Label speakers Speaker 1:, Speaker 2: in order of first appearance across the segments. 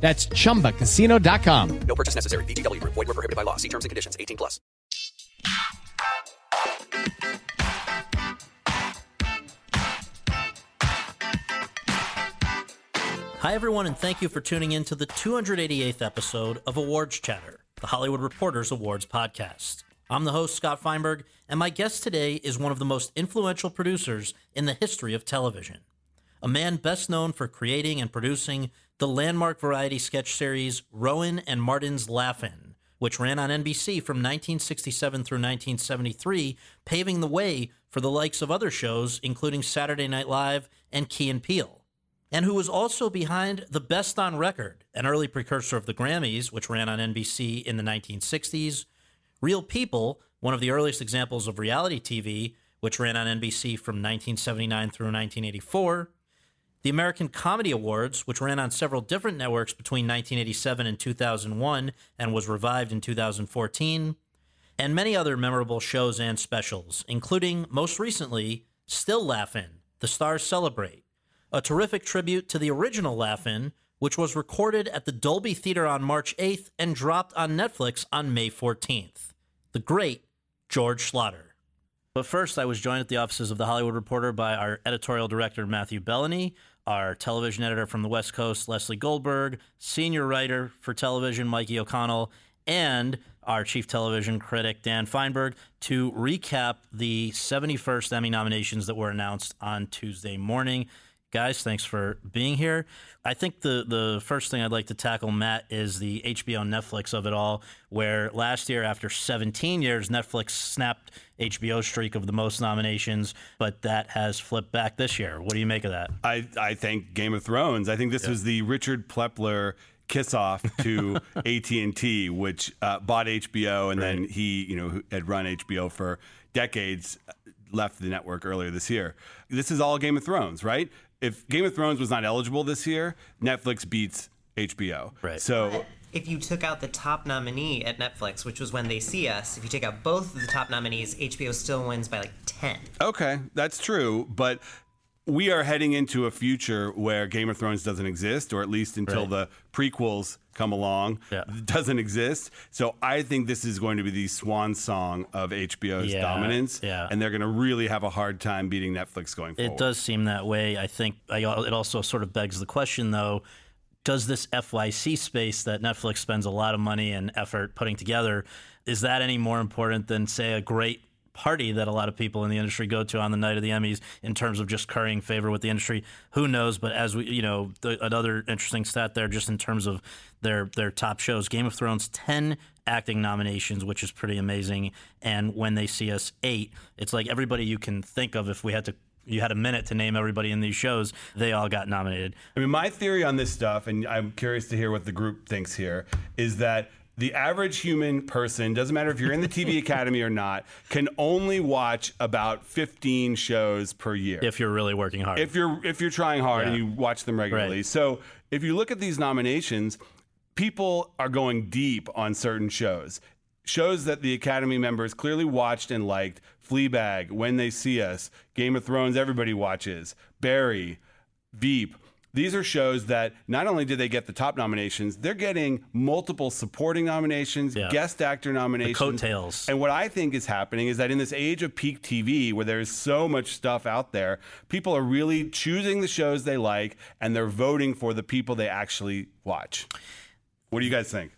Speaker 1: That's chumbacasino.com.
Speaker 2: No purchase necessary. VGW Group. Void were prohibited by law. See terms and conditions. 18 plus.
Speaker 3: Hi, everyone, and thank you for tuning in to the 288th episode of Awards Chatter, the Hollywood Reporters Awards podcast. I'm the host, Scott Feinberg, and my guest today is one of the most influential producers in the history of television. A man best known for creating and producing the landmark variety sketch series Rowan and Martin's Laugh-In, which ran on NBC from 1967 through 1973, paving the way for the likes of other shows, including Saturday Night Live and Key and Peele. And who was also behind The Best on Record, an early precursor of the Grammys, which ran on NBC in the 1960s, Real People, one of the earliest examples of reality TV, which ran on NBC from 1979 through 1984, the American Comedy Awards, which ran on several different networks between 1987 and 2001 and was revived in 2014, and many other memorable shows and specials, including, most recently, Still Laugh-In, The Stars Celebrate, a terrific tribute to the original Laugh-In, which was recorded at the Dolby Theater on March 8th and dropped on Netflix on May 14th. The great George Schlatter. But first, I was joined at the offices of The Hollywood Reporter by our editorial director, Matthew Belloni, our television editor from the West Coast, Lesley Goldberg, senior writer for television, Mikey O'Connell, and our chief television critic, Dan Fienberg, to recap the 71st Emmy nominations that were announced on Tuesday morning. Guys, thanks for being here. I think the, the first thing I'd like to tackle, Matt, is the HBO Netflix of it all, where last year, after 17 years, Netflix snapped HBO streak of the most nominations, but that has flipped back this year. What do you make of that?
Speaker 4: I, I think Game of Thrones. I think this was the Richard Plepler kiss off to AT&T, which uh, bought HBO, and then he, you know, had run HBO for decades, left the network earlier this year. This is all Game of Thrones, right? If Game of Thrones was not eligible this year, Netflix beats HBO.
Speaker 3: Right.
Speaker 4: So
Speaker 5: if you took out the top nominee at Netflix, which was when they see us, if you take out both of the top nominees, HBO still wins by like 10.
Speaker 4: Okay, that's true, but we are heading into a future where Game of Thrones doesn't exist, or at least until
Speaker 3: Right.
Speaker 4: the prequels come along,
Speaker 3: Yeah.
Speaker 4: doesn't exist. So I think this is going to be the swan song of HBO's
Speaker 3: Yeah,
Speaker 4: dominance,
Speaker 3: yeah.
Speaker 4: and they're going to really have a hard time beating Netflix going forward.
Speaker 3: It does seem that way. I think I, it also sort of begs the question, though does this FYC space that Netflix spends a lot of money and effort putting together, is that any more important than, say, a great party that a lot of people in the industry go to on the night of the Emmys in terms of just currying favor with the industry? Who knows? But as we, you know, the, another interesting stat there, just in terms of their their top shows, Game of Thrones, ten acting nominations, which is pretty amazing. And when they see us, eight. It's like everybody you can think of. If we had to you had a minute to name everybody in these shows, they all got nominated.
Speaker 4: I mean, my theory on this stuff, and I'm curious to hear what the group thinks here, is that the average human person, doesn't matter if you're in the TV Academy or not, can only watch about 15 shows per year.
Speaker 3: If you're really working hard.
Speaker 4: if you're if you're trying hard and you watch them regularly.
Speaker 3: Right.
Speaker 4: So if you look at these nominations, people are going deep on certain shows. Shows that the Academy members clearly watched and liked. Fleabag, When They See Us, Game of Thrones, everybody watches. Barry, Veep. These are shows that not only did they get the top nominations, they're getting multiple supporting nominations,
Speaker 3: Yeah.
Speaker 4: guest actor nominations.
Speaker 3: coattails.
Speaker 4: And what I think is happening is that in this age of peak TV, where there's so much stuff out there, people are really choosing the shows they like and they're voting for the people they actually watch. What do you guys think?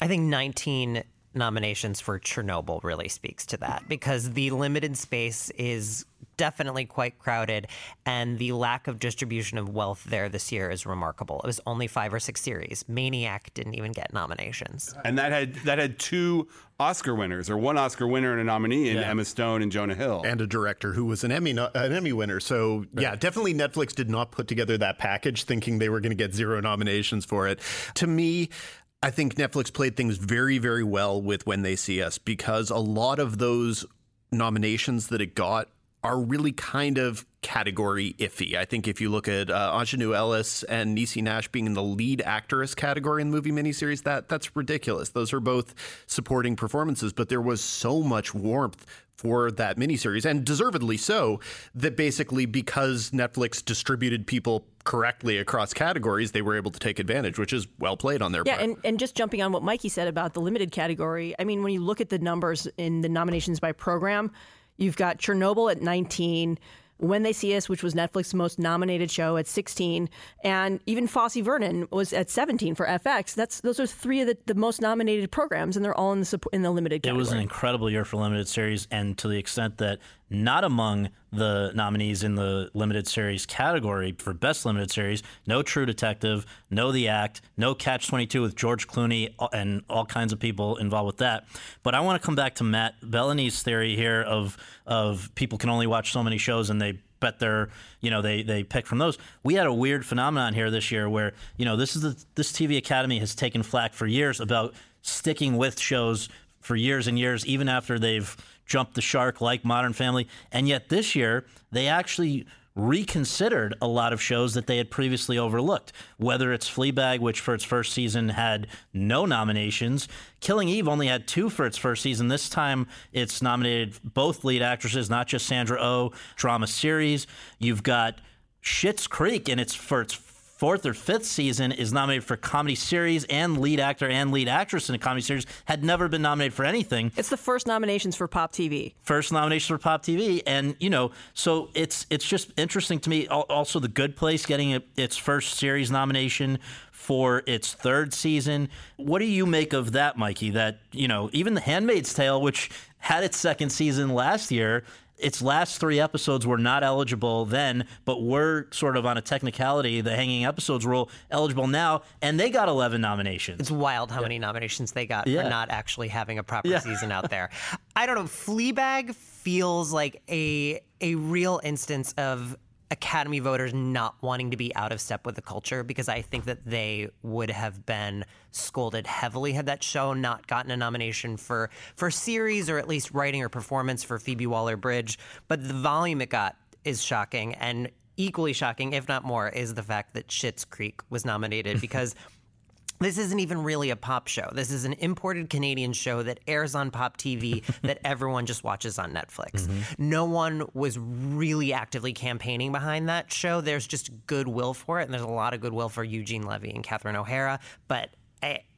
Speaker 5: I think 19 nominations for Chernobyl really speaks to that because the limited space is definitely quite crowded and the lack of distribution of wealth there this year is remarkable. It was only 5 or 6 series. Maniac didn't even get nominations.
Speaker 4: And that had that had two Oscar winners, or one Oscar winner and a nominee in Emma Stone and Jonah Hill.
Speaker 6: and a director who was an Emmy an Emmy winner. So yeah, definitely Netflix did not put together that package thinking they were going to get zero nominations for it. To me, I think Netflix played things very very well with When They See Us because a lot of those nominations that it got are really kind of category iffy. I think if you look at uh, Aunjanue Ellis and Niecy Nash being in the lead actress category in the movie miniseries, that that's ridiculous. Those are both supporting performances, but there was so much warmth for that miniseries, and deservedly so, that basically because Netflix distributed people correctly across categories, they were able to take advantage, which is well played on their
Speaker 7: Yeah,
Speaker 6: part.
Speaker 7: Yeah, and, and just jumping on what Mikey said about the limited category, I mean, when you look at the numbers in the nominations by program, you've got Chernobyl at 19, When They See Us, which was Netflix's most nominated show at 16, and even Fosse Verdon was at 17 for FX. That's those are three of the, the most nominated programs, and they're all in the in the limited
Speaker 3: It was an incredible year for limited series, and to the extent that not among the nominees in the limited series category for best limited series, no True Detective, no The Act, no Catch Twenty Two with George Clooney and all kinds of people involved with that. But I want to come back to Matt Belloni's theory here of of people can only watch so many shows and they bet their you know they they pick from those we had a weird phenomenon here this year where you know this is the this tv academy has taken flack for years about sticking with shows for years and years even after they've jumped the shark like modern family. And yet this year they actually reconsidered a lot of shows that they had previously overlooked. Whether it's fleabag which for its first season had no nominations killing eve only had two for its first season. This time it's nominated both lead actresses not just sandra oh drama series. You've got Schitt's Creek and its for its fourth or fifth season is nominated for comedy series and lead actor and lead actress in a comedy series had never been nominated for anything
Speaker 7: it's the first nominations for Pop TV.
Speaker 3: first nomination for Pop TV, and you know, so it's it's just interesting to me. Also, The Good Place getting it, its first series nomination for its third season. What do you make of that, Mikey? That you know, even The Handmaid's Tale, which had its second season last year. Its last three episodes were not eligible then, but were sort of on a technicality. The hanging episodes rule eligible now, and they got 11 nominations.
Speaker 5: It's wild how many nominations they got
Speaker 3: Yeah.
Speaker 5: for not actually having a proper
Speaker 3: Yeah.
Speaker 5: season out there. I don't know. Fleabag feels like a a real instance of Academy voters not wanting to be out of step with the culture because I think that they would have been scolded heavily had that show not gotten a nomination for for series or at least writing or performance for Phoebe Waller-Bridge. But the volume it got is shocking and equally shocking, if not more, is the fact that Schitt's Creek was nominated because this isn't even really a pop show. This is an imported Canadian show that airs on pop TV that everyone just watches on Netflix. Mm-hmm. No one was really actively campaigning behind that show. There's just goodwill for it, and there's a lot of goodwill for Eugene Levy and Catherine O'Hara, but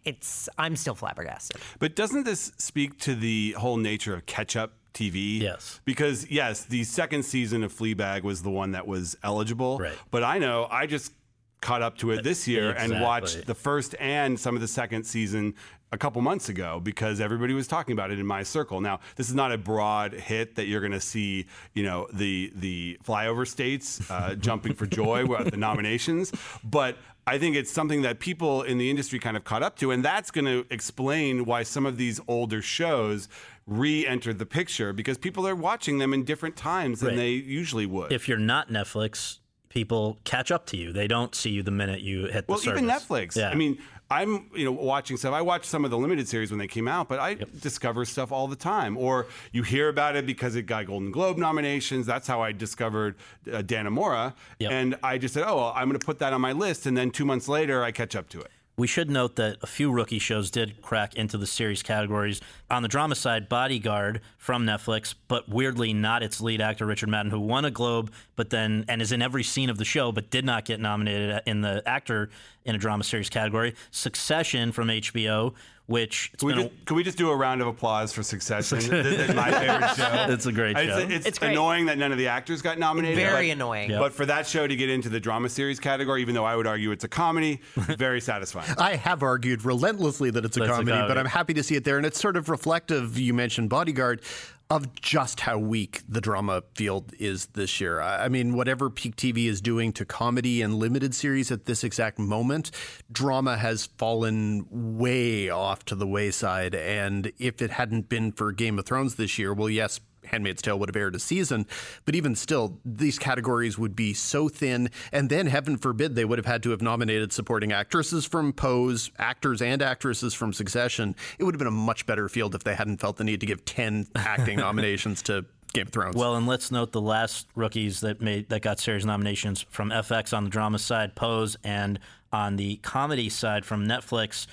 Speaker 5: it's I'm still flabbergasted.
Speaker 4: But doesn't this speak to the whole nature of catch up TV?
Speaker 3: Yes.
Speaker 4: Because, yes, the second season of Fleabag was the one that was eligible.
Speaker 3: Right.
Speaker 4: But I know I just caught up to it this year and watched the first and some of the second season a couple months ago because everybody was talking about it in my circle. Now, this is not a broad hit that you're going to see, you know, the the flyover states uh, jumping for joy with the nominations, but I think it's something that people in the industry kind of caught up to, and that's going to explain why some of these older shows re-entered the picture because people are watching them in different times than
Speaker 3: Right.
Speaker 4: they usually would.
Speaker 3: if you're not Netflix, people catch up to you. They don't see you the minute you hit the
Speaker 4: Well,
Speaker 3: service.
Speaker 4: even Netflix.
Speaker 3: Yeah.
Speaker 4: I mean, I'm you know watching stuff. I watch some of the limited series when they came out, but I discover stuff all the time. Or you hear about it because it got Golden Globe nominations. That's how I discovered uh, Dannemora,
Speaker 3: Yep.
Speaker 4: and I just said, "Oh, well, I'm going to put that on my list." And then two months later, I catch up to it.
Speaker 3: We should note that a few rookie shows did crack into the series categories. On the drama side, Bodyguard from Netflix, but weirdly not its lead actor Richard Madden, who won a Globe, but then and is in every scene of the show, but did not get nominated in the actor in a drama series category. Succession from HBO which
Speaker 4: Can we,
Speaker 3: been a-
Speaker 4: just, can we just do a round of applause for Succession? This my favorite show.
Speaker 3: It's a great show.
Speaker 4: it's,
Speaker 7: It's great.
Speaker 4: annoying that none of the actors got nominated.
Speaker 5: Very
Speaker 4: but-
Speaker 5: annoying.
Speaker 3: Yep.
Speaker 4: But for that show to get into the drama series category, even though I would argue it's a comedy, very satisfying.
Speaker 6: I have argued relentlessly that it's a
Speaker 3: That's a
Speaker 6: comedy, but. I'm happy to see it there. And it's sort of reflective, you mentioned Bodyguard, of just how weak the drama field is this year. I mean, whatever Peak TV is doing to comedy and limited series at this exact moment, drama has fallen way off to the wayside. And if it hadn't been for Game of Thrones this year, well, yes, Handmaid's Tale would have aired a season, but even still, these categories would be so thin. And then, heaven forbid, they would have had to have nominated supporting actresses from Pose, actors and actresses from Succession. It would have been a much better field if they hadn't felt the need to give 10 acting nominations to Game of Thrones.
Speaker 3: Well, and let's note the last rookies that made that got series nominations from FX on the drama side, Pose, and on the comedy side from Netflix.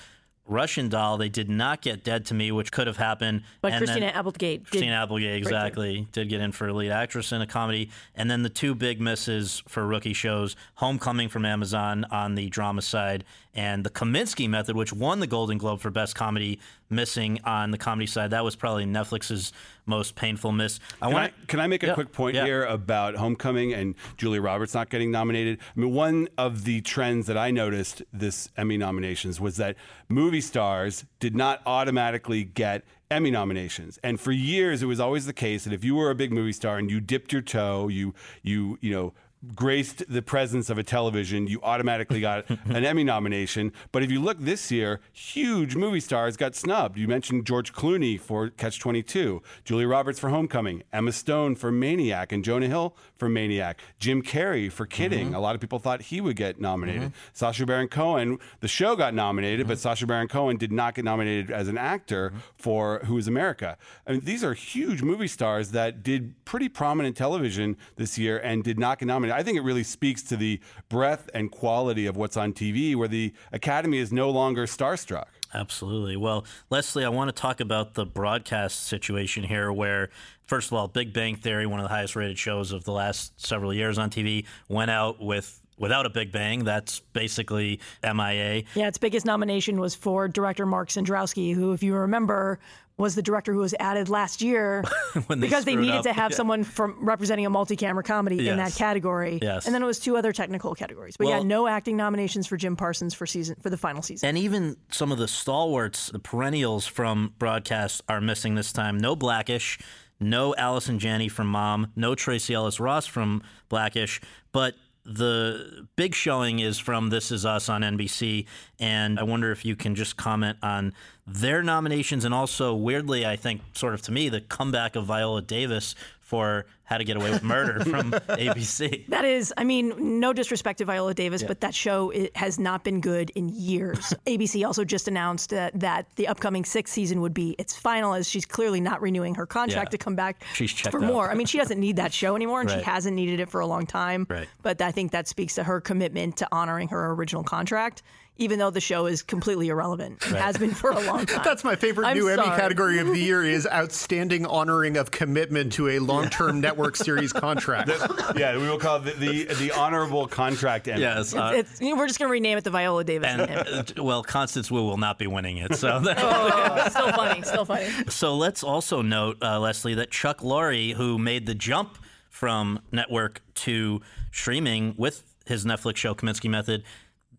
Speaker 3: Russian Doll, they did not get Dead to Me, which could have happened.
Speaker 7: But
Speaker 3: And
Speaker 7: Christina Applegate did
Speaker 3: Christina Applegate, exactly, did get in for a lead actress in a comedy. And then the two big misses for rookie shows Homecoming from Amazon on the drama side, and The Kominsky Method, which won the Golden Globe for Best Comedy, missing on the comedy side. That was probably Netflix's most painful miss. I want
Speaker 4: can I make a
Speaker 3: Yeah.
Speaker 4: quick point
Speaker 3: Yeah.
Speaker 4: here about Homecoming and Julia Roberts not getting nominated? I mean, one of the trends that I noticed this Emmy nominations was that movie stars did not automatically get Emmy nominations. And for years it was always the case that if you were a big movie star and you dipped your toe, you you you know graced the presence of a television, you automatically got an Emmy nomination. But if you look this year, huge movie stars got snubbed. You mentioned George Clooney for Catch 22, Julia Roberts for Homecoming, Emma Stone for Maniac, and Jonah Hill for Maniac, Jim Carrey for Kidding. Mm-hmm. A lot of people thought he would get nominated. Mm-hmm. Sacha Baron Cohen, the show got nominated, but mm-hmm. Sacha Baron Cohen did not get nominated as an actor for Who is America. I mean, these are huge movie stars that did pretty prominent television this year and did not get nominated. I think it really speaks to the breadth and quality of what's on TV, where the Academy is no longer starstruck.
Speaker 3: Absolutely. Well, Lesley, I want to talk about the broadcast situation here where, first of all, Big Bang Theory, one of the highest rated shows of the last several years on TV, went out with without a Big Bang. That's basically MIA.
Speaker 7: Yeah, its biggest nomination was for director Mark Cendrowski, who, if you remember, was the director who was added last year
Speaker 3: When they
Speaker 7: because they needed
Speaker 3: up.
Speaker 7: to have
Speaker 3: Yeah.
Speaker 7: someone from representing a multi-camera comedy in that category.
Speaker 3: Yes.
Speaker 7: And then it was two other technical categories. But yeah, no acting nominations for Jim Parsons for season for the final season.
Speaker 3: And even some of the stalwarts, the perennials from broadcast are missing this time. No Blackish, no Allison Janney from Mom, no Tracee Ellis Ross from Blackish, but the big showing is from This Is Us on NBC. And I wonder if you can just comment on their nominations and also, weirdly, I think, sort of to me, the comeback of Viola Davis for How to Get Away with Murder from ABC.
Speaker 7: That is, I mean, no disrespect to Viola Davis, but that show it has not been good in years. ABC also just announced that, that the upcoming sixth season would be its final, as she's clearly not renewing her contract
Speaker 3: Yeah.
Speaker 7: to come back
Speaker 3: She's
Speaker 7: for
Speaker 3: out.
Speaker 7: more. I mean, she doesn't need that show anymore, and
Speaker 3: Right.
Speaker 7: she hasn't needed it for a long time.
Speaker 3: Right.
Speaker 7: But I think that speaks to her commitment to honoring her original contract, even though the show is completely irrelevant. It has been for a long time.
Speaker 6: That's my favorite
Speaker 7: I'm
Speaker 6: new Emmy category of the year is outstanding honoring of commitment to a long-term network series contract.
Speaker 4: yeah, we will call it the the, the honorable contract Emmy.
Speaker 3: Yes. uh,
Speaker 7: It's, you know, we're just going to rename it the Viola Davis.
Speaker 3: and
Speaker 7: Emmy.
Speaker 3: uh, well, Constance Wu will not be winning it. So that,
Speaker 7: Oh, still funny, still funny.
Speaker 3: so let's also note, uh, Lesley, that Chuck Lorre, who made the jump from network to streaming with his Netflix show Kominsky Method,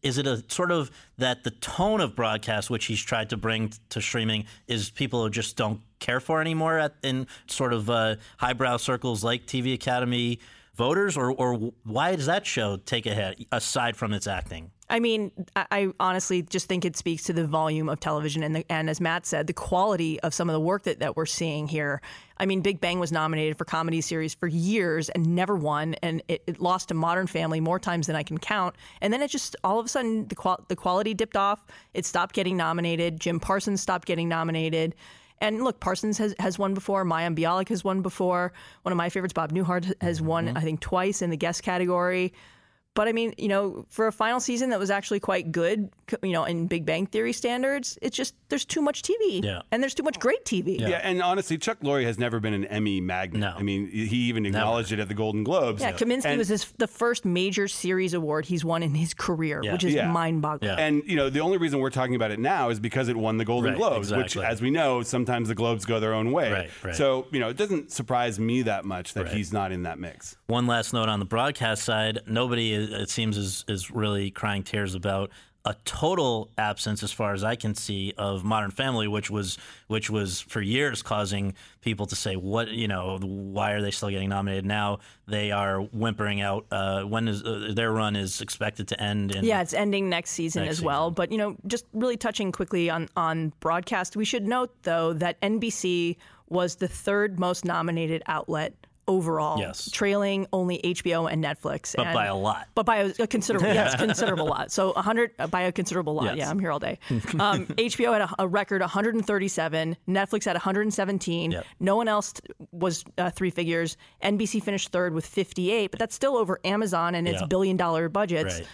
Speaker 3: is it a sort of that the tone of broadcast which he's tried to bring to streaming is people who just don't care for anymore at, in sort of uh, highbrow circles like TV Academy voters, or or why does that show take a hit aside from its acting?
Speaker 7: I mean, I, honestly just think it speaks to the volume of television and, the, and as Matt said, the quality of some of the work that, that we're seeing here. I mean, Big Bang was nominated for comedy series for years and never won, and it, it lost to Modern Family more times than I can count. And then it just all of a sudden the qual- the quality dipped off. It stopped getting nominated. Jim Parsons stopped getting nominated. And look, Parsons has, has won before. Mayim Bialik has won before. One of my favorites, Bob Newhart, has won, mm-hmm. I think, twice in the guest category. But I mean, you know, for a final season that was actually quite good, you know, in Big Bang Theory standards, it's just there's too much TV,
Speaker 4: Yeah.
Speaker 7: and there's too much great TV.
Speaker 4: Yeah. and honestly, Chuck Lorre has never been an Emmy magnet. No. I mean, he even acknowledged it at the Golden Globes.
Speaker 7: Yeah, Kominsky
Speaker 4: And-
Speaker 7: was his, the first major series award he's won in his career, which is
Speaker 4: Yeah.
Speaker 7: mind-boggling.
Speaker 4: And you know, the only reason we're talking about it now is because it won the Golden
Speaker 3: Right,
Speaker 4: Globes, which, as we know, sometimes the Globes go their own way.
Speaker 3: Right, right.
Speaker 4: So you know, it doesn't surprise me that much that
Speaker 3: Right.
Speaker 4: he's not in that mix.
Speaker 3: One last note on the broadcast side: nobody, it seems, is is really crying tears about a total absence, as far as I can see, of Modern Family, which was which was for years causing people to say, "What you know? Why are they still getting nominated?" Now they are whimpering out. Uh, when is uh, their run is expected to end? In,
Speaker 7: Yeah, it's ending next season
Speaker 3: Next
Speaker 7: as well. But you know, just really touching quickly on on broadcast, we should note though that NBC was the third most nominated outlet overall,
Speaker 3: Yes.
Speaker 7: trailing only HBO and Netflix,
Speaker 3: But
Speaker 7: and-
Speaker 3: by a lot.
Speaker 7: But by a, a considerable, yes, considerable lot. So 100 uh, by a considerable lot.
Speaker 3: Yes.
Speaker 7: Yeah, I'm here all day. Um, HBO had a, a record 137. Netflix had 117.
Speaker 3: Yep.
Speaker 7: No one else was uh, three figures. NBC finished third with 58, but that's still over Amazon and its
Speaker 6: Yeah.
Speaker 7: billion dollar budgets.
Speaker 6: Right.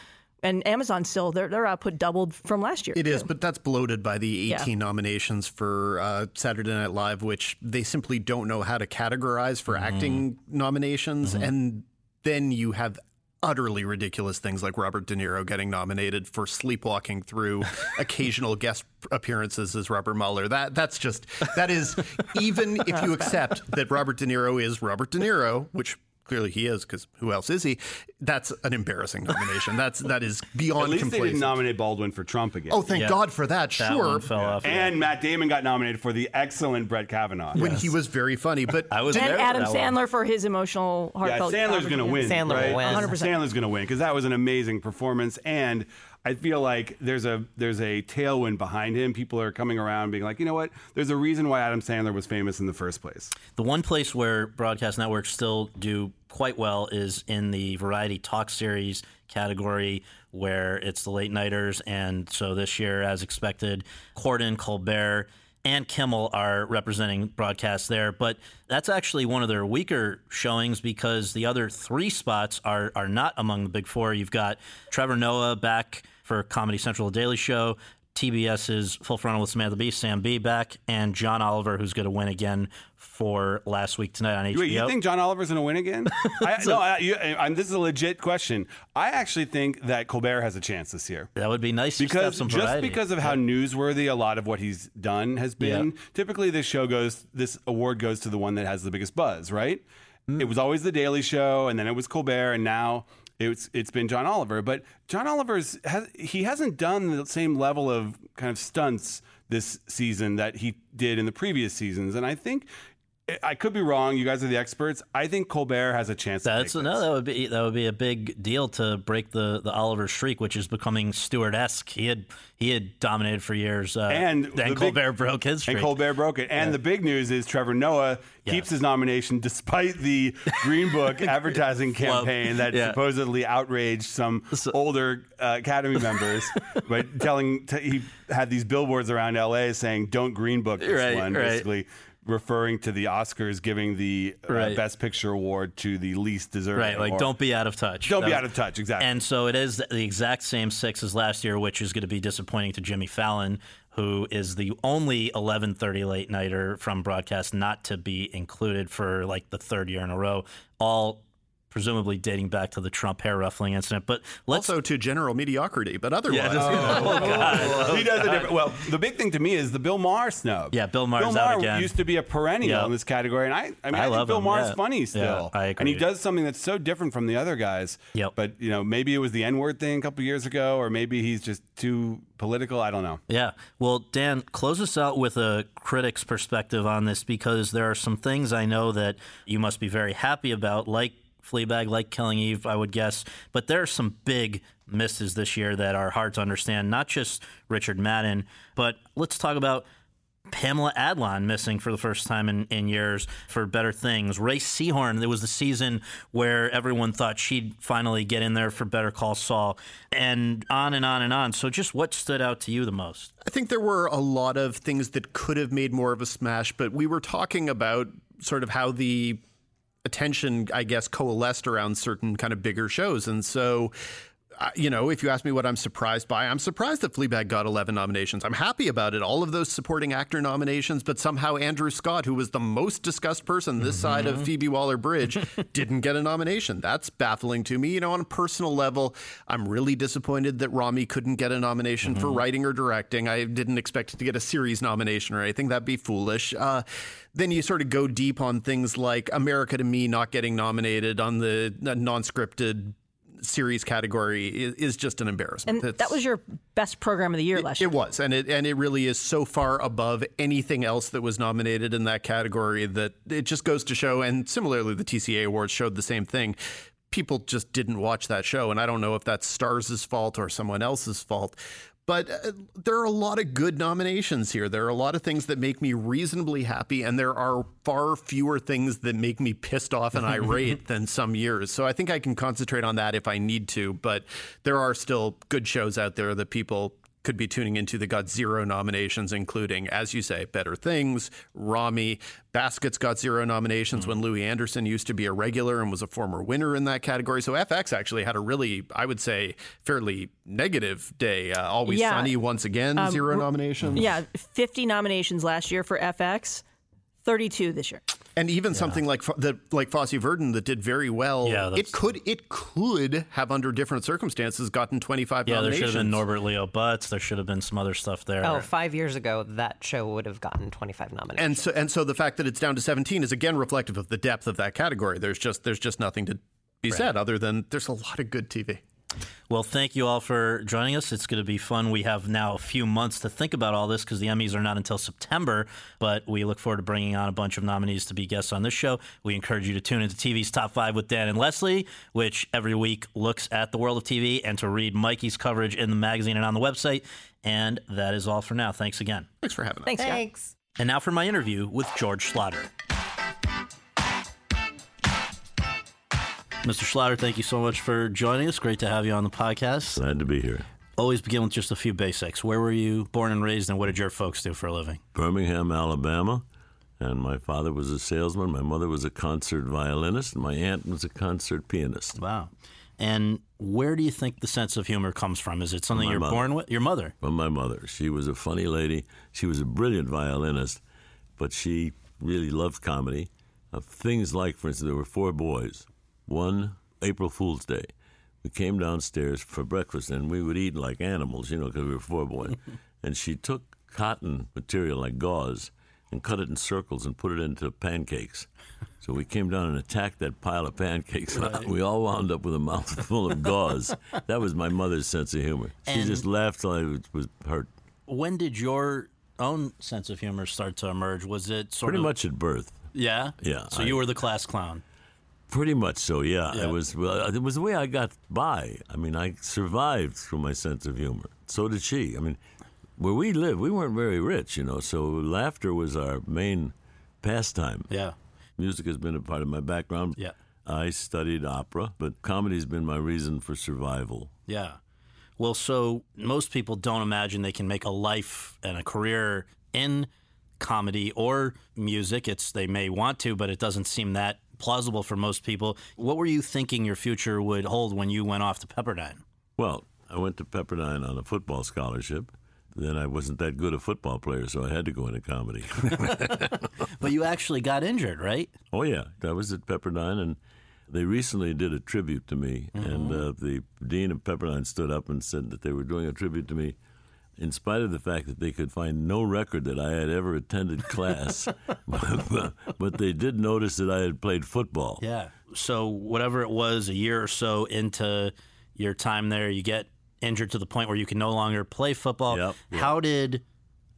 Speaker 7: And Amazon still their their output doubled from last year.
Speaker 6: It is,
Speaker 7: too.
Speaker 6: but that's bloated by the 18
Speaker 7: Yeah.
Speaker 6: nominations for uh, Saturday Night Live, which they simply don't know how to categorize for acting nominations. And then you have utterly ridiculous things like Robert De Niro getting nominated for sleepwalking through occasional guest appearances as Robert Mueller. That that's just that is even if you accept that Robert De Niro is Robert De Niro, which clearly he is because who else is he? That's an embarrassing nomination. That's that is beyond
Speaker 4: At least they didn't nominate Baldwin for Trump again.
Speaker 6: Oh, thank God for that. sure. fell off.
Speaker 4: And Matt Damon got nominated for the excellent Brett Kavanaugh.
Speaker 6: when he was very funny, but
Speaker 4: I was
Speaker 7: and
Speaker 4: there for
Speaker 7: Adam
Speaker 4: one.
Speaker 7: Sandler for his emotional,
Speaker 4: Yeah,
Speaker 7: heartfelt.
Speaker 4: Sandler's going to win.
Speaker 7: Sandler
Speaker 4: right?
Speaker 7: will win. 100%.
Speaker 4: Sandler's going to win because that was an amazing performance, and I feel like there's a there's a tailwind behind him. People are coming around, being like, you know what? There's a reason why Adam Sandler was famous in the first place.
Speaker 3: The one place where broadcast networks still do quite well is in the variety talk series category, where it's the late nighters. And so this year, as expected, Corden, Colbert, and Kimmel are representing broadcast there. But that's actually one of their weaker showings because the other three spots are, are not among the big four. You've got Trevor Noah back for Comedy Central The Daily Show. TBS's Full Frontal with Samantha Bee, Sam Bee back, and John Oliver, who's going to win again for last week tonight on HBO.
Speaker 4: Wait, you think John Oliver's going to win again? I, no, I, you, this is a legit question. I actually think that Colbert has a chance this year.
Speaker 3: That would be nice just to have
Speaker 4: because
Speaker 3: some
Speaker 4: just because of how newsworthy a lot of what he's done has been.
Speaker 3: Yeah.
Speaker 4: Typically, this show goes, this award goes to the one that has the biggest buzz, right?
Speaker 3: Mm.
Speaker 4: It was always the Daily Show, and then it was Colbert, and now it's it's been John Oliver. But John Oliver's has, he hasn't done the same level of kind of stunts this season that he did in the previous seasons, and I think. I could be wrong. You guys are the experts. I think Colbert has a chance.
Speaker 3: That's no, that would be that would be a big deal to break the, the Oliver streak, which is becoming Stewart esque. He had he had dominated for years, uh,
Speaker 4: and
Speaker 3: then
Speaker 4: the
Speaker 3: Colbert
Speaker 4: big-
Speaker 3: broke his streak.
Speaker 4: And Colbert broke it. And
Speaker 3: Yeah.
Speaker 4: the big news is Trevor Noah keeps his nomination despite the Green Book advertising campaign that
Speaker 3: Yeah.
Speaker 4: supposedly outraged some older uh, Academy members by telling t- he had these billboards around LA saying "Don't Green Book this
Speaker 3: Right,
Speaker 4: one,"
Speaker 3: right.
Speaker 4: basically referring to the Oscars giving the uh,
Speaker 3: Right.
Speaker 4: Best Picture award to the least deserving.
Speaker 3: Right, like
Speaker 4: or-
Speaker 3: don't be out of touch.
Speaker 4: Don't be
Speaker 3: That
Speaker 4: out of touch, exactly.
Speaker 3: And so it is the exact same six as last year, which is going to be disappointing to Jimmy Fallon, who is the only 11:30 late nighter from broadcast not to be included for like the third year in a row. All presumably dating back to the Trump hair ruffling incident. But let's
Speaker 6: also to general mediocrity, but otherwise,
Speaker 3: Yeah, just-
Speaker 6: you know.
Speaker 3: Oh, God.
Speaker 4: he does a different. Well, the big thing to me is the Bill Maher snub.
Speaker 3: Yeah, Bill Maher's
Speaker 4: Bill
Speaker 3: out
Speaker 4: Maher
Speaker 3: again.
Speaker 4: used to be a perennial
Speaker 3: Yeah.
Speaker 4: in this category, and I, I mean,
Speaker 3: I
Speaker 4: I,
Speaker 3: love
Speaker 4: think Bill
Speaker 3: him,
Speaker 4: Maher's
Speaker 3: yeah.
Speaker 4: funny
Speaker 3: Yeah,
Speaker 4: still.
Speaker 3: I
Speaker 4: And he does something that's so different from the other guys.
Speaker 3: Yep.
Speaker 4: But you know, maybe it was the N word thing a couple years ago, or maybe he's just too political. I don't know.
Speaker 3: Yeah. Well, Dan, close us out with a critic's perspective on this because there are some things I know that you must be very happy about, like Fleabag, like Killing Eve, I would guess. But there are some big misses this year that are hard to understand, not just Richard Madden, but let's talk about Pamela Adlon missing for the first time in, in years for better things. Rhea Seehorn, there was the season where everyone thought she'd finally get in there for Better Call Saul, and on and on and on. So, just what stood out to you the most?
Speaker 6: I think there were a lot of things that could have made more of a smash, but we were talking about sort of how the attention, I guess, coalesced around certain kind of bigger shows. And so you know, if you ask me what I'm surprised by, I'm surprised that Fleabag got 11 nominations. I'm happy about it. All of those supporting actor nominations, but somehow Andrew Scott, who was the most discussed person this mm-hmm. side of Phoebe Waller Bridge, didn't get a nomination. That's baffling to me. You know, on a personal level, I'm really disappointed that Ramy couldn't get a nomination mm-hmm. for writing or directing. I didn't expect to get a series nomination or anything. That'd be foolish. Uh, then you sort of go deep on things like America to Me not getting nominated on the non scripted series category is, is just an embarrassment.
Speaker 7: And that was your best program of the year
Speaker 6: it,
Speaker 7: last year.
Speaker 6: It was, and it and it really is so far above anything else that was nominated in that category that it just goes to show. And similarly, the TCA Awards showed the same thing people just didn't watch that show. And I don't know if that's Starz' fault or someone else's fault. But uh, there are a lot of good nominations here. There are a lot of things that make me reasonably happy, and there are far fewer things that make me pissed off and irate than some years. So I think I can concentrate on that if I need to. But there are still good shows out there that people could be tuning into that got zero nominations, including, as you say, Better Things, Ramy. Baskets got zero nominations mm-hmm. when Louie Anderson used to be a regular and was a former winner in that category. So FX actually had a really, I would say, fairly negative day. Uh, Always yeah. Sunny once again, um, zero nominations.
Speaker 7: Yeah, 50 nominations last year for FX, 32 this year.
Speaker 6: And even yeah. something like the like Fosse Verdon that did very well. Yeah, it could it could have under different circumstances gotten 25
Speaker 3: yeah,
Speaker 6: nominations.
Speaker 3: there should have been Norbert Leo Butz. There should have been some other stuff there.
Speaker 5: Oh, five years ago, that show would have gotten 25 nominations.
Speaker 6: And so and so the fact that it's down to 17 is again reflective of the depth of that category. There's just there's just nothing to be right. said other than there's a lot of good TV.
Speaker 3: Well, thank you all for joining us. It's going to be fun. We have now a few months to think about all this because the Emmys are not until September, but we look forward to bringing on a bunch of nominees to be guests on this show. We encourage you to tune into TV's Top 5 with Dan and Lesley, which every week looks at the world of TV, and to read Mikey's coverage in the magazine and on the website. And that is all for now. Thanks again.
Speaker 6: Thanks for having us.
Speaker 5: Thanks. Thanks.
Speaker 3: And now for my interview with George Schlatter. Mr. Schlatter, thank you so much for joining us. Great to have you on the podcast.
Speaker 8: Glad to be here.
Speaker 3: Always begin with just a few basics. Where were you born and raised, and what did your folks do for a living?
Speaker 8: Birmingham, Alabama. And my father was a salesman. My mother was a concert violinist. And my aunt was a concert pianist.
Speaker 3: Wow. And where do you think the sense of humor comes from? Is it something you're
Speaker 8: mother.
Speaker 3: born with? Your mother?
Speaker 8: From my mother. She was a funny lady. She was a brilliant violinist, but she really loved comedy. Uh, things like, for instance, there were four boys one April Fool's Day. We came downstairs for breakfast, and we would eat like animals, you know, because we were four boys. and she took cotton material like gauze and cut it in circles and put it into pancakes. So we came down and attacked that pile of pancakes. Right. We all wound up with a mouthful of gauze. that was my mother's sense of humor. She and just laughed till I was hurt.
Speaker 3: When did your own sense of humor start to emerge? Was it
Speaker 8: sort of
Speaker 3: pretty
Speaker 8: of much at birth?
Speaker 3: Yeah,
Speaker 8: yeah.
Speaker 3: So I, you were the class clown.
Speaker 8: Pretty much so, yeah. yeah. It was well, uh, it was the way I got by. I mean, I survived through my sense of humor. So did she. I mean, where we lived, we weren't very rich, you know. So laughter was our main pastime.
Speaker 3: Yeah.
Speaker 8: Music has been a part of my background.
Speaker 3: Yeah.
Speaker 8: I studied opera, but comedy's been my reason for survival.
Speaker 3: Yeah. Well, so most people don't imagine they can make a life and a career in comedy or music. It's they may want to, but it doesn't seem that plausible for most people. What were you thinking your future would hold when you went off to Pepperdine?
Speaker 8: Well, I went to Pepperdine on a football scholarship. Then I wasn't that good a football player, so I had to go into comedy.
Speaker 3: but you actually got injured, right?
Speaker 8: Oh yeah, I was at Pepperdine, and they recently did a tribute to me. Mm-hmm. And uh, the dean of Pepperdine stood up and said that they were doing a tribute to me in spite of the fact that they could find no record that I had ever attended class, but, they did notice that I had played football.
Speaker 3: Yeah. So whatever it was, a year or so into your time there, you get injured to the point where you can no longer play football.
Speaker 8: Yep, yep.
Speaker 3: How did,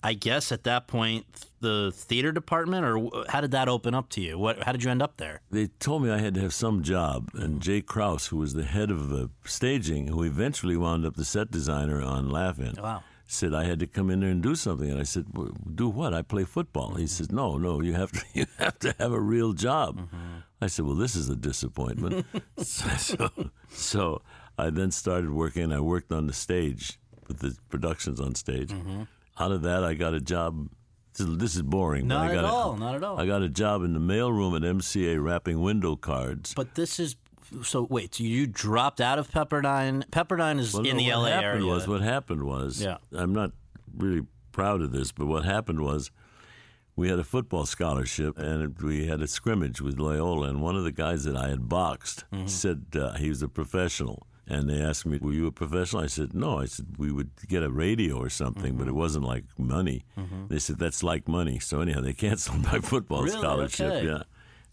Speaker 3: I guess, at that point, the theater department, or how did that open up to you? What? How did you end up there?
Speaker 8: They told me I had to have some job, and Jay Krause, who was the head of the staging, who eventually wound up the set designer on Laugh-In.
Speaker 3: Wow
Speaker 8: said I had to come in there and do something. And I said, "Do what? I play football." Mm-hmm. He said, "No, no, you have to you have to have a real job." Mm-hmm. I said, "Well, this is a disappointment." so, so I then started working. I worked on the stage with the productions on stage. Mm-hmm. Out of that, I got a job This is, boring. but
Speaker 3: Not
Speaker 8: I got
Speaker 3: at
Speaker 8: a-
Speaker 3: all, not at all.
Speaker 8: I got a job in the mailroom at MCA wrapping window cards.
Speaker 3: But this is so. Wait, so you dropped out of Pepperdine? Pepperdine is
Speaker 8: Well,
Speaker 3: in
Speaker 8: no,
Speaker 3: the
Speaker 8: what
Speaker 3: LA
Speaker 8: happened
Speaker 3: area.
Speaker 8: Was what happened was.
Speaker 3: Yeah.
Speaker 8: I'm not really proud of this, but what happened was we had a football scholarship and we had a scrimmage with Loyola, and one of the guys that I had boxed
Speaker 3: Mm-hmm.
Speaker 8: said uh, he was a professional. And they asked me, "Were you a professional?" I said, "No." I said, "We would get a radio or something,
Speaker 3: Mm-hmm.
Speaker 8: but it wasn't like money." They said, "That's like money." So anyhow, they canceled my football
Speaker 3: Really?
Speaker 8: scholarship.
Speaker 3: Okay.
Speaker 8: Yeah.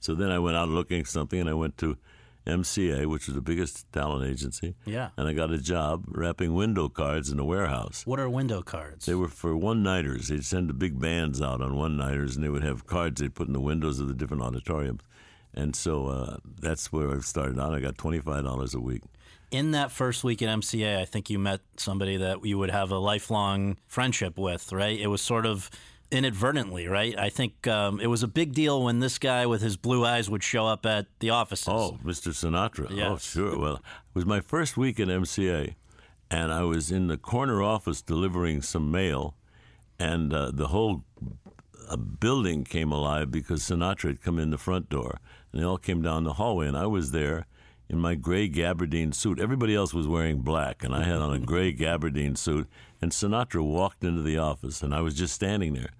Speaker 8: So then I went out looking for something, and I went to MCA, which was the biggest talent agency.
Speaker 3: Yeah.
Speaker 8: And I got a job wrapping window cards in a warehouse.
Speaker 3: What are window cards?
Speaker 8: They were for one nighters. They'd send the big bands out on one nighters, and they would have cards they'd put in the windows of the different auditoriums. And so uh, that's where I started out. I got twenty five dollars a week.
Speaker 3: in that first week at MCA, I think you met somebody that you would have a lifelong friendship with, right? It was sort of inadvertently, right? I think um, it was a big deal when this guy with his blue eyes would show up at the offices.
Speaker 8: Oh, Mr. Sinatra. Oh, sure. Well, it was my first week at MCA, and I was in the corner office delivering some mail, and uh, the whole uh, building came alive because Sinatra had come in the front door, and they all came down the hallway, and I was there in my gray gabardine suit. Everybody else was wearing black, and I had on a gray gabardine suit, and Sinatra walked into the office, and I was just standing there.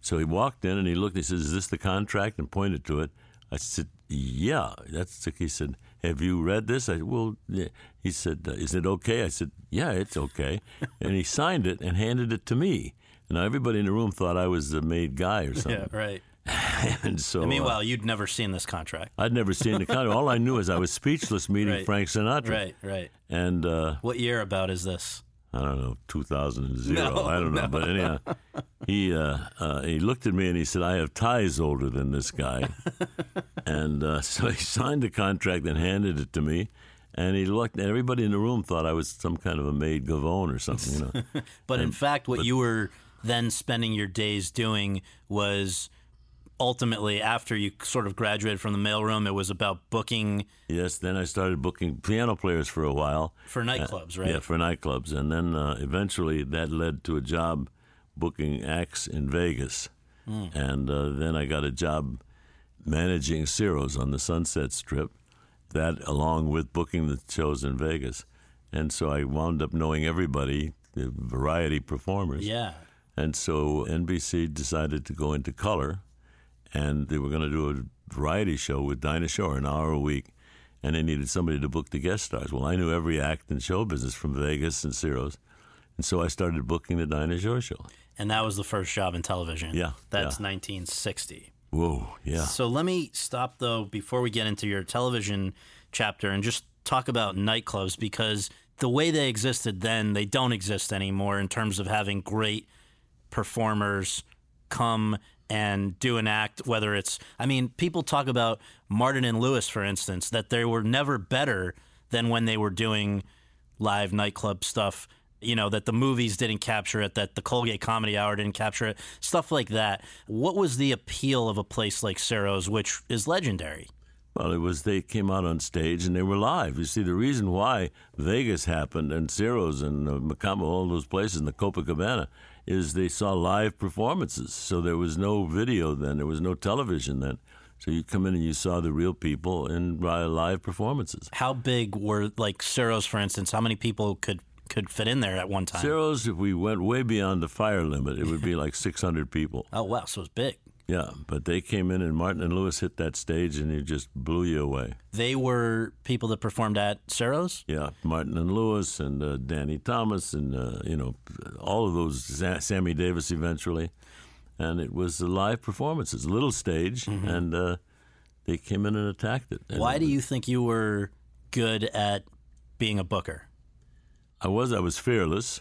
Speaker 8: So he walked in and he looked. He says, "Is this the contract?" and pointed to it. I said, "Yeah, that's." The, he said, "Have you read this?" I said, "Well," yeah. he said, uh, "Is it okay?" I said, "Yeah, it's okay." and he signed it and handed it to me. Now everybody in the room thought I was the made guy or something.
Speaker 3: yeah, right.
Speaker 8: and so,
Speaker 3: And
Speaker 8: uh,
Speaker 3: meanwhile, you'd never seen this contract.
Speaker 8: I'd never seen the contract. All I knew is I was speechless meeting
Speaker 3: Right.
Speaker 8: Frank Sinatra.
Speaker 3: Right, right.
Speaker 8: And uh,
Speaker 3: What year about is this?
Speaker 8: I don't know, 2000
Speaker 3: No,
Speaker 8: I don't know,
Speaker 3: no.
Speaker 8: but anyhow, he uh, uh, he looked at me and he said, "I have ties older than this guy," and uh, so he signed the contract and handed it to me. And he looked, and everybody in the room thought I was some kind of a made Gavone or something, you know.
Speaker 3: But in fact, what
Speaker 8: but-
Speaker 3: you were then spending your days doing was ultimately after you sort of graduated from the mailroom, it was about booking
Speaker 8: Yes, then I started booking piano players for a while.
Speaker 3: for nightclubs,
Speaker 8: Uh,
Speaker 3: right?
Speaker 8: Yeah, for nightclubs. And then uh, eventually that led to a job booking acts in Vegas.
Speaker 3: Mm.
Speaker 8: And uh, then I got a job managing Ciro's on the Sunset Strip, that along with booking the shows in Vegas. And so I wound up knowing everybody, the variety performers.
Speaker 3: Yeah.
Speaker 8: And so NBC decided to go into color, and they were going to do a variety show with Dinah Shore, an hour a week, and they needed somebody to book the guest stars. Well, I knew every act in show business from Vegas and Ciro's, and so I started booking the Dinah Shore show.
Speaker 3: And that was the first job in television.
Speaker 8: Yeah,
Speaker 3: That's
Speaker 8: yeah.
Speaker 3: 1960.
Speaker 8: Whoa, yeah.
Speaker 3: So let me stop though before we get into your television chapter and just talk about nightclubs because the way they existed then, they don't exist anymore in terms of having great performers come and do an act, whether it's, I mean, people talk about Martin and Lewis, for instance, that they were never better than when they were doing live nightclub stuff. You know, that the movies didn't capture it, that the Colgate Comedy Hour didn't capture it, stuff like that. What was the appeal of a place like Ciro's, which is legendary?
Speaker 8: Well, it was they came out on stage and they were live. You see, the reason why Vegas happened and Ciro's and uh, all those places, and the Copacabana, is they saw live performances. So there was no video then, there was no television then. So you come in and you saw the real people in live performances.
Speaker 3: How big were, like, Ciro's, for instance, how many people could, could fit in there at one time?
Speaker 8: Ciro's, if we went way beyond the fire limit, it would be like 600 people.
Speaker 3: Oh, wow, so it's big.
Speaker 8: Yeah, but they came in and Martin and Lewis hit that stage and it just blew you away.
Speaker 3: They were people that performed at Ciro's?
Speaker 8: Yeah, Martin and Lewis and uh, Danny Thomas and uh, you know all of those Sa- Sammy Davis eventually, and it was live performances, little stage, and uh, they came in and attacked it. And
Speaker 3: Why do you think you were good at being a booker?
Speaker 8: I was I was fearless,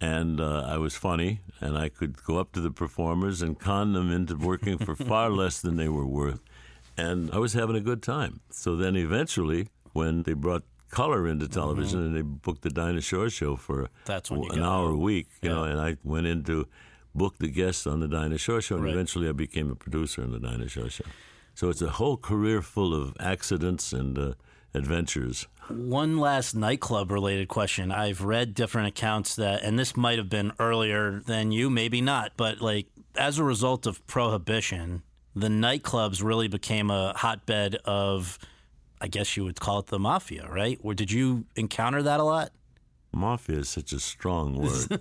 Speaker 8: and uh, I was funny, and I could go up to the performers and con them into working for far less than they were worth, and I was having a good time. So then eventually, when they brought color into television and they booked the Dinah Shore show for
Speaker 3: Mm-hmm. That's
Speaker 8: an hour a week, you know, and I went in to book the guests on the Dinah Shore show, and
Speaker 3: Right.
Speaker 8: eventually I became a producer on the Dinah Shore show. So it's a whole career full of accidents and uh, adventures.
Speaker 3: One last nightclub related question. I've read different accounts that, and this might have been earlier than you, maybe not, but like as a result of prohibition, the nightclubs really became a hotbed of, I guess you would call it the mafia, right? Or did you encounter that a lot?
Speaker 8: Mafia is such a strong word.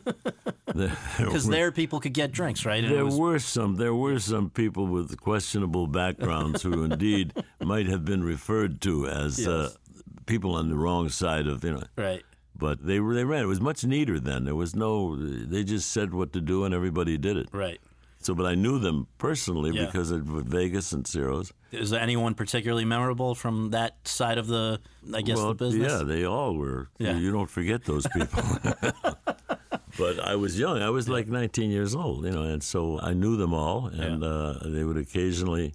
Speaker 3: Because there people could get drinks, right? And
Speaker 8: There
Speaker 3: was-
Speaker 8: were some. There were some people with questionable backgrounds who, indeed, might have been referred to as uh, people on the wrong side of you know.
Speaker 3: right.
Speaker 8: But they they ran. It was much neater then. There was no. They just said what to do, and everybody did it.
Speaker 3: Right.
Speaker 8: So, but I knew them personally
Speaker 3: Yeah.
Speaker 8: because of Vegas and Ciro's.
Speaker 3: Is there anyone particularly memorable from that side of the, I guess,
Speaker 8: well,
Speaker 3: the business?
Speaker 8: yeah, they all were.
Speaker 3: Yeah.
Speaker 8: You, you don't forget those people. but I was young. I was like 19 years old, you know, and so I knew them all, and uh, they would occasionally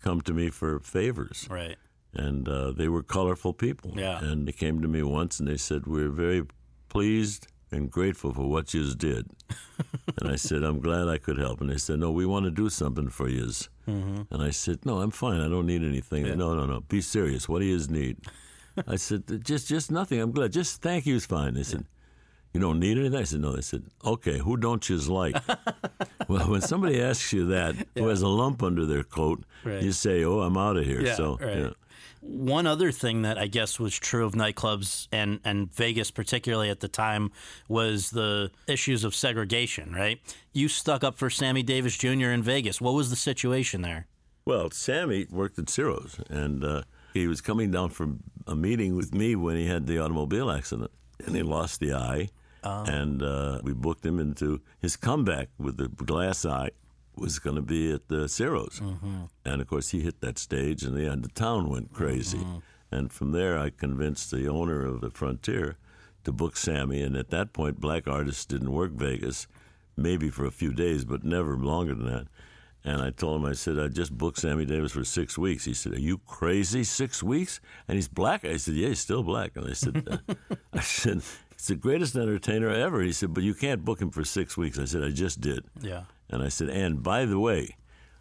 Speaker 8: come to me for favors.
Speaker 3: Right.
Speaker 8: And uh, they were colorful people.
Speaker 3: Yeah.
Speaker 8: And they came to me once and they said, We're very pleased and grateful for what you did. and I said, I'm glad I could help. And they said, No, we want to do something for you.
Speaker 3: Mhm.
Speaker 8: And I said, No, I'm fine. I don't need anything. No, no, no. Be serious. What do you need? I said, Just just nothing. I'm glad. Just thank you's fine. They said, You don't need anything? I said, No. They said, Okay, who don't you like? well, when somebody asks you that, who has a lump under their coat,
Speaker 3: Right.
Speaker 8: you say, Oh, I'm out of here.
Speaker 3: Yeah,
Speaker 8: so,
Speaker 3: right. One other thing that I guess was true of nightclubs and, and Vegas, particularly at the time, was the issues of segregation, right? You stuck up for Sammy Davis Jr. in Vegas. What was the situation there?
Speaker 8: Well, Sammy worked at Ciro's, and uh, he was coming down from a meeting with me when he had the automobile accident, and he lost the eye. And uh, we booked him into his comeback with the glass eye was going to be at the Ciro's. And of course, he hit that stage, and the, and the town went crazy. And from there, I convinced the owner of the Frontier to book Sammy. And at that point, black artists didn't work Vegas, maybe for a few days, but never longer than that. And I told him, I said, I just booked Sammy Davis for six weeks. He said, Are you crazy? Six weeks? And he's black. I said, Yeah, he's still black. And I said, uh, I said, It's the greatest entertainer ever. He said, But you can't book him for six weeks. I said, I just did.
Speaker 3: Yeah.
Speaker 8: And I said, and by the way,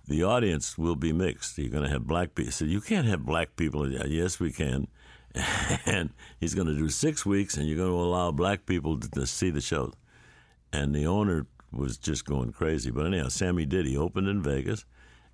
Speaker 8: the audience will be mixed. You're going to have black people. He said, you can't have black people. Yes, we can. And he's going to do six weeks, and you're going to allow black people to, to see the show. And the owner was just going crazy. But anyhow, Sammy did. He opened in Vegas,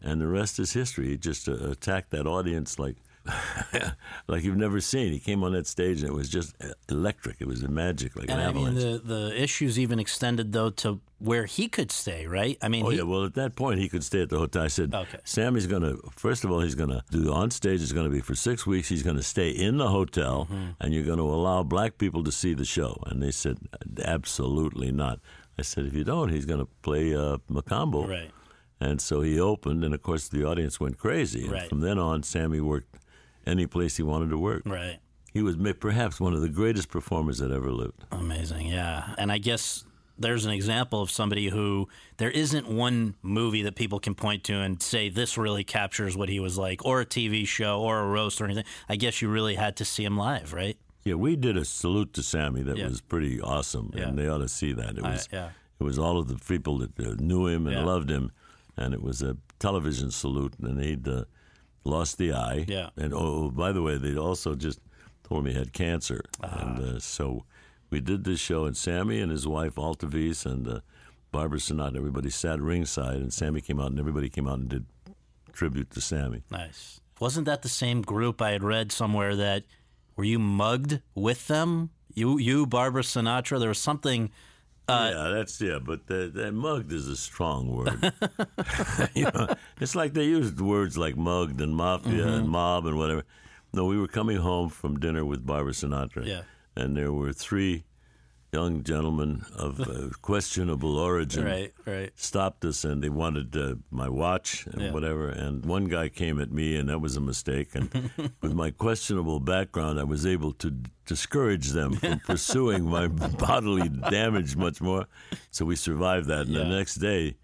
Speaker 8: and the rest is history. He just uh, attacked that audience like. like you've never seen. He came on that stage and it was just electric. It was magic, like
Speaker 3: And
Speaker 8: an
Speaker 3: I mean,
Speaker 8: avalanche.
Speaker 3: the, the issues even extended, though, to where he could stay, right? I mean,
Speaker 8: oh
Speaker 3: he,
Speaker 8: yeah. Well, at that point, he could stay at the hotel. I said,
Speaker 3: Okay.
Speaker 8: Sammy's going to first of all, he's going to do on stage. It's going to be for six weeks. He's going to stay in the hotel,
Speaker 3: Mm-hmm.
Speaker 8: and you're going to allow black people to see the show. And they said, absolutely not. I said, if you don't, he's going to play uh, Mocambo.
Speaker 3: Right.
Speaker 8: And so he opened, and of course, the audience went crazy. And
Speaker 3: Right.
Speaker 8: from then on, Sammy worked any place he wanted to work.
Speaker 3: Right.
Speaker 8: He was perhaps one of the greatest performers that ever lived.
Speaker 3: Amazing, yeah. And I guess there's an example of somebody who there isn't one movie that people can point to and say this really captures what he was like, or a TV show, or a roast, or anything. I guess you really had to see him live, right?
Speaker 8: Yeah, we did a salute to Sammy that
Speaker 3: Yeah.
Speaker 8: was pretty awesome,
Speaker 3: Yeah.
Speaker 8: and they ought to see that. It
Speaker 3: I-
Speaker 8: was,
Speaker 3: yeah.
Speaker 8: it was all of the people that uh, knew him and loved him, and it was a television salute, and he'd uh, lost the eye.
Speaker 3: Yeah.
Speaker 8: And oh, by the way, they also just told me he had cancer,
Speaker 3: Ah.
Speaker 8: and uh, so we did this show, and Sammy and his wife Altovise and uh, Barbara Sinatra, everybody sat ringside, and Sammy came out, and everybody came out and did tribute to Sammy.
Speaker 3: Nice. Wasn't that the same group I had read somewhere that were you mugged with them? You, you, Barbara Sinatra. There was something. Uh,
Speaker 8: yeah, that's yeah, but that, that mugged is a strong word. you know, it's like they used words like mugged and mafia
Speaker 3: Mhm.
Speaker 8: and mob and whatever. No, we were coming home from dinner with Barbara Sinatra,
Speaker 3: Yeah.
Speaker 8: and there were three young gentleman of uh, questionable origin.
Speaker 3: Right, right.
Speaker 8: Stopped us and they wanted uh, my watch and
Speaker 3: Yeah.
Speaker 8: whatever. And one guy came at me, and that was a mistake. And with my questionable background, I was able to d- discourage them from pursuing my bodily damage much more. So we survived that. And the next day,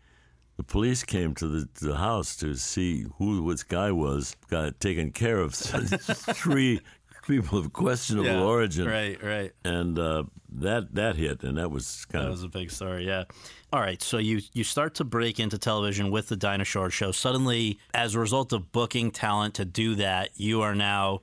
Speaker 8: the police came to the, to the house to see who this guy was. Got taken care of. Three people of questionable
Speaker 3: Yeah,
Speaker 8: origin.
Speaker 3: right, right.
Speaker 8: And uh, that that hit, and that was kind of
Speaker 3: That
Speaker 8: of
Speaker 3: was a big story, yeah. All right, so you you start to break into television with the Dinah Shore show. Suddenly, as a result of booking talent to do that, you are now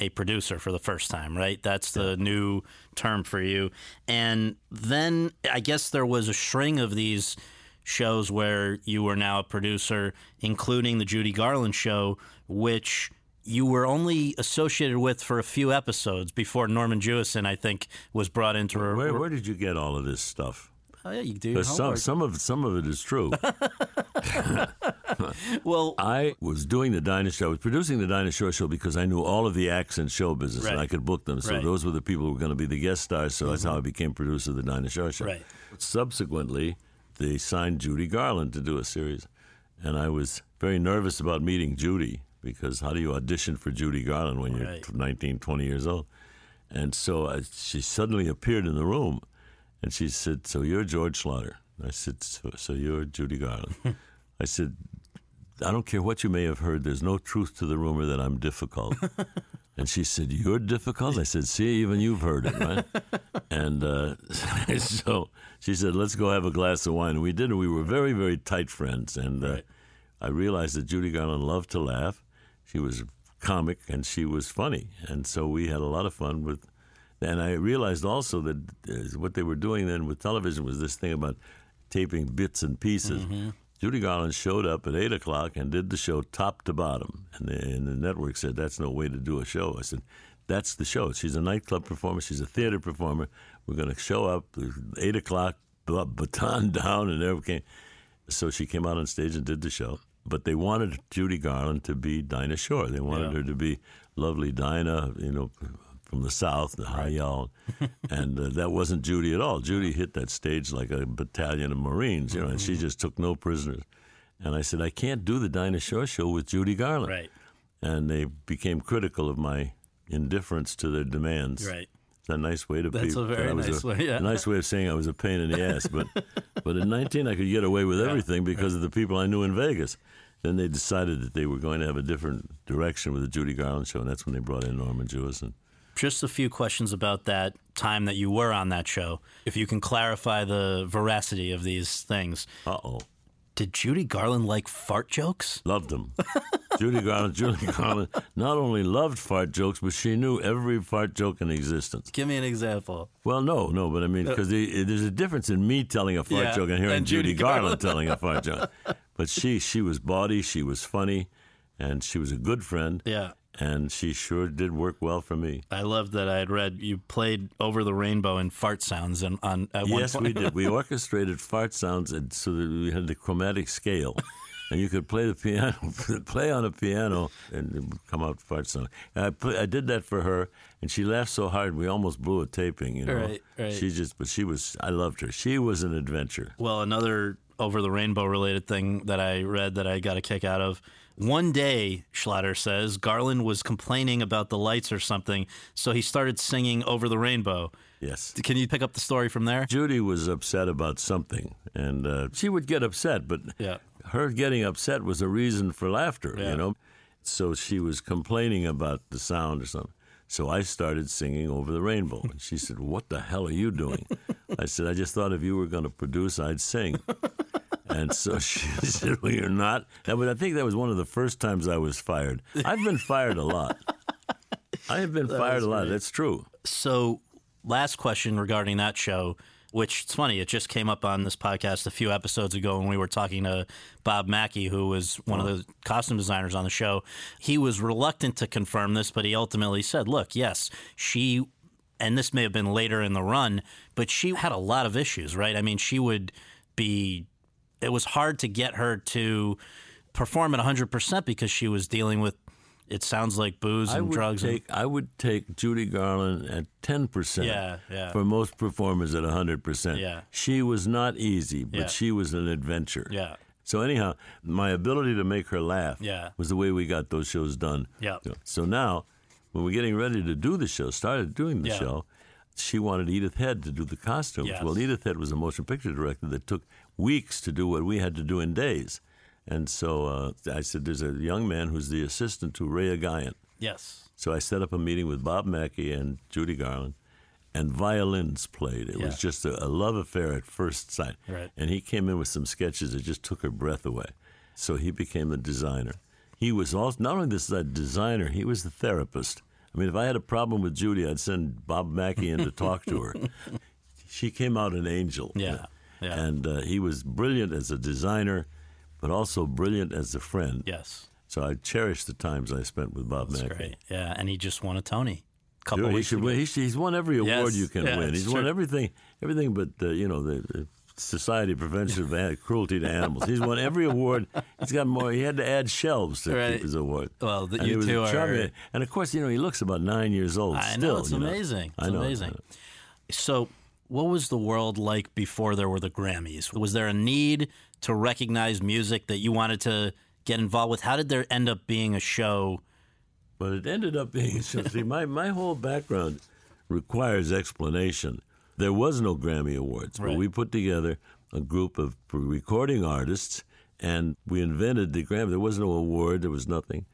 Speaker 3: a producer for the first time, right? That's the new term for you. And then I guess there was a string of these shows where you were now a producer, including the Judy Garland show, which you were only associated with for a few episodes before Norman Jewison, I think, was brought into.
Speaker 8: Where, where, where did you get all of this stuff?
Speaker 3: Oh, yeah, you do.
Speaker 8: some some of some of it is true.
Speaker 3: well,
Speaker 8: I was doing the Dinah Show. I was producing the Dinah Shore Show because I knew all of the acts in show business and I could book them. So
Speaker 3: Right.
Speaker 8: those were the people who were going to be the guest stars. So that's mm-hmm. how I became producer of the Dinah Shore Show.
Speaker 3: Right.
Speaker 8: Subsequently, they signed Judy Garland to do a series, and I was very nervous about meeting Judy because how do you audition for Judy Garland when you're
Speaker 3: Right.
Speaker 8: 19, 20 years old? And so I, she suddenly appeared in the room, and she said, "So you're George Schlatter?" I said, "So, so you're Judy Garland?" I said, "I don't care what you may have heard. There's no truth to the rumor that I'm difficult." and she said, "You're difficult." I said, "See, even you've heard it, right?" and uh, so she said, "Let's go have a glass of wine." And we did. and We were very, very tight friends, and uh, I realized that Judy Garland loved to laugh. She was comic and she was funny, and so we had a lot of fun with. And I realized also that uh, what they were doing then with television was this thing about taping bits and pieces. Judy Garland showed up at eight o'clock and did the show top to bottom, and the, and the network said that's no way to do a show. I said, that's the show. She's a nightclub performer. She's a theater performer. We're going to show up at eight o'clock, baton down, and everything. So she came out on stage and did the show. But they wanted Judy Garland to be Dinah Shore. They wanted
Speaker 3: Yeah.
Speaker 8: her to be lovely Dinah, you know, from the South, the high y'all. and uh, that wasn't Judy at all. Judy hit that stage like a battalion of Marines, you know, and
Speaker 3: Mm-hmm.
Speaker 8: she just took no prisoners. And I said, I can't do the Dinah Shore show with Judy Garland.
Speaker 3: Right.
Speaker 8: And they became critical of my indifference to their demands.
Speaker 3: Right.
Speaker 8: It's a nice way to be.
Speaker 3: That's a very nice
Speaker 8: a,
Speaker 3: way, yeah.
Speaker 8: a nice way of saying I was a pain in the ass. But but at 19, I could get away with everything because of the people I knew in Vegas. Then they decided that they were going to have a different direction with the Judy Garland show, and that's when they brought in Norman Jewison.
Speaker 3: Just a few questions about that time that you were on that show. If you can clarify the veracity of these things.
Speaker 8: Uh oh.
Speaker 3: Did Judy Garland like fart jokes?
Speaker 8: Loved them. Judy Garland, Judy Garland not only loved fart jokes, but she knew every fart joke in existence.
Speaker 3: Give me an example.
Speaker 8: Well, no, no, but I mean, because there's a difference in me telling a fart
Speaker 3: Uh, Yeah,
Speaker 8: joke and hearing
Speaker 3: and
Speaker 8: Judy,
Speaker 3: Judy
Speaker 8: Garland,
Speaker 3: Garland.
Speaker 8: telling a fart joke. But she, she was bawdy, she was funny, and she was a good friend.
Speaker 3: Yeah.
Speaker 8: And she sure did work well for me.
Speaker 3: I loved that I had read you played Over the Rainbow in fart sounds and on at one
Speaker 8: yes, we did. We orchestrated fart sounds and so that we had the chromatic scale. And you could play the piano, play on a piano, and it would come out fart sound. I, play, I did that for her, and she laughed so hard we almost blew a taping. You know,
Speaker 3: Right, right.
Speaker 8: she just, but she was. I loved her. She was an adventure.
Speaker 3: Well, another over the rainbow related thing that I read that I got a kick out of. One day, Schlatter says, Garland was complaining about the lights or something, so he started singing Over the Rainbow.
Speaker 8: Yes.
Speaker 3: Can you pick up the story from there?
Speaker 8: Judy was upset about something, and uh, she would get upset, but
Speaker 3: Yeah.
Speaker 8: her getting upset was a reason for laughter,
Speaker 3: Yeah.
Speaker 8: you know? So she was complaining about the sound or something. So I started singing Over the Rainbow. And she said, What the hell are you doing? I said, I just thought if you were going to produce, I'd sing. And so she said, Well, you're not. That was, I think that was one of the first times I was fired. I've been fired a lot. I have been
Speaker 3: That
Speaker 8: fired a lot.
Speaker 3: great.
Speaker 8: That's true.
Speaker 3: So, last question regarding that show, which it's funny, it just came up on this podcast a few episodes ago when we were talking to Bob Mackie, who was one of the costume designers on the show. He was reluctant to confirm this, but he ultimately said, look, yes, she. And this may have been later in the run, but she had a lot of issues, right? I mean, she would be. It was hard to get her to perform at 100% because she was dealing with, it sounds like booze
Speaker 8: I
Speaker 3: and
Speaker 8: would
Speaker 3: drugs. and-
Speaker 8: I would take Judy Garland at ten percent.
Speaker 3: Yeah, yeah.
Speaker 8: For most performers, at hundred percent.
Speaker 3: Yeah.
Speaker 8: She was not easy, but
Speaker 3: Yeah.
Speaker 8: she was an adventure.
Speaker 3: Yeah.
Speaker 8: So anyhow, my ability to make her laugh
Speaker 3: Yeah.
Speaker 8: was the way we got those shows done.
Speaker 3: Yeah.
Speaker 8: So now, when we're getting ready to do the show, started doing the
Speaker 3: Yeah.
Speaker 8: show, she wanted Edith Head to do the costumes.
Speaker 3: Yes.
Speaker 8: Well, Edith Head was a motion picture director that took weeks to do what we had to do in days. And so uh, I said, "There's a young man who's the assistant to Ray Aghayan."
Speaker 3: Yes.
Speaker 8: So I set up a meeting with Bob Mackie and Judy Garland, and violins played. It
Speaker 3: Yeah.
Speaker 8: was just a, a love affair at first sight.
Speaker 3: Right.
Speaker 8: And he came in with some sketches that just took her breath away. So he became the designer. He was also not only this designer, he was the therapist. I mean, if I had a problem with Judy, I'd send Bob Mackie in to talk to her. She came out an angel.
Speaker 3: Yeah. Yeah.
Speaker 8: And uh, he was brilliant as a designer, but also brilliant as a friend.
Speaker 3: Yes.
Speaker 8: So I cherish the times I spent with Bob
Speaker 3: That's
Speaker 8: Mackie.
Speaker 3: great. Yeah, and he just won a Tony. A couple
Speaker 8: Dude, he should
Speaker 3: ago.
Speaker 8: win. He should- he's won every award
Speaker 3: Yes.
Speaker 8: you can
Speaker 3: Yeah,
Speaker 8: win.
Speaker 3: it's
Speaker 8: He's won everything, everything but uh, you know the, the Society of Prevention of Cruelty to Animals. He's won every award. He's got more. He had to add shelves to
Speaker 3: Right.
Speaker 8: keep his award.
Speaker 3: Well, the-
Speaker 8: And
Speaker 3: you two are-
Speaker 8: And of course, you know he looks about nine years old.
Speaker 3: I
Speaker 8: still,
Speaker 3: know it's amazing. It's
Speaker 8: I know.
Speaker 3: amazing. So, what was the world like before there were the Grammys? Was there a need to recognize music that you wanted to get involved with? How did there end up being a show?
Speaker 8: But it ended up being see my my whole background requires explanation. There was no Grammy Awards, but
Speaker 3: Right.
Speaker 8: we put together a group of recording artists, and we invented the Grammy. There was no award. There was nothing.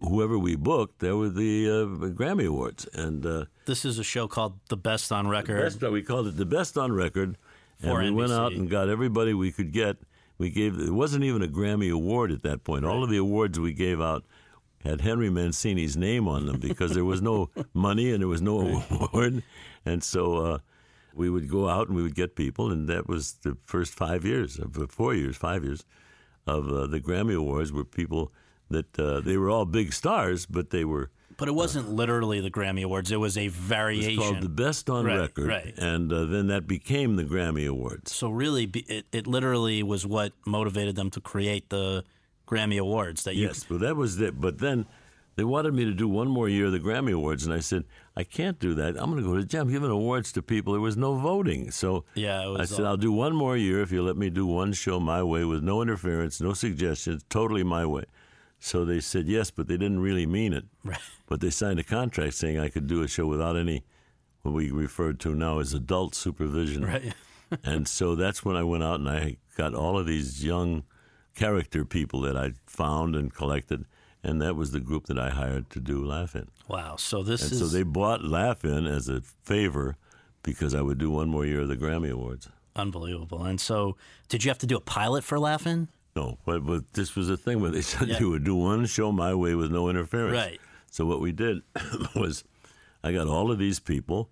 Speaker 8: Whoever we booked, there were the uh, Grammy Awards, and uh,
Speaker 3: This is a show called The Best on Record.
Speaker 8: best, we called it the best on record, and we went out and got everybody we could get. We gave it wasn't even a Grammy award at that point. All of the awards we gave out had Henry Mancini's name on them because there was no money and there was no award, and so uh, we would go out and we would get people, and that was the first five years of four years, five years of uh, the Grammy Awards were people that uh, they were all big stars, but they were
Speaker 3: But it wasn't literally the Grammy Awards. It was a variation.
Speaker 8: it was called the Best on
Speaker 3: Right,
Speaker 8: Record,
Speaker 3: right.
Speaker 8: and uh, then that became the Grammy Awards.
Speaker 3: So really, it, it literally was what motivated them to create the Grammy Awards. That you
Speaker 8: Yes, but that was it. But then they wanted me to do one more year of the Grammy Awards, and I said I can't do that. I'm going to go to jail. I'm giving awards to people. There was no voting, so
Speaker 3: Yeah,
Speaker 8: I said
Speaker 3: all-
Speaker 8: I'll do one more year if you let me do one show my way with no interference, no suggestions, totally my way. So they said yes, but they didn't really mean it.
Speaker 3: Right.
Speaker 8: But they signed a contract saying I could do a show without any what we refer to now as adult supervision.
Speaker 3: Right.
Speaker 8: and so that's when I went out and I got all of these young character people that I found and collected, and that was the group that I hired to do Laugh In.
Speaker 3: Wow. So this
Speaker 8: and
Speaker 3: is
Speaker 8: so they bought Laugh In as a favor because I would do one more year of the Grammy Awards.
Speaker 3: unbelievable. And so, did you have to do a pilot for Laugh-In?
Speaker 8: No, but, but this was a thing where they said
Speaker 3: Yeah.
Speaker 8: you would do one show my way with no interference.
Speaker 3: Right.
Speaker 8: So what we did was I got all of these people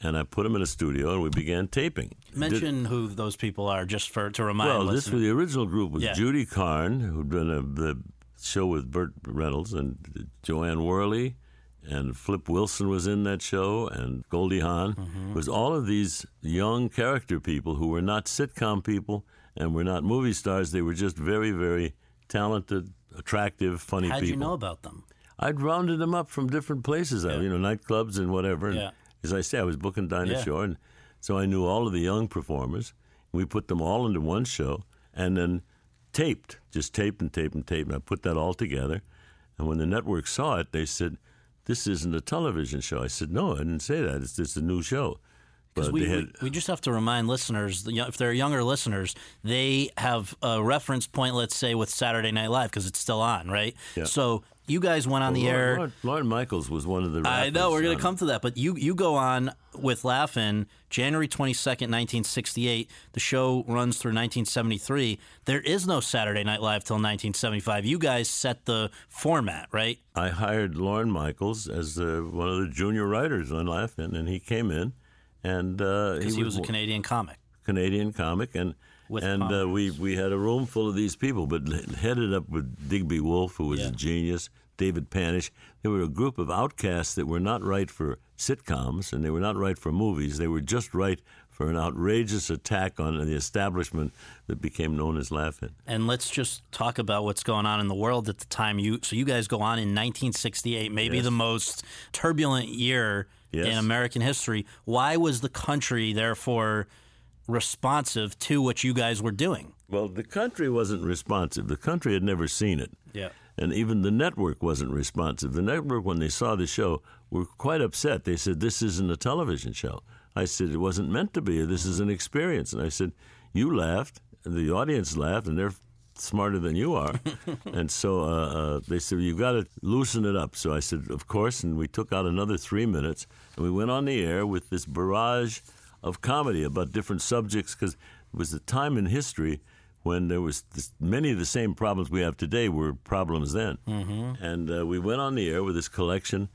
Speaker 8: and I put them in a studio and we began taping.
Speaker 3: Mention who those people are, just for to remind. You.
Speaker 8: Well, this
Speaker 3: listeners.
Speaker 8: was the original group was
Speaker 3: Yeah.
Speaker 8: Judy Carne, who'd done a, the show with Burt Reynolds, and Jo Anne Worley, and Flip Wilson was in that show, and Goldie Hawn.
Speaker 3: Mm-hmm.
Speaker 8: It was all of these young character people who were not sitcom people and were not movie stars. They were just very, very talented, attractive, funny people.
Speaker 3: How'd
Speaker 8: people.
Speaker 3: you know about them?
Speaker 8: I'd rounded them up from different places, uh, you know, nightclubs and whatever. And
Speaker 3: Yeah.
Speaker 8: As I say, I was booking Dinah
Speaker 3: Yeah.
Speaker 8: Shore, and so I knew all of the young performers. We put them all into one show, and then taped, just taped and taped and taped. And I put that all together. And when the network saw it, they said, "This isn't a television show." I said, "No, I didn't say that. It's just a new show."
Speaker 3: Because
Speaker 8: But
Speaker 3: we,
Speaker 8: had,
Speaker 3: we, just have to remind listeners, if they're younger listeners, they have a reference point, let's say, with Saturday Night Live because it's still on, right?
Speaker 8: Yeah.
Speaker 3: So you guys went on
Speaker 8: Well,
Speaker 3: the
Speaker 8: Lorne,
Speaker 3: air.
Speaker 8: Lorne, Lorne Michaels was one of the.
Speaker 3: I know we're going to come to that, but you you go on with Laugh-In January 22nd, 1968. The show runs through 1973. There is no Saturday Night Live till 1975. You guys set the format, right?
Speaker 8: I hired Lorne Michaels as uh, one of the junior writers on Laugh-In, and he came in, and uh,
Speaker 3: Because he was a Canadian comic.
Speaker 8: Canadian comic, and
Speaker 3: With
Speaker 8: and uh, we we had a room full of these people, but headed up with Digby Wolfe, who was
Speaker 3: Yeah.
Speaker 8: a genius, David Panich. They were a group of outcasts that were not right for sitcoms, and they were not right for movies. They were just right for an outrageous attack on the establishment that became known as Laugh-In.
Speaker 3: And let's just talk about what's going on in the world at the time. You so you guys go on in 1968, maybe
Speaker 8: Yes.
Speaker 3: the most turbulent year
Speaker 8: Yes.
Speaker 3: in American history. Why was the country therefore responsive to what you guys were doing?
Speaker 8: Well, the country wasn't responsive. The country had never seen it.
Speaker 3: Yeah.
Speaker 8: And even the network wasn't responsive. The network, when they saw the show, were quite upset. They said, This isn't a television show. I said, It wasn't meant to be. This is an experience. And I said, You laughed, and the audience laughed, and they're smarter than you are. and so uh, uh, they said, You've got to loosen it up. So I said, Of course. And we took out another three minutes, and we went on the air with this barrage of comedy about different subjects because it was a time in history when there was this, many of the same problems we have today were problems then. Mm-hmm. And uh, we went on the air with this collection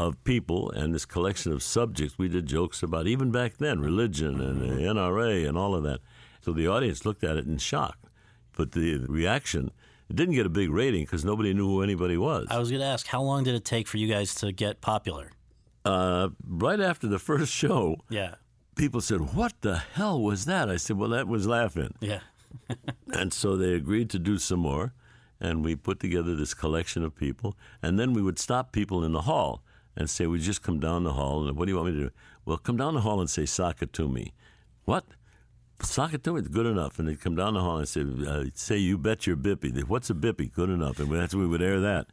Speaker 8: of people and this collection of subjects. We did jokes about even back then religion and the NRA and all of that. So the audience looked at it in shock. But the reaction, it didn't get a big rating because nobody knew who anybody was.
Speaker 3: I was going to ask, how long did it take for you guys to get popular?
Speaker 8: Uh, right after the first show,
Speaker 3: Yeah.
Speaker 8: people said, What the hell was that? I said, Well, that was Laugh-In.
Speaker 3: Yeah.
Speaker 8: And so they agreed to do some more, and we put together this collection of people. And then we would stop people in the hall and say, "We just come down the hall, and what do you want me to do?" Well, come down the hall and say "sock it to me." What? Sock it to me? Good enough. And they'd come down the hall and say, uh, "Say you bet your bippy." What's a bippy? Good enough. And that's we would air that.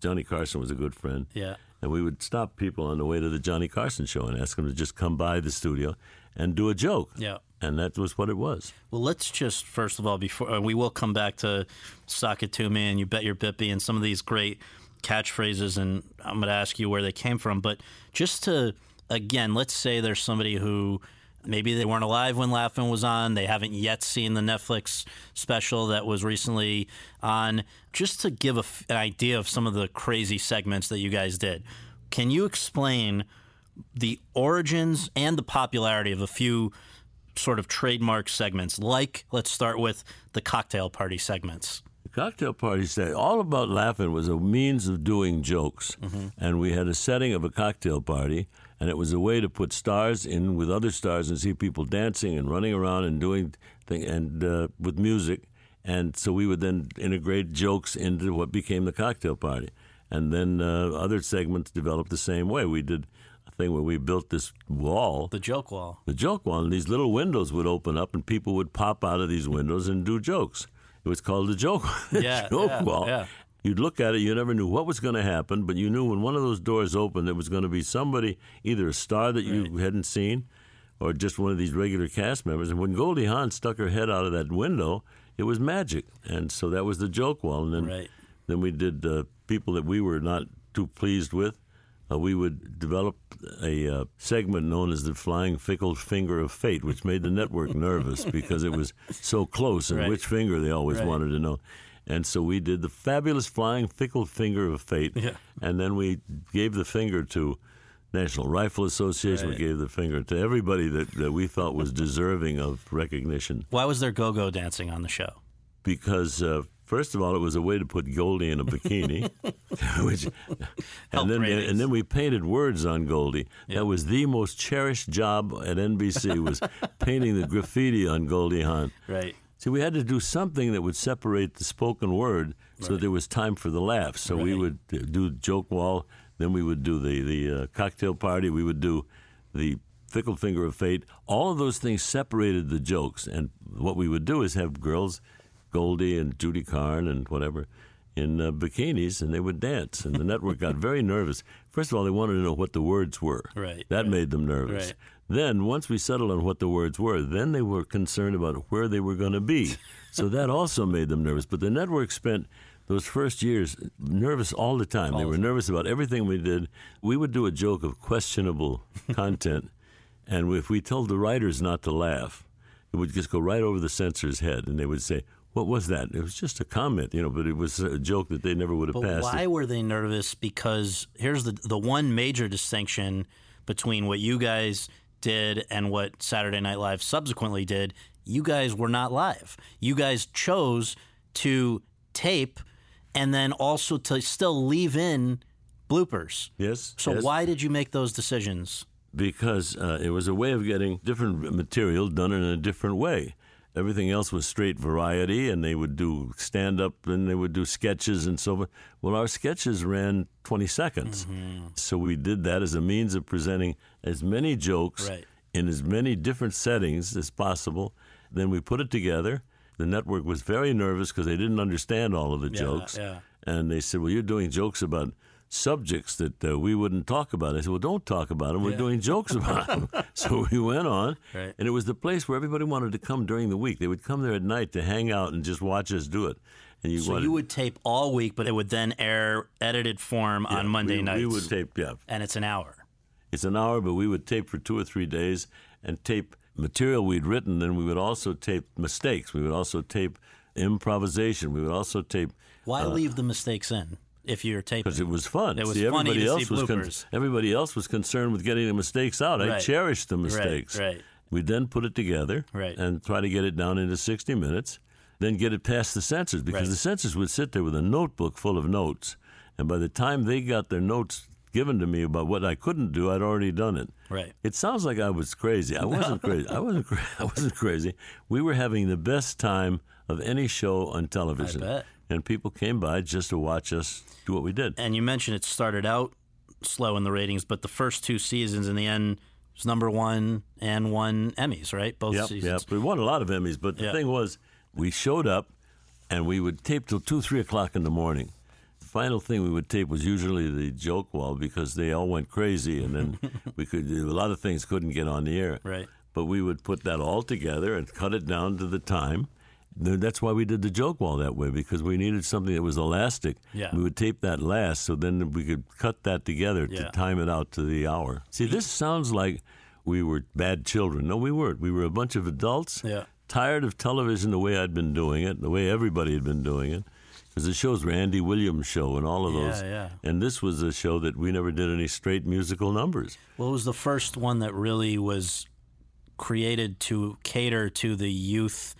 Speaker 8: Johnny Carson was a good friend.
Speaker 3: Yeah.
Speaker 8: And we would stop people on the way to the Johnny Carson show and ask them to just come by the studio and do a joke.
Speaker 3: Yeah.
Speaker 8: And that was what it was.
Speaker 3: Well, let's just first of all, before uh, we will come back to "Sock It to Me" and "You Bet Your Bippy" and some of these great catchphrases, and I'm going to ask you where they came from. But just to again, let's say there's somebody who maybe they weren't alive when Laugh-In was on, they haven't yet seen the Netflix special that was recently on. Just to give a an idea of some of the crazy segments that you guys did, can you explain the origins and the popularity of a few? sort of trademark segments, like let's start with the cocktail party segments.
Speaker 8: Cocktail party said all about Laugh-In was a means of doing jokes,
Speaker 3: Mm-hmm.
Speaker 8: and we had a setting of a cocktail party, and it was a way to put stars in with other stars and see people dancing and running around and doing thing and uh, with music, and so we would then integrate jokes into what became the cocktail party, and then uh, other segments developed the same way. We did a thing where we built this wall,
Speaker 3: The joke wall.
Speaker 8: the joke wall, and these little windows would open up, and people would pop out of these windows and do jokes. It was called the joke,
Speaker 3: Yeah,
Speaker 8: joke
Speaker 3: yeah,
Speaker 8: wall.
Speaker 3: yeah.
Speaker 8: You'd look at it, you never knew what was going to happen, but you knew when one of those doors opened, there was going to be somebody, either a star that you hadn't seen, or just one of these regular cast members. And when Goldie Hawn stuck her head out of that window, it was magic, and so that was the joke wall. And then,
Speaker 3: Right.
Speaker 8: then we did uh, people that we were not too pleased with. Uh, we would develop a uh, segment known as the Flying Fickle Finger of Fate, which made the network nervous because it was so close and
Speaker 3: Right.
Speaker 8: which finger they always
Speaker 3: Right.
Speaker 8: wanted to know. And so we did the fabulous Flying Fickle Finger of Fate,
Speaker 3: Yeah.
Speaker 8: and then we gave the finger to National Rifle Association. We gave the finger to everybody that, that we thought was deserving of recognition
Speaker 3: Why was there go-go dancing on the show?
Speaker 8: because uh, first of all, it was a way to put Goldie in a bikini, which, and then
Speaker 3: ratings.
Speaker 8: and then we painted words on Goldie.
Speaker 3: Yeah.
Speaker 8: That was the most cherished job at NBC was painting the graffiti on Goldie Hawn.
Speaker 3: Right.
Speaker 8: See, we had to do something that would separate the spoken word, so there was time for the laugh. So we would uh, do joke wall, then we would do the the uh, cocktail party. We would do the fickle finger of fate. All of those things separated the jokes, and what we would do is have girls, Goldie and Judy Carne and whatever, in uh, bikinis, and they would dance. And the network got very nervous. First of all, they wanted to know what the words were.
Speaker 3: Right,
Speaker 8: That
Speaker 3: right.
Speaker 8: made them nervous.
Speaker 3: Right.
Speaker 8: Then, once we settled on what the words were, then they were concerned about where they were going to be. so that also made them nervous. But the network spent those first years nervous all the time. they were nervous about everything we did. We would do a joke of questionable content, and if we told the writers not to laugh, it would just go right over the censor's head, and they would say, "What was that?" It was just a comment, you know, but it was a joke that they never would have
Speaker 3: But
Speaker 8: passed.
Speaker 3: why
Speaker 8: it.
Speaker 3: were they nervous? Because here's the the one major distinction between what you guys did and what Saturday Night Live subsequently did. You guys were not live. You guys chose to tape and then also to still leave in bloopers.
Speaker 8: Yes.
Speaker 3: So
Speaker 8: yes.
Speaker 3: why did you make those decisions?
Speaker 8: because uh, it was a way of getting different material done in a different way. Everything else was straight variety, and they would do stand up and they would do sketches and so forth. Well, our sketches ran 20 seconds. Mm-hmm. So we did that as a means of presenting as many jokes
Speaker 3: Right.
Speaker 8: in as many different settings as possible. Then we put it together. The network was very nervous because they didn't understand all of the
Speaker 3: Yeah,
Speaker 8: jokes.
Speaker 3: yeah.
Speaker 8: And they said, Well, you're doing jokes about subjects that uh, we wouldn't talk about. I said, Well, don't talk about them. We're
Speaker 3: Yeah.
Speaker 8: doing jokes about them. so we went on.
Speaker 3: Right.
Speaker 8: And it was the place where everybody wanted to come during the week. They would come there at night to hang out and just watch us do it. And you
Speaker 3: So
Speaker 8: wanted,
Speaker 3: you would tape all week, but it would then air edited form
Speaker 8: yeah,
Speaker 3: on Monday
Speaker 8: we,
Speaker 3: nights.
Speaker 8: We would tape, yeah.
Speaker 3: and it's an hour.
Speaker 8: It's an hour, but we would tape for two or three days and tape material we'd written. Then we would also tape mistakes. We would also tape improvisation. We would also tape
Speaker 3: Why leave the mistakes in if you're taping?
Speaker 8: because it was fun.
Speaker 3: It was
Speaker 8: see,
Speaker 3: funny
Speaker 8: everybody
Speaker 3: to
Speaker 8: else
Speaker 3: see
Speaker 8: was
Speaker 3: bloopers.
Speaker 8: everybody else was concerned with getting the mistakes out. I cherished the mistakes.
Speaker 3: right. right.
Speaker 8: We'd then put it together
Speaker 3: Right.
Speaker 8: and try to get it down into 60 minutes, then get it past the censors because
Speaker 3: Right.
Speaker 8: the censors would sit there with a notebook full of notes. And by the time they got their notes given to me about what I couldn't do, I'd already done it.
Speaker 3: Right.
Speaker 8: It sounds like I was crazy. I wasn't crazy. I wasn't. Cra- I wasn't crazy. We were having the best time of any show on television,
Speaker 3: bet.
Speaker 8: And people came by just to watch us do what we did.
Speaker 3: And you mentioned it started out slow in the ratings, but the first two seasons in the end was number one and won Emmys, right? Both
Speaker 8: Yep,
Speaker 3: seasons.
Speaker 8: yep. We won a lot of Emmys, but the
Speaker 3: Yeah.
Speaker 8: thing was, we showed up, and we would tape till two, three o'clock in the morning. The final thing we would tape was usually the joke wall because they all went crazy, and then we could a lot of things couldn't get on the air.
Speaker 3: Right.
Speaker 8: But we would put that all together and cut it down to the time. That's why we did the joke wall that way because we needed something that was elastic.
Speaker 3: Yeah.
Speaker 8: We would tape that last, so then we could cut that together
Speaker 3: Yeah.
Speaker 8: to time it out to the hour. See, this sounds like we were bad children. No, we weren't. We were a bunch of adults
Speaker 3: Yeah.
Speaker 8: tired of television the way I'd been doing it, the way everybody had been doing it. Because the shows were Andy Williams' show and all of those.
Speaker 3: Yeah, yeah.
Speaker 8: And this was a show that we never did any straight musical numbers.
Speaker 3: Well, it was the first one that really was created to cater to the youth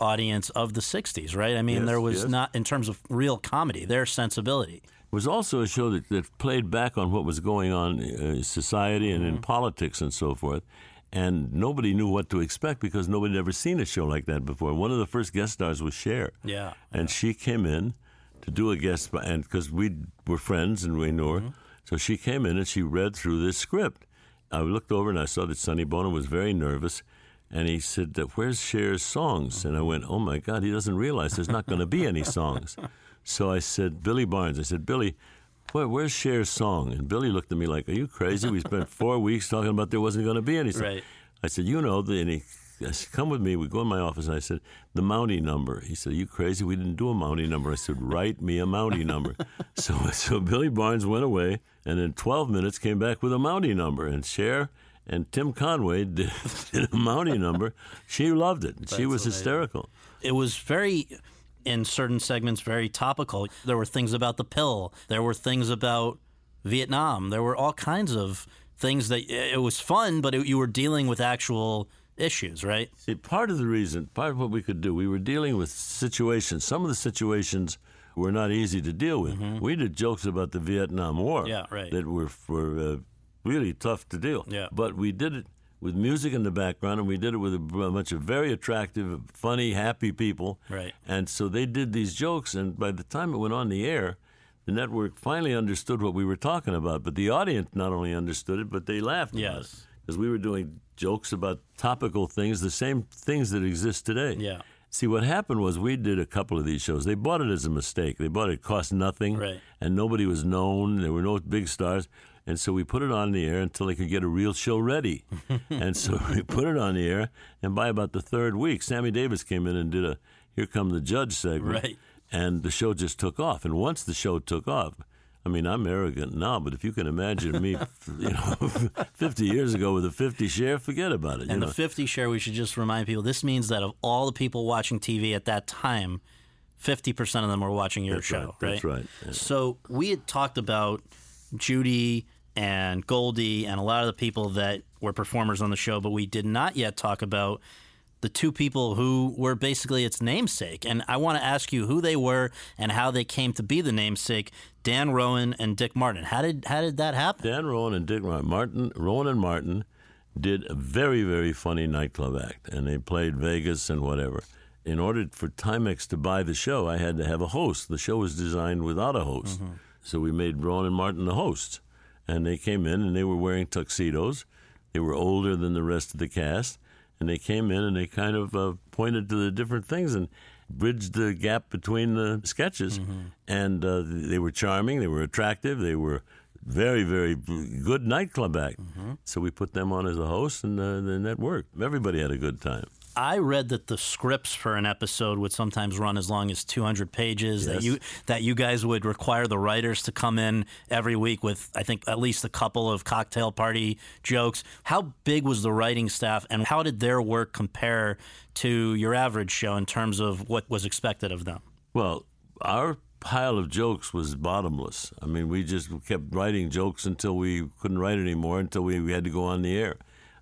Speaker 3: audience of the 60s, right? I mean,
Speaker 8: Yes,
Speaker 3: there was
Speaker 8: yes.
Speaker 3: not, in terms of real comedy, their sensibility.
Speaker 8: It was also a show that, that played back on what was going on in society and
Speaker 3: Mm-hmm.
Speaker 8: in politics and so forth. And nobody knew what to expect because nobody had ever seen a show like that before. One of the first guest stars was Cher.
Speaker 3: Yeah.
Speaker 8: and she came in to do a guest and because we were friends and we knew her,
Speaker 3: Mm-hmm.
Speaker 8: so she came in and she read through this script. I looked over and I saw that Sonny Bono was very nervous, and he said, "Where's Cher's songs?" And I went, "Oh my God, he doesn't realize there's not going to be any songs." So I said, "Billy Barnes," I said, "Billy." Where, where's Cher's song? And Billy looked at me like, "Are you crazy? We spent four weeks talking about there wasn't going to be any song."
Speaker 3: Right.
Speaker 8: I said, "You know," and he I said, "Come with me." We go in my office, and I said, "The Mountie number." He said, "Are you crazy? We didn't do a Mountie number." I said, "Write me a Mountie number." so, so Billy Barnes went away, and in 12 minutes came back with a Mountie number, and Cher and Tim Conway did, did a Mountie number. She loved it. she was hysterical.
Speaker 3: It was very, in certain segments, very topical. There were things about the pill, there were things about Vietnam, there were all kinds of things that it was fun, but it, you were dealing with actual issues, right?
Speaker 8: See, part of the reason, part of what we could do, we were dealing with situations. Some of the situations were not easy to deal with. We did jokes about the Vietnam War
Speaker 3: Mm-hmm. Yeah, right.
Speaker 8: that were, were uh, really tough to do.
Speaker 3: Yeah.
Speaker 8: But we did it with music in the background, and we did it with a bunch of very attractive, funny, happy people.
Speaker 3: Right.
Speaker 8: And so they did these jokes, and by the time it went on the air, the network finally understood what we were talking about. But the audience not only understood it, but they laughed.
Speaker 3: Yes.
Speaker 8: Because we were doing jokes about topical things, the same things that exist today.
Speaker 3: Yeah.
Speaker 8: See, what happened was we did a couple of these shows. They bought it as a mistake. They bought it, it cost nothing,
Speaker 3: Right.
Speaker 8: and nobody was known. There were no big stars. And so we put it on the air until they could get a real show ready. and so we put it on the air, and by about the third week, Sammy Davis came in and did a Here Come the Judge segment.
Speaker 3: Right.
Speaker 8: And the show just took off. And once the show took off, I mean, I'm arrogant now, but if you can imagine me, you know, 50 years ago with a 50 share, forget about it.
Speaker 3: And
Speaker 8: know.
Speaker 3: the 50 share, we should just remind people this means that of all the people watching TV at that time, 50% of them were watching your
Speaker 8: That's
Speaker 3: show,
Speaker 8: right, that's right, yeah.
Speaker 3: So we had talked about Judy and Goldie and a lot of the people that were performers on the show, but we did not yet talk about the two people who were basically its namesake. And I want to ask you who they were and how they came to be the namesake, Dan Rowan and Dick Martin. How did how did that happen?
Speaker 8: Dan Rowan and Dick Martin, Martin, Rowan and Martin did a very, very funny nightclub act, and they played Vegas and whatever. In order for Timex to buy the show, I had to have a host. The show was designed without a host, mm-hmm. so we made Rowan and Martin the hosts, and they came in and they were wearing tuxedos. They were older than the rest of the cast, and they came in and they kind of uh, pointed to the different things and bridged the gap between the sketches. And uh, they were charming, they were attractive, they were very, very good nightclub act. So we put them on as a host, and uh, then that worked. Everybody had a good time.
Speaker 3: I read that the scripts for an episode would sometimes run as long as 200 pages. That you that you guys would require the writers to come in every week with, I think, at least a couple of cocktail party jokes. How big was the writing staff, and how did their work compare to your average show in terms of what was expected of them?
Speaker 8: Well, our pile of jokes was bottomless. I mean, we just kept writing jokes until we couldn't write anymore, until we, we had to go on the air.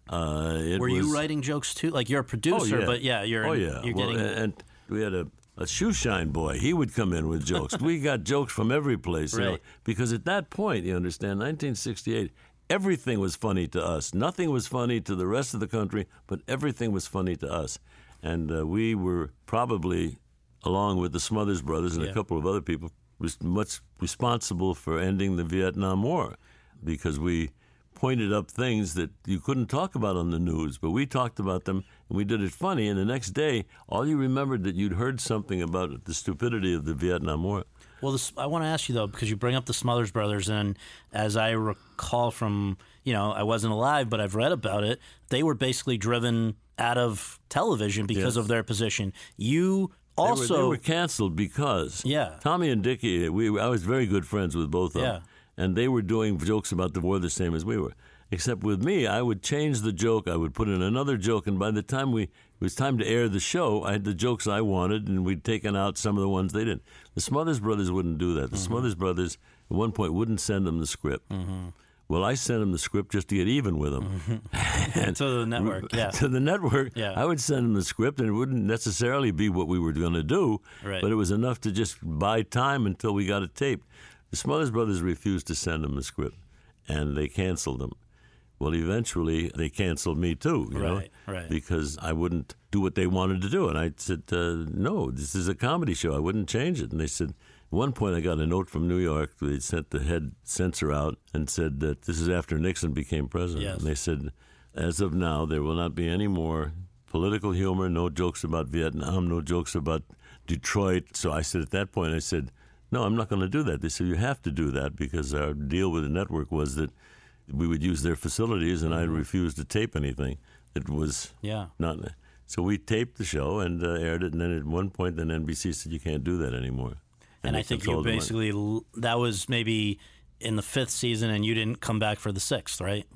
Speaker 8: Uh, it
Speaker 3: Were
Speaker 8: was,
Speaker 3: you writing jokes too? Like you're a producer,
Speaker 8: Oh, yeah.
Speaker 3: but yeah, you're
Speaker 8: Oh yeah.
Speaker 3: you're
Speaker 8: Well,
Speaker 3: getting
Speaker 8: and we had a, a shoe shine boy. He would come in with jokes. we got jokes from every place, you know, because at that point, you understand, 1968. Everything was funny to us. Nothing was funny to the rest of the country, but everything was funny to us. And uh, we were probably, along with the Smothers Brothers and
Speaker 3: Yeah.
Speaker 8: a couple of other people, was much responsible for ending the Vietnam War because we pointed up things that you couldn't talk about on the news, but we talked about them and we did it funny. And the next day, all you remembered that you'd heard something about the stupidity of the Vietnam War.
Speaker 3: Well, this, I want to ask you though, because you bring up the Smothers Brothers, and as I recall from, you know, I wasn't alive, but I've read about it. They were basically driven out of television because
Speaker 8: Yes.
Speaker 3: of their position. You
Speaker 8: They were-
Speaker 3: also,
Speaker 8: they were, canceled because
Speaker 3: Yeah.
Speaker 8: Tommy and Dickie. We I was very good friends with both of
Speaker 3: Yeah.
Speaker 8: them, and they were doing jokes about the war the same as we were. Except with me, I would change the joke. I would put in another joke, and by the time we it was time to air the show, I had the jokes I wanted, and we'd taken out some of the ones they didn't. The Smothers Brothers wouldn't do that. The
Speaker 3: Mm-hmm.
Speaker 8: Smothers Brothers at one point wouldn't send them the script. Well, I sent them the script just to get even with them. And-
Speaker 3: to the network, yeah.
Speaker 8: to the network.
Speaker 3: Yeah.
Speaker 8: I would send them the script, and it wouldn't necessarily be what we were going to do,
Speaker 3: Right.
Speaker 8: but it was enough to just buy time until we got it taped. The Smothers Brothers refused to send them the script, and they canceled them. Well, eventually they canceled me too, you know,
Speaker 3: Right, right.
Speaker 8: because I wouldn't do what they wanted to do, and I said, uh, "No, this is a comedy show. I wouldn't change it." And they said, at one point, I got a note from New York. They sent the head censor out and said that this is after Nixon became president.
Speaker 3: Yes.
Speaker 8: And they said, as of now, there will not be any more political humor, no jokes about Vietnam, no jokes about Detroit. So I said at that point, I said, no, I'm not going to do that. They said, you have to do that because our deal with the network was that we would use their facilities and I refused to tape anything that was
Speaker 3: Yeah.
Speaker 8: not. So we taped the show and uh, aired it. And then at one point, then NBC said, you can't do that anymore.
Speaker 3: and I think you
Speaker 8: controlled the money.
Speaker 3: basically l- that was maybe in the fifth season, and you didn't come back for the sixth, right?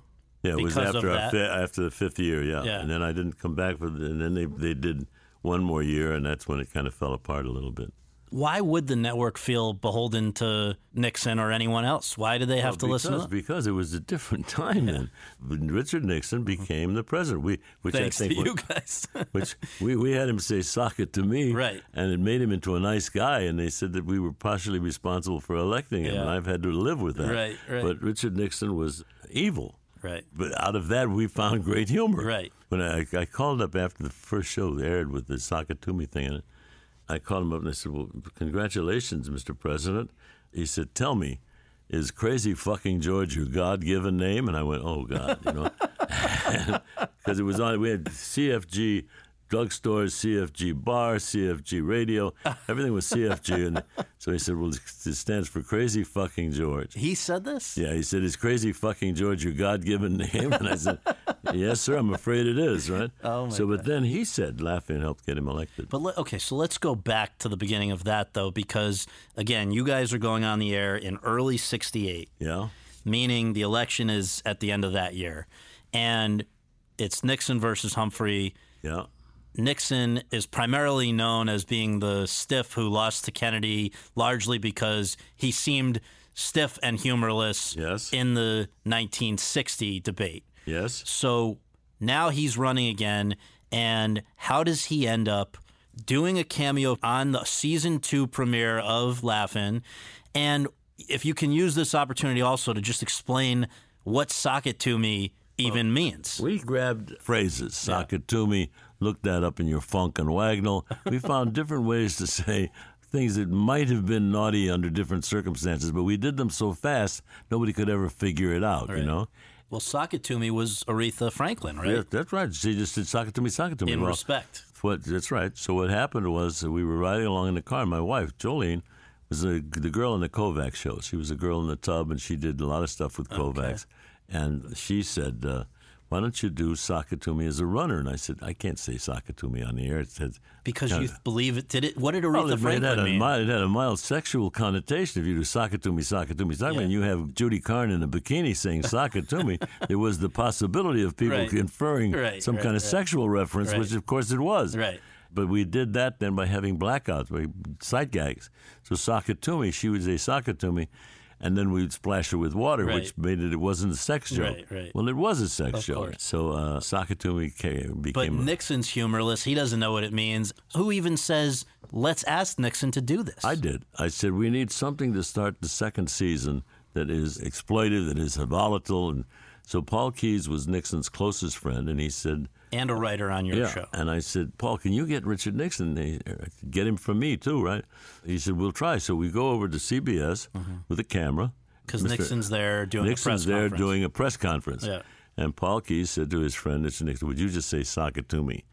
Speaker 8: Yeah, it was
Speaker 3: because of
Speaker 8: after our fi- after the fifth year, yeah.
Speaker 3: Yeah.
Speaker 8: And then I didn't come back for the, and then they they did one more year, and that's when it kind of fell apart a little bit.
Speaker 3: Why would the network feel beholden to Nixon or anyone else? Why do they have
Speaker 8: Well,
Speaker 3: to listen?
Speaker 8: because,
Speaker 3: To
Speaker 8: Because it was a different time then. When Richard Nixon became the president. We, which
Speaker 3: Thanks
Speaker 8: I think
Speaker 3: to you guys.
Speaker 8: which we, we had him say "sock it to me,"
Speaker 3: Right.
Speaker 8: And it made him into a nice guy. And they said that we were partially responsible for electing him,
Speaker 3: Yeah.
Speaker 8: and I've had to live with that.
Speaker 3: Right, right.
Speaker 8: But Richard Nixon was evil.
Speaker 3: right.
Speaker 8: But out of that, we found great humor.
Speaker 3: Right.
Speaker 8: When I, I called up after the first show aired with the Sakatumi thing in it, I called him up and I said, "Well, congratulations, Mr. President." He said, "Tell me, is Crazy Fucking George your God-given name?" And I went, "Oh God," you know, because it was on. We had CFG drugstores, CFG bar, CFG radio, everything was CFG, and so he said, "Well, it stands for Crazy Fucking George."
Speaker 3: He said this.
Speaker 8: Yeah, he said, "Is Crazy Fucking George your God-given name?" And I said, "Yes, sir. I'm afraid it is." Right.
Speaker 3: Oh, my
Speaker 8: so, but then he said, Laugh-In, helped get him elected.
Speaker 3: But let, okay, so let's go back to the beginning of that though, because again, you guys are going on the air in early '68.
Speaker 8: Yeah.
Speaker 3: meaning the election is at the end of that year. And it's Nixon versus Humphrey.
Speaker 8: Yeah.
Speaker 3: Nixon is primarily known as being the stiff who lost to Kennedy largely because he seemed stiff and humorless
Speaker 8: Yes.
Speaker 3: in the 1960 debate.
Speaker 8: Yes.
Speaker 3: So now he's running again. And how does he end up doing a cameo on the season two premiere of Laugh-In? And if you can use this opportunity also to just explain what socket to me even means.
Speaker 8: We grabbed phrases, sock it to me, look that up in your funk and wagnall. We found different ways to say things that might have been naughty under different circumstances, but we did them so fast nobody could ever figure it out, you know?
Speaker 3: Well, sock it to me was Aretha Franklin, right?
Speaker 8: Yeah, that's right. She just said, sock it to me, sock it to me.
Speaker 3: In
Speaker 8: Well,
Speaker 3: respect.
Speaker 8: What, that's right. So what happened was we were riding along in the car. My wife, Jolene, was the, the girl in the Kovacs show. She was a girl in the tub, and she did a lot of stuff with Kovacs. Okay. And she said, uh, "Why don't you do it me as a runner?" And I said, "I can't say it me on the air." It says
Speaker 3: Because you believe it. Did it? What did Aretha
Speaker 8: well, it, it
Speaker 3: Franklin
Speaker 8: had a
Speaker 3: mean?
Speaker 8: mild, it had a mild sexual connotation. If you do sock it to me, sock to me, sock
Speaker 3: Yeah.
Speaker 8: and you have Judy Carne in a bikini saying it me, there was the possibility of people
Speaker 3: Right.
Speaker 8: inferring
Speaker 3: Right,
Speaker 8: some
Speaker 3: right,
Speaker 8: kind of sexual reference, which of course it was.
Speaker 3: Right.
Speaker 8: But we did that then by having blackouts, by sight gags. So it me, she would say it me. And then we'd splash her with water,
Speaker 3: Right.
Speaker 8: which made it it wasn't a sex joke.
Speaker 3: Right, right.
Speaker 8: Well, it was a sex
Speaker 3: Of
Speaker 8: joke.
Speaker 3: course.
Speaker 8: So uh, Sakatumi ca-
Speaker 3: But
Speaker 8: became. a-
Speaker 3: Nixon's humorless. He doesn't know what it means. Who even says, let's ask Nixon to do this?
Speaker 8: I did. I said we need something to start the second season that is exploitive, that is volatile, and so Paul Keyes was Nixon's closest friend, and he said,
Speaker 3: and a writer on your
Speaker 8: yeah.
Speaker 3: show.
Speaker 8: And I said, Paul, can you get Richard Nixon? He- uh, Get him from me too, right? He said, we'll try. So we go over to CBS mm-hmm. with a camera
Speaker 3: Because Nixon's there doing
Speaker 8: Nixon's
Speaker 3: a press
Speaker 8: there
Speaker 3: conference.
Speaker 8: doing a press conference.
Speaker 3: Yeah.
Speaker 8: And Paul Keyes said to his friend Richard Nixon, "Would you just say sock it to me?"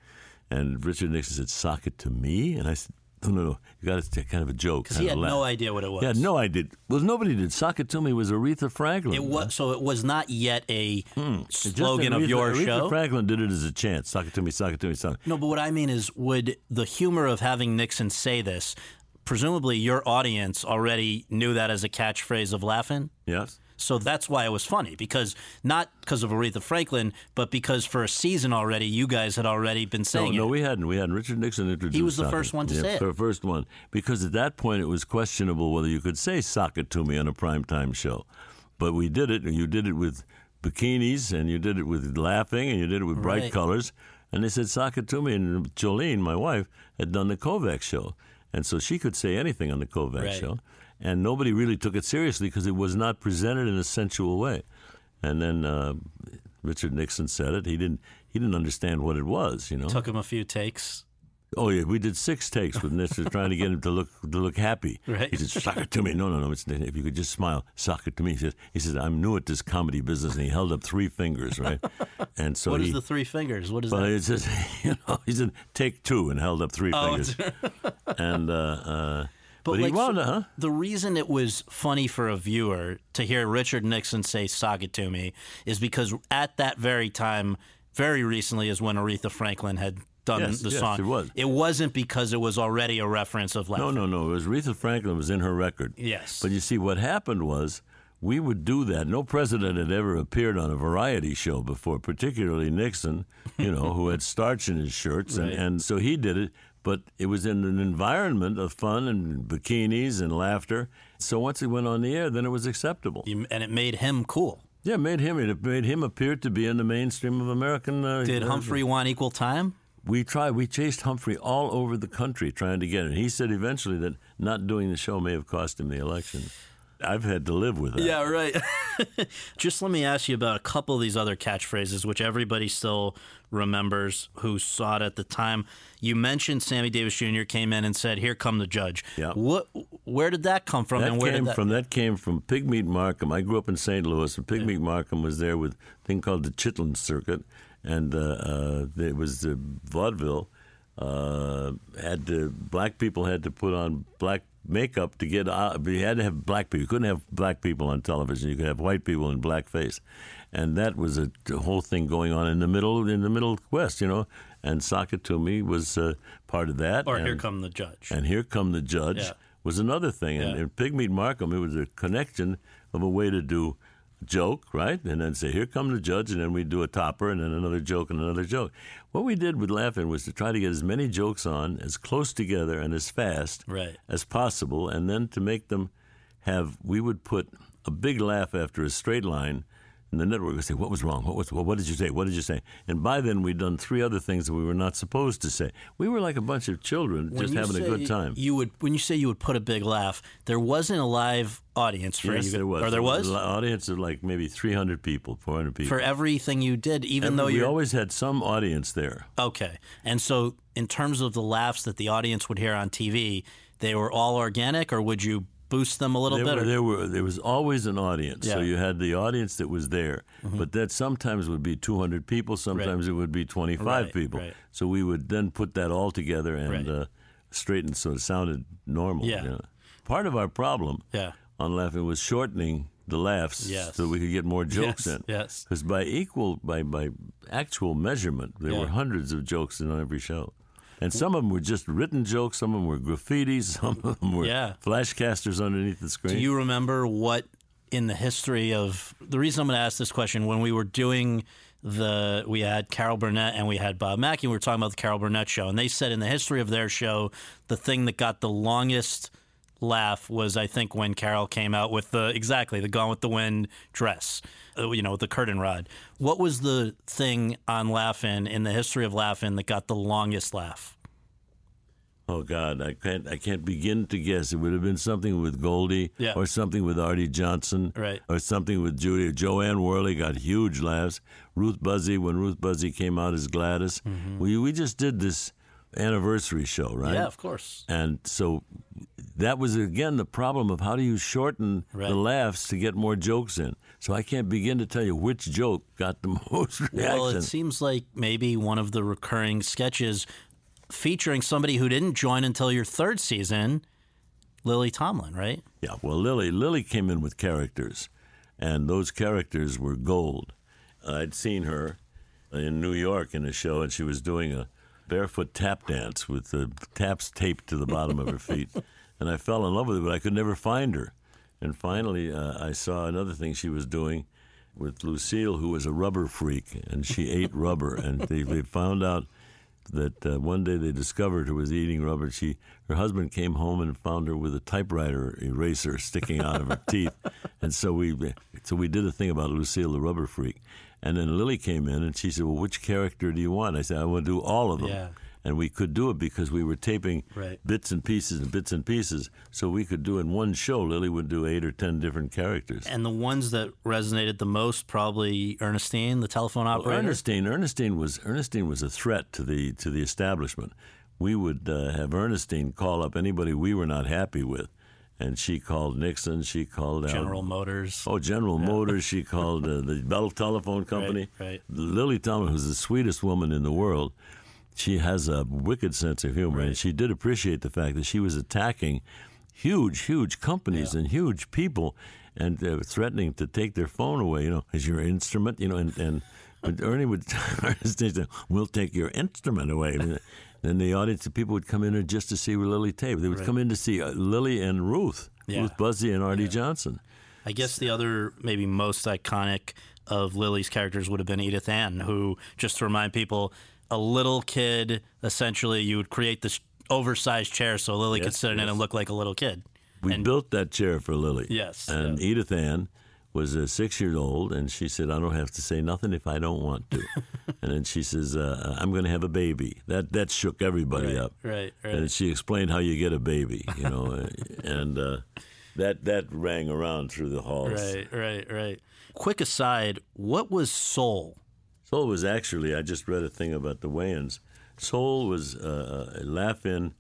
Speaker 8: And Richard Nixon said, "Sock it to me?" And I said, "No, no, no. You got to kind of a joke."
Speaker 3: Because he had no idea what it was.
Speaker 8: Had no idea. Well, nobody did. Sock it to me was Aretha Franklin.
Speaker 3: It was so. It was not yet a
Speaker 8: hmm. just
Speaker 3: slogan of
Speaker 8: Aretha-
Speaker 3: your
Speaker 8: Aretha
Speaker 3: show.
Speaker 8: Franklin did it as a chant. Sock it to me. Sock it to me. Sock.
Speaker 3: No, but what I mean is, would the humor of having Nixon say this, presumably your audience already knew that as a catchphrase of Laugh-In?
Speaker 8: Yes.
Speaker 3: So that's why it was funny because not because of Aretha Franklin, but because for a season already, you guys had already been
Speaker 8: No,
Speaker 3: saying
Speaker 8: no,
Speaker 3: it.
Speaker 8: we hadn't. We hadn't. Richard Nixon introduced.
Speaker 3: He was the first one to
Speaker 8: yeah,
Speaker 3: say it.
Speaker 8: The first one, because at that point it was questionable whether you could say "sock it to me" on a primetime show, but we did it. and You did it with bikinis, and you did it with laughing, and you did it with bright
Speaker 3: Right.
Speaker 8: colors. And they said "sock it to me," and Jolene, my wife, had done the Kovacs show, and so she could say anything on the Kovacs
Speaker 3: Right.
Speaker 8: show, and nobody really took it seriously because it was not presented in a sensual way. And then uh, Richard Nixon said it. He didn't. He didn't understand what it was. You know.
Speaker 3: Took him a few takes.
Speaker 8: Oh yeah, we did six takes with Nixon trying to get him to look to look happy.
Speaker 3: Right.
Speaker 8: He said, "Sock it to me." No, no, no. If you could just smile, sock it to me. He says, "He says I'm new at this comedy business," and he held up three fingers, right? And so
Speaker 3: what is
Speaker 8: he,
Speaker 3: the three fingers? What is
Speaker 8: well,
Speaker 3: that?
Speaker 8: it says, you know, he said, "Take two and held up three
Speaker 3: Oh,
Speaker 8: fingers. and uh, uh, but, he
Speaker 3: like,
Speaker 8: wound
Speaker 3: so
Speaker 8: huh?
Speaker 3: the reason it was funny for a viewer to hear Richard Nixon say "sock it to me" is because at that very time, very recently, is when Aretha Franklin had done
Speaker 8: Yes,
Speaker 3: the
Speaker 8: yes,
Speaker 3: song.
Speaker 8: it was.
Speaker 3: It wasn't because it was already a reference of
Speaker 8: No,
Speaker 3: laughter.
Speaker 8: no, no. No. It was Aretha Franklin was in her record.
Speaker 3: Yes.
Speaker 8: But you see, what happened was we would do that. No president had ever appeared on a variety show before, particularly Nixon, you know, who had starch in his shirts. And, and so he did it. But it was in an environment of fun and bikinis and laughter. So once it went on the air, then it was acceptable.
Speaker 3: And it made him cool.
Speaker 8: Yeah, it made him. It made him appear to be in the mainstream of American. Uh,
Speaker 3: Did
Speaker 8: uh,
Speaker 3: Humphrey want equal time?
Speaker 8: we tried. We chased Humphrey all over the country trying to get it. He said eventually that not doing the show may have cost him the election. I've had to live with that.
Speaker 3: Yeah, right. Just let me ask you about a couple of these other catchphrases, which everybody still remembers who saw it at the time. You mentioned Sammy Davis Jr. came in and said, "Here come the judge."
Speaker 8: Yeah.
Speaker 3: What? Where did that come from?
Speaker 8: That
Speaker 3: and where
Speaker 8: came
Speaker 3: did that?
Speaker 8: from that came from Pigmeat Markham. I grew up in St. Louis, and Pigmeat Markham was there with a thing called the Chitlin Circuit, and uh, uh, it was the vaudeville. Uh, had to black people had to put on black makeup to get out. You had to have black people. You couldn't have black people on television. You could have white people in blackface, and that was a, whole thing going on in the middle in the Middle West, you know. And Sakatumi was uh, part of that.
Speaker 3: or
Speaker 8: and,
Speaker 3: here come the judge.
Speaker 8: and here come the judge
Speaker 3: Yeah.
Speaker 8: was another thing. And
Speaker 3: Yeah.
Speaker 8: in Pigmeat Markham, it was a connection of a way to do joke, right? And then say, here come the judge, and then we'd do a topper, and then another joke, and another joke. What we did with Laugh-In was to try to get as many jokes on as close together and as fast
Speaker 3: Right.
Speaker 8: as possible, and then to make them have, we would put a big laugh after a straight line. And the network would say, "What was wrong? What was? What did you say? What did you say?" And by then, we'd done three other things that we were not supposed to say. We were like a bunch of children,
Speaker 3: When
Speaker 8: just having a good time.
Speaker 3: You would when you say you would put a big laugh. There wasn't a live audience for
Speaker 8: yes,
Speaker 3: you,
Speaker 8: there was.
Speaker 3: or there was
Speaker 8: an audience of like maybe 300 people, 400 people.
Speaker 3: for everything you did, even though
Speaker 8: we
Speaker 3: you
Speaker 8: always had some audience there.
Speaker 3: Okay. And so, in terms of the laughs that the audience would hear on TV, they were all organic, or would you boost them a little
Speaker 8: There
Speaker 3: bit?
Speaker 8: were, there were there was always an audience. So
Speaker 3: Yeah. Mm-hmm.
Speaker 8: you had the audience that was there, but that sometimes would be 200 people, sometimes it would be 25
Speaker 3: Right,
Speaker 8: people.
Speaker 3: right.
Speaker 8: So we would then put that all together and
Speaker 3: Right.
Speaker 8: uh, straighten so it sounded normal.
Speaker 3: Yeah.
Speaker 8: you know. Part of our problem
Speaker 3: Yeah.
Speaker 8: on Laugh-In was shortening the laughs
Speaker 3: Yes.
Speaker 8: so we could get more jokes
Speaker 3: Yes,
Speaker 8: in.
Speaker 3: yes.
Speaker 8: Because by equal by by actual measurement, there
Speaker 3: Yeah.
Speaker 8: were hundreds of jokes in every show. And some of them were just written jokes, some of them were graffiti, some of them were
Speaker 3: Yeah.
Speaker 8: flashcasters underneath the screen.
Speaker 3: Do you remember what in the history of the reason I'm going to ask this question when we were doing the we had Carol Burnett and we had Bob Mackie. We were talking about the Carol Burnett show, and they said in the history of their show, the thing that got the longest laugh was, I think, when Carol came out with the exactly the Gone with the Wind dress, you know, with the curtain rod. What was the thing on Laugh-In in the history of Laugh-In that got the longest laugh?
Speaker 8: Oh God, I can't I can't begin to guess. It would have been something with Goldie,
Speaker 3: Yeah.
Speaker 8: or something with Arte Johnson,
Speaker 3: Right.
Speaker 8: or something with Judy. Jo Anne Worley got huge laughs. Ruth Buzzi, when Ruth Buzzi came out as Gladys, we we just did this anniversary show, right?
Speaker 3: Mm-hmm. Yeah, of course.
Speaker 8: And so that was again the problem of how do you shorten
Speaker 3: Right.
Speaker 8: the laughs to get more jokes in. So I can't begin to tell you which joke got the most reaction.
Speaker 3: Well, it seems like maybe one of the recurring sketches featuring somebody who didn't join until your third season, Lily Tomlin, right?
Speaker 8: Yeah, well, Lily Lily came in with characters, and those characters were gold. I'd seen her in New York in a show, and she was doing a barefoot tap dance with the taps taped to the bottom of her feet, and I fell in love with her, but I could never find her. And finally, uh, I saw another thing she was doing with Lucille, who was a rubber freak, and she ate rubber, and they, they found out that uh, one day they discovered her was eating rubber. She, her husband came home and found her with a typewriter eraser sticking out of her teeth, and so we, so we did a thing about Lucille the rubber freak, and then Lily came in and she said, "Well, which character do you want?" I said, "I want to do all of them."
Speaker 3: Yeah.
Speaker 8: And we could do it because we were taping
Speaker 3: Right.
Speaker 8: bits and pieces and bits and pieces. So we could do in one show. Lily would do eight or ten different characters.
Speaker 3: And the ones that resonated the most, probably Ernestine, the telephone
Speaker 8: Well,
Speaker 3: operator.
Speaker 8: Ernestine, Ernestine was Ernestine was a threat to the to the establishment. We would uh, have Ernestine call up anybody we were not happy with, and she called Nixon. She called Al-
Speaker 3: General Motors.
Speaker 8: Oh, General Motors. She called uh, the Bell Telephone Company.
Speaker 3: Right, right.
Speaker 8: Lily Tomlin, who's the sweetest woman in the world, she has a wicked sense of humor, and she did appreciate the fact that she was attacking huge, huge companies and huge people, and uh, threatening to take their phone away. You know, as your instrument. You know, and and but Ernie would say, "We'll take your instrument away." And then the audience, the people would come in there just to see Lily tape. They would come in to see uh, Lily and Ruth,
Speaker 3: Yeah.
Speaker 8: Ruth Buzzi and Arte Johnson.
Speaker 3: I guess the other, maybe most iconic of Lily's characters would have been Edith Ann, who, just to remind people, a little kid, essentially, you would create this oversized chair so Lily could
Speaker 8: Yes,
Speaker 3: sit in it and look like a little kid.
Speaker 8: We built that chair for Lily.
Speaker 3: Yes,
Speaker 8: And Edith Ann was a six years old, and she said, "I don't have to say nothing if I don't want to." and then she says, uh, "I'm going to have a baby." That that shook everybody
Speaker 3: Right,
Speaker 8: up.
Speaker 3: right, right.
Speaker 8: And she explained how you get a baby, you know, uh, and uh, that that rang around through the halls.
Speaker 3: Right, right, right. Quick aside, what was Soul?
Speaker 8: Soul was actually, I just read a thing about the Wayans. Soul was uh, a Laugh-In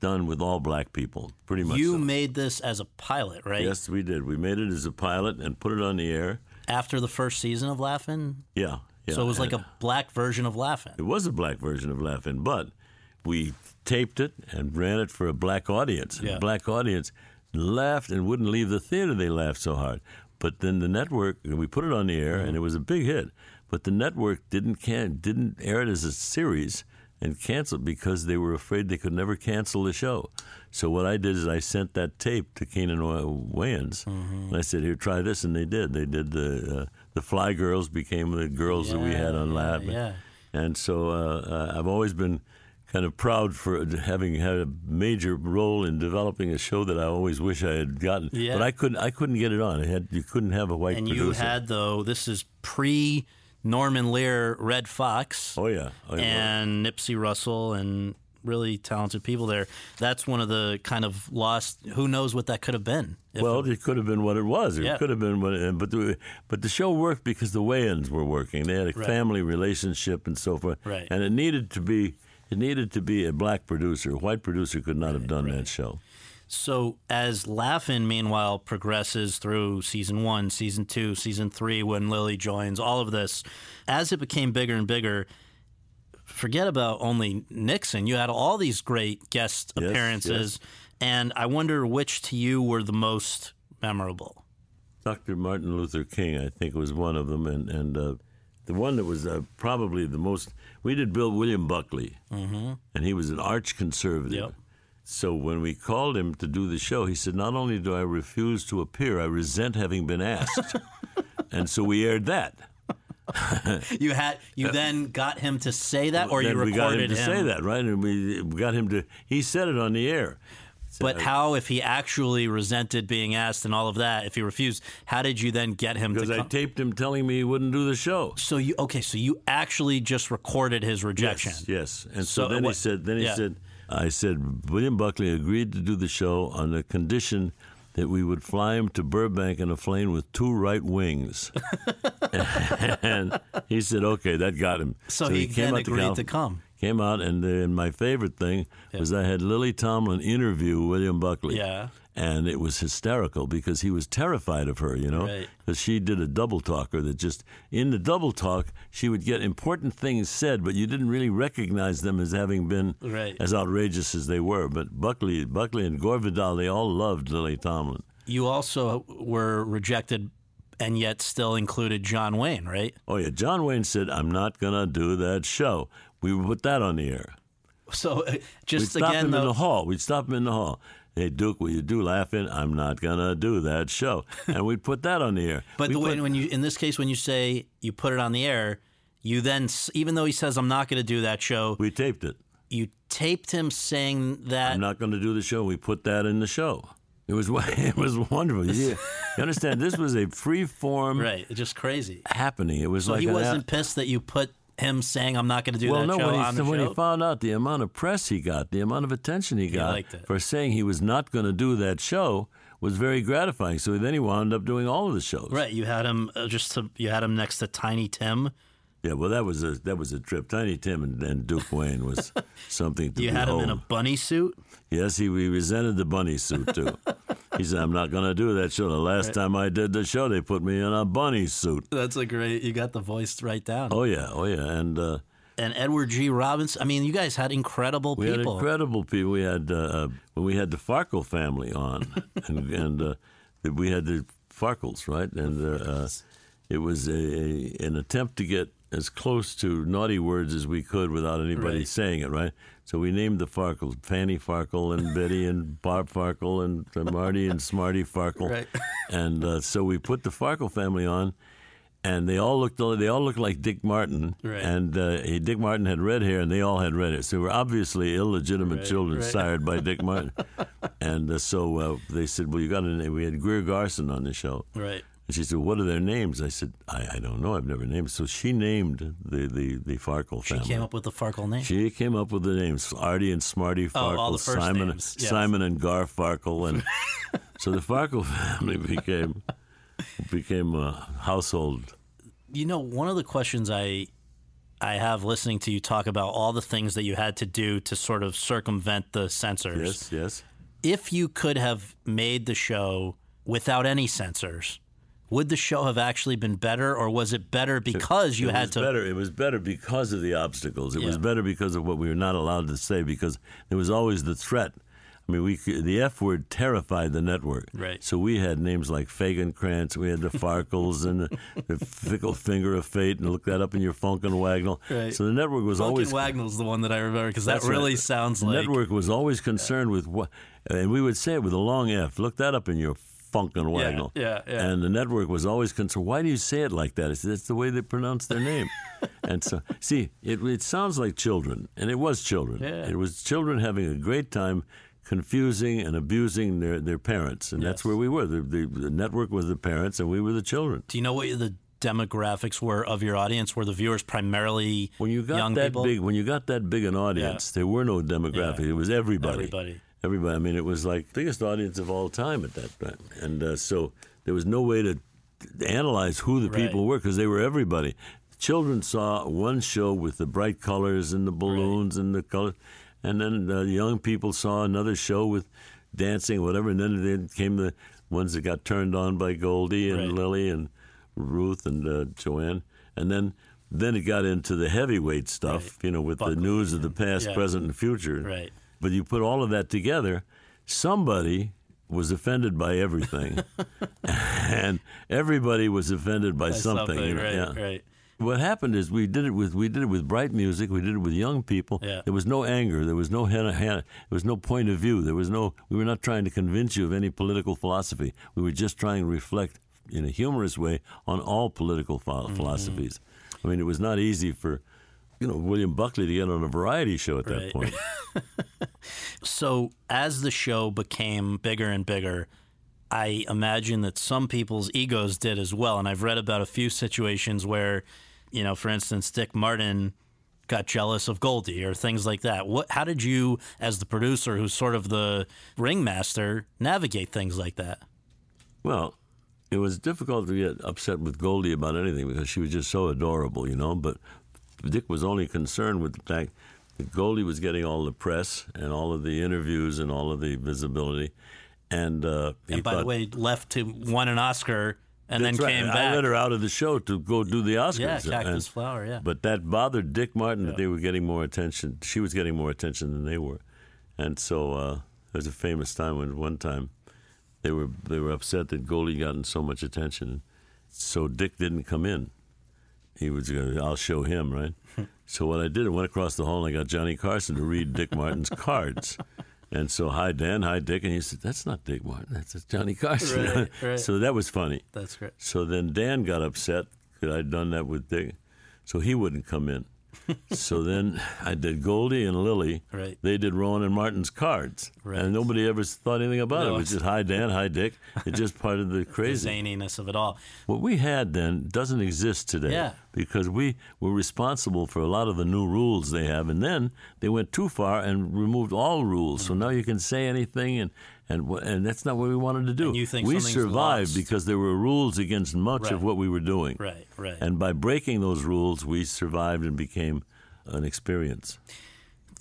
Speaker 8: done with all black people, pretty much.
Speaker 3: You
Speaker 8: so.
Speaker 3: made this as a pilot, right?
Speaker 8: Yes, we did. We made it as a pilot and put it on the air.
Speaker 3: After the first season of Laugh-In?
Speaker 8: Yeah. yeah.
Speaker 3: So it was like
Speaker 8: And
Speaker 3: a black version of Laugh-In.
Speaker 8: It was a black version of Laugh-In, but we taped it and ran it for a black audience. And
Speaker 3: Yeah.
Speaker 8: The black audience laughed and wouldn't leave the theater. They laughed so hard. But then the network, we put it on the air, and it was a big hit. But the network didn't can didn't air it as a series and canceled because they were afraid they could never cancel the show. So what I did is I sent that tape to Keenen Wayans, and I said, "Here, try this," and they did. They did the uh, the Fly Girls became the girls that we had on Lab.
Speaker 3: yeah.
Speaker 8: And so uh, uh, I've always been kind of proud for having had a major role in developing a show that I always wish I had gotten.
Speaker 3: Yeah.
Speaker 8: But I couldn't. I couldn't get it on. I had you couldn't have a white
Speaker 3: and
Speaker 8: producer.
Speaker 3: you had, though, this is pre Norman Lear, Redd Foxx.
Speaker 8: Oh yeah. Oh, yeah.
Speaker 3: and Nipsey Russell and really talented people there. That's one of the kind of lost. Who knows what that could have been?
Speaker 8: well,
Speaker 3: it-
Speaker 8: it could have been what it was. It
Speaker 3: Yeah.
Speaker 8: could have been what. It, but the, but the show worked because the Wayans were working. They had a
Speaker 3: Right.
Speaker 8: family relationship and so forth.
Speaker 3: Right.
Speaker 8: And it needed to be. It needed to be a black producer. A white producer could not have done that show.
Speaker 3: So as Laugh-In, meanwhile, progresses through season one, season two, season three, when Lily joins, all of this, as it became bigger and bigger, forget about only Nixon. You had all these great guest
Speaker 8: Yes,
Speaker 3: appearances, and I wonder which to you were the most memorable.
Speaker 8: Dr. Martin Luther King, I think, was one of them, and and uh, the one that was uh, probably the most. We did Bill William Buckley,
Speaker 3: Mm-hmm.
Speaker 8: and he was an arch conservative.
Speaker 3: Yep.
Speaker 8: So when we called him to do the show, he said, "Not only do I refuse to appear, I resent having been asked." and so we aired that.
Speaker 3: You had you uh, then got him to say that, or
Speaker 8: Then
Speaker 3: you
Speaker 8: we got him
Speaker 3: recorded
Speaker 8: to say that, right? And we we got him to. He said it on the air.
Speaker 3: But how, if he actually resented being asked and all of that, if he refused, how did you then get him
Speaker 8: Because
Speaker 3: to
Speaker 8: I taped him telling me he wouldn't do the show.
Speaker 3: so you okay? So you actually just recorded his rejection.
Speaker 8: Yes, yes. And so,
Speaker 3: So
Speaker 8: then he said, then he
Speaker 3: yeah.
Speaker 8: said, I said, William Buckley agreed to do the show on the condition that we would fly him to Burbank in a plane with two right wings. and he said, okay, that got him.
Speaker 3: So he then
Speaker 8: out
Speaker 3: agreed
Speaker 8: Cal-
Speaker 3: to come.
Speaker 8: Came out, and, uh, and my favorite thing was I had Lily Tomlin interview William Buckley.
Speaker 3: Yeah.
Speaker 8: And it was hysterical because he was terrified of her, you know,
Speaker 3: Right.
Speaker 8: because she did a double talker that just in the double talk she would get important things said, but you didn't really recognize them as having been
Speaker 3: Right.
Speaker 8: as outrageous as they were. But Buckley, Buckley and Gore Vidal, they all loved Lily Tomlin.
Speaker 3: You also were rejected, and yet still included John Wayne, right?
Speaker 8: Oh yeah, John Wayne said, "I'm not gonna do that show." We would put that on the air.
Speaker 3: So uh, just
Speaker 8: We'd stop
Speaker 3: again,
Speaker 8: him in
Speaker 3: though,
Speaker 8: the hall. We'd stop him in the hall. Hey Duke, will you do Laugh-In? I'm not gonna do that show, and we'd put that on the air.
Speaker 3: But
Speaker 8: We
Speaker 3: the way,
Speaker 8: put-
Speaker 3: when you, in this case, when you say you put it on the air, you then, even though he says I'm not going to do that show,
Speaker 8: we taped it.
Speaker 3: you taped him saying that.
Speaker 8: I'm not going to do the show. We put that in the show. It was it was wonderful. You, you understand? This was a free form
Speaker 3: right, just crazy.
Speaker 8: happening. It was
Speaker 3: So
Speaker 8: like
Speaker 3: he wasn't pissed that you put him saying I'm not going to do
Speaker 8: well,
Speaker 3: that
Speaker 8: no.
Speaker 3: show
Speaker 8: When, he, when he found out the amount of press he got, the amount of attention he got
Speaker 3: it.
Speaker 8: for saying he was not going to do that show was very gratifying. So then he wound up doing all of the shows.
Speaker 3: right, you had him uh, just to, you had him next to Tiny Tim.
Speaker 8: Yeah. Well, that was a that was a trip. Tiny Tim and, and Duke Wayne was something to
Speaker 3: You had him in a bunny suit.
Speaker 8: Yes, he, he resented the bunny suit too. he said, "I'm not going to do that show." The last time I did the show, they put me in a bunny suit.
Speaker 3: That's a great. You got the voice right down.
Speaker 8: Oh yeah, oh yeah, and uh,
Speaker 3: And Edward G. Robinson. I mean, you guys had incredible
Speaker 8: we had
Speaker 3: people.
Speaker 8: incredible people. We had uh, uh, when we had the Farkle family on, and, and uh, we had the Farkles, right? And uh, uh, it was a, a, an attempt to get as close to naughty words as we could without anybody
Speaker 3: Right.
Speaker 8: saying it, right? So we named the Farkles Fanny Farkle and Betty and Barb Farkle and uh, Marty and Smarty Farkle,
Speaker 3: Right.
Speaker 8: and uh, so we put the Farkle family on. And they all looked they all looked like Dick Martin,
Speaker 3: Right.
Speaker 8: and uh, he- Dick Martin had red hair, and they all had red hair. So they were obviously illegitimate
Speaker 3: Right,
Speaker 8: children sired by Dick Martin. and uh, so uh, they said, "Well, you got a name." We had Greer Garson on the show,
Speaker 3: Right.
Speaker 8: And she said, "What are their names?" I said, "I, I don't know. I've never named." So she named the the the Farkle family.
Speaker 3: She came up with the Farkle name.
Speaker 8: She came up with the names Artie and Smarty Farkle,
Speaker 3: Oh, all the first
Speaker 8: Simon,
Speaker 3: names, yes.
Speaker 8: Simon and Gar Farkle, and so the Farkle family became became a household.
Speaker 3: You know, one of the questions I I have listening to you talk about all the things that you had to do to sort of circumvent the censors.
Speaker 8: Yes, yes.
Speaker 3: If you could have made the show without any censors, would the show have actually been better, or was it better because you
Speaker 8: it
Speaker 3: had to?
Speaker 8: Better. It was better because of the obstacles. It was better because of what we were not allowed to say because there was always the threat. I mean, we the F word terrified the network.
Speaker 3: Right.
Speaker 8: So we had names like Fagenkrantz, we had the Farkles and the, the Fickle Finger of Fate, and look that up in your Funk and Wagnall.
Speaker 3: Right.
Speaker 8: So the network was
Speaker 3: Funkin'
Speaker 8: always
Speaker 3: Wagnall's the one that I remember because that really
Speaker 8: right.
Speaker 3: sounds
Speaker 8: the
Speaker 3: like
Speaker 8: network was always concerned with what, and we would say it with a long F. Look that up in your Funk and
Speaker 3: Yeah, yeah, yeah.
Speaker 8: And the network was always concerned. Why do you say it like that? I said, that's the way they pronounce their name. and so, see, it, it sounds like children, and it was children.
Speaker 3: Yeah.
Speaker 8: It was children having a great time confusing and abusing their, their parents, and that's where we were. The, the, the network was the parents, and we were the children.
Speaker 3: Do you know what the demographics were of your audience? Were the viewers primarily
Speaker 8: When you got
Speaker 3: young
Speaker 8: that
Speaker 3: people?
Speaker 8: big, when you got that big an audience, there were no demographics. It was everybody.
Speaker 3: Everybody.
Speaker 8: Everybody. I mean, it was like biggest audience of all time at that time, and uh, so there was no way to analyze who the people were because they were everybody. Children saw one show with the bright colors and the balloons and the color, and then the young people saw another show with dancing, whatever. And then then came the ones that got turned on by Goldie and
Speaker 3: Right.
Speaker 8: Lily and Ruth and uh, Jo Anne, and then. Then it got into the heavyweight stuff, you know, with the news of the past,
Speaker 3: yeah.
Speaker 8: present, and future.
Speaker 3: Right.
Speaker 8: But you put all of that together, somebody was offended by everything, and everybody was offended by,
Speaker 3: By
Speaker 8: something. know,
Speaker 3: right,
Speaker 8: yeah.
Speaker 3: right.
Speaker 8: What happened is we did it with we did it with bright music. We did it with young people.
Speaker 3: Yeah.
Speaker 8: There was no anger. There was no hen- hen- there was no point of view. There was no. We were not trying to convince you of any political philosophy. We were just trying to reflect in a humorous way on all political
Speaker 3: Mm-hmm.
Speaker 8: philosophies. I mean, it was not easy for you know, William Buckley to get on a variety show at that
Speaker 3: Right.
Speaker 8: point.
Speaker 3: So as the show became bigger and bigger, I imagine that some people's egos did as well. And I've read about a few situations where, you know, for instance, Dick Martin got jealous of Goldie or things like that. What? How did you, as the producer, who's sort of the ringmaster, navigate things like that?
Speaker 8: Well, it was difficult to get upset with Goldie about anything because she was just so adorable, you know. But Dick was only concerned with the fact that Goldie was getting all the press and all of the interviews and all of the visibility. And, uh,
Speaker 3: And by the way, left to won an Oscar and then
Speaker 8: right.
Speaker 3: came
Speaker 8: I
Speaker 3: back.
Speaker 8: let her out of the show to go do the Oscars.
Speaker 3: Yeah, Cactus
Speaker 8: And-
Speaker 3: Flower, yeah.
Speaker 8: But that bothered Dick Martin that they were getting more attention. She was getting more attention than they were, and so uh, was a famous time when one time they were they were upset that Goldie gotten so much attention, so Dick didn't come in. He was going to, I'll show him, right? so what I did, I went across the hall and I got Johnny Carson to read Dick Martin's cards. And so, hi, Dan, hi, Dick. And he said, That's not Dick Martin, that's Johnny Carson.
Speaker 3: Right, right.
Speaker 8: so that was funny.
Speaker 3: That's great.
Speaker 8: So then Dan got upset that I'd done that with Dick, so he wouldn't come in. so then I did Goldie and Lily.
Speaker 3: Right.
Speaker 8: They did Rowan and Martin's cards,
Speaker 3: Right.
Speaker 8: and nobody ever thought anything about it.
Speaker 3: No,
Speaker 8: It was just hi Dan, hi Dick. It's just part of the
Speaker 3: The zaniness of it all.
Speaker 8: What we had then doesn't exist today
Speaker 3: Yeah.
Speaker 8: because we were responsible for a lot of the new rules they have, and then they went too far and removed all rules.
Speaker 3: Mm-hmm.
Speaker 8: So now you can say anything, and and and that's not what we wanted to do.
Speaker 3: And you think
Speaker 8: we survived
Speaker 3: lost.
Speaker 8: because there were rules against much
Speaker 3: Right.
Speaker 8: of what we were doing.
Speaker 3: Right, right.
Speaker 8: And by breaking those rules, we survived and became an experience.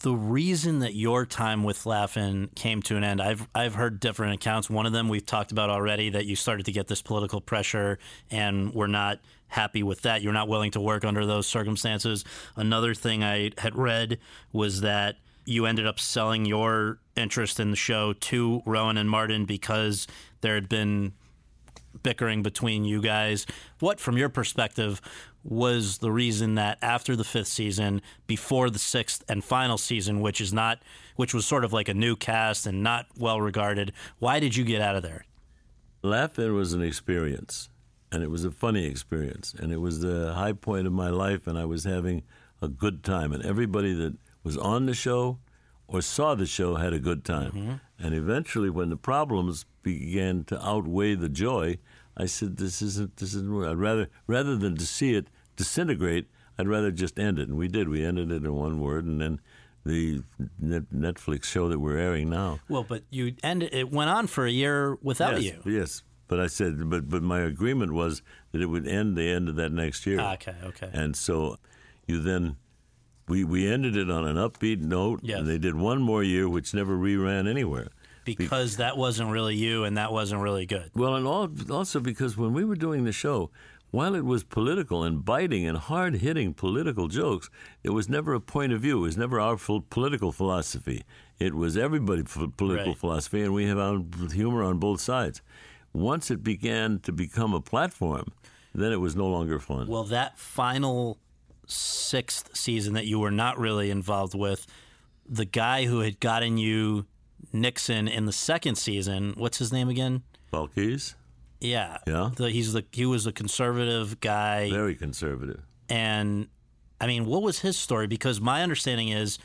Speaker 3: the reason that your time with Laugh-In came to an end, I've I've heard different accounts. One of them we've talked about already that you started to get this political pressure and were not happy with that. You're not willing to work under those circumstances. Another thing I had read was that you ended up selling your interest in the show to Rowan and Martin because there had been bickering between you guys. What, from your perspective, was the reason that after the fifth season, before the sixth and final season, which is not, which was sort of like a new cast and not well regarded, why did you get out of there?
Speaker 8: Laugh-In was an experience, and it was a funny experience, and it was the high point of my life, and I was having a good time, and everybody that was on the show or saw the show had a good time. And eventually, when the problems began to outweigh the joy, I said, "This isn't. This isn't. I'd rather rather than to see it disintegrate, I'd rather just end it." And we did. We ended it in one word, and then the Netflix show that we're airing now.
Speaker 3: Well, but you ended, it went on for a year without
Speaker 8: yes,
Speaker 3: you.
Speaker 8: Yes, but I said, but but my agreement was that it would end the end of that next year.
Speaker 3: Ah, okay, okay.
Speaker 8: And so, you then. We, we ended it on an upbeat note,
Speaker 3: Yes.
Speaker 8: and they did one more year, which never reran anywhere.
Speaker 3: Because that wasn't really you and that wasn't really good.
Speaker 8: Well, and all, also because when we were doing the show, while it was political and biting and hard hitting political jokes, it was never a point of view. It was never our full political philosophy. It was everybody's political
Speaker 3: Right.
Speaker 8: philosophy, and we have our humor on both sides. Once it began to become a platform, then it was no longer fun.
Speaker 3: Well, that final sixth season that you were not really involved with, the guy who had gotten you Nixon in the second season, what's his name again?
Speaker 8: Paul Keyes?
Speaker 3: Yeah.
Speaker 8: Yeah.
Speaker 3: The, he's the he was a conservative guy.
Speaker 8: Very conservative.
Speaker 3: And I mean, what was his story? Because my understanding is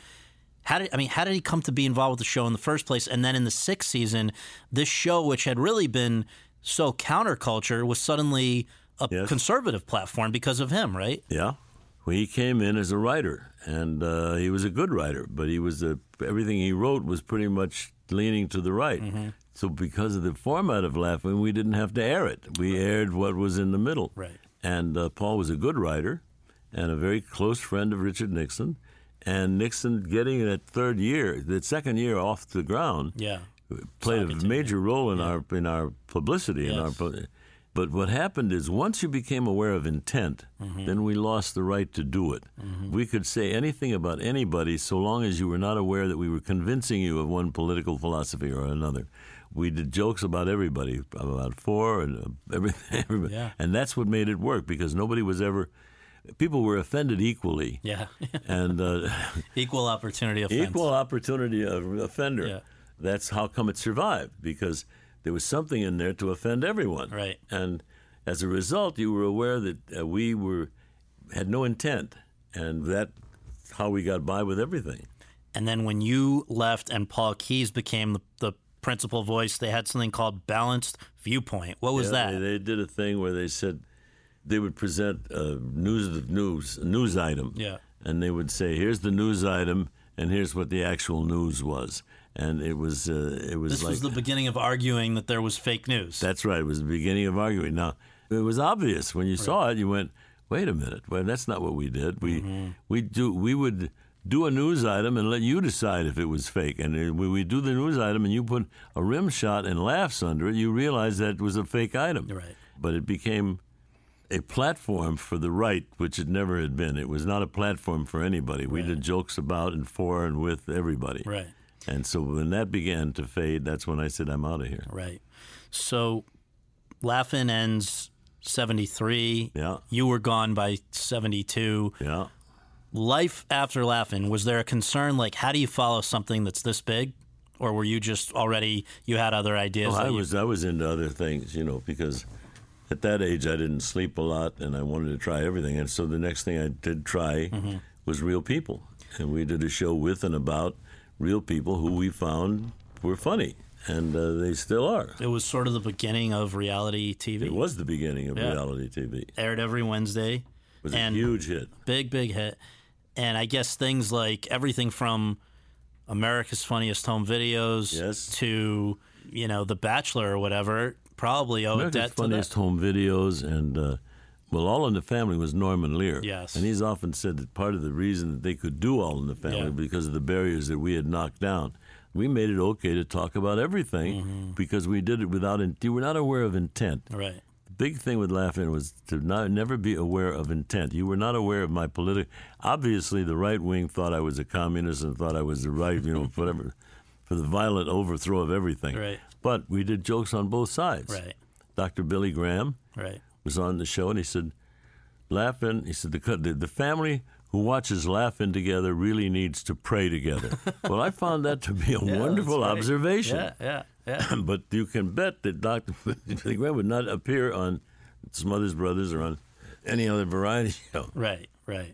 Speaker 3: how did I mean, how did he come to be involved with the show in the first place? And then in the sixth season, this show, which had really been so counterculture, was suddenly a
Speaker 8: Yes.
Speaker 3: conservative platform because of him, right?
Speaker 8: Yeah. Well, he came in as a writer, and uh, he was a good writer, but he was a, everything he wrote was pretty much leaning to the right.
Speaker 3: Mm-hmm.
Speaker 8: So, because of the format of Laugh-In, we didn't have to air it. We aired what was in the middle.
Speaker 3: Right.
Speaker 8: And uh, Paul was a good writer and a very close friend of Richard Nixon. And Nixon getting that third year, that second year off the ground,
Speaker 3: Yeah.
Speaker 8: played a major role in our in our publicity. In our,
Speaker 3: Yes.
Speaker 8: But what happened is once you became aware of intent,
Speaker 3: Mm-hmm.
Speaker 8: then we lost the right to do it. We could say anything about anybody so long as you were not aware that we were convincing you of one political philosophy or another. We did jokes about everybody, about four and uh, everything, everybody.
Speaker 3: Yeah.
Speaker 8: and that's what made it work because nobody was ever. People were offended equally,
Speaker 3: Yeah.
Speaker 8: and uh,
Speaker 3: Equal opportunity offense.
Speaker 8: Equal opportunity of offender.
Speaker 3: Yeah.
Speaker 8: That's how come it survived because there was something in there to offend everyone.
Speaker 3: Right.
Speaker 8: And as a result, you were aware that uh, we were had no intent, and that how we got by with everything.
Speaker 3: And then when you left and Paul Keyes became the, the principal voice, they had something called Balanced Viewpoint. What was
Speaker 8: Yeah,
Speaker 3: that?
Speaker 8: They, they did a thing where they said they would present a news news news item.
Speaker 3: Yeah.
Speaker 8: And they would say, "Here's the news item, and here's what the actual news was." And it was uh, it was
Speaker 3: this
Speaker 8: like
Speaker 3: was the beginning of arguing that there was fake news.
Speaker 8: that's right. It was the beginning of arguing. Now it was obvious when you saw it. You went, "Wait a minute. Well, that's not what we did. We
Speaker 3: Mm-hmm.
Speaker 8: we do we would." Do a news item and let you decide if it was fake. And uh, when we do the news item and you put a rim shot and laughs under it, you realize that it was a fake item.
Speaker 3: Right.
Speaker 8: But it became a platform for the right, which it never had been. It was not a platform for anybody. We did jokes about and for and with everybody.
Speaker 3: Right.
Speaker 8: And so when that began to fade, that's when I said, I'm out of here.
Speaker 3: Right. So Laugh-In ends 73.
Speaker 8: Yeah.
Speaker 3: You were gone by 72.
Speaker 8: Yeah.
Speaker 3: Life after Laugh-In, was there a concern like how do you follow something that's this big? Or were you just already you had other ideas? That
Speaker 8: I
Speaker 3: you-
Speaker 8: was I was into other things, you know, because at that age I didn't sleep a lot and I wanted to try everything. And so the next thing I did try
Speaker 3: Mm-hmm.
Speaker 8: was real people. And we did a show with and about real people who we found were funny. And uh, they still are.
Speaker 3: It was sort of the beginning of reality TV.
Speaker 8: It was the beginning of
Speaker 3: Yeah.
Speaker 8: reality TV.
Speaker 3: aired every Wednesday.
Speaker 8: It was
Speaker 3: and
Speaker 8: a huge hit.
Speaker 3: big, big hit. And I guess things like everything from America's Funniest Home Videos
Speaker 8: Yes.
Speaker 3: to, you know, The Bachelor or whatever, probably owe a
Speaker 8: America's
Speaker 3: debt
Speaker 8: Funniest
Speaker 3: to that.
Speaker 8: Home Videos and uh, well, All in the Family was Norman Lear.
Speaker 3: Yes.
Speaker 8: and he's often said that part of the reason that they could do All in the Family
Speaker 3: Yeah.
Speaker 8: because of the barriers that we had knocked down. We made it okay to talk about everything
Speaker 3: Mm-hmm.
Speaker 8: because we did it without. In- you were not aware of intent.
Speaker 3: Right.
Speaker 8: The big thing with Laugh-In was to not, never be aware of intent. You were not aware of my political. Obviously, the right wing thought I was a communist and thought I was the right, you know, whatever, for the violent overthrow of everything.
Speaker 3: Right.
Speaker 8: But we did jokes on both sides.
Speaker 3: Right.
Speaker 8: Dr. Billy Graham
Speaker 3: Right.
Speaker 8: Was on the show, and he said, "Laugh-In." He said, "The the, the family who watches Laugh-In together really needs to pray together." well, I found that to be a
Speaker 3: Yeah,
Speaker 8: wonderful observation.
Speaker 3: Yeah, yeah, yeah.
Speaker 8: but you can bet that Dr. Billy Graham would not appear on Smothers Brothers or on any other variety show.
Speaker 3: Right, right.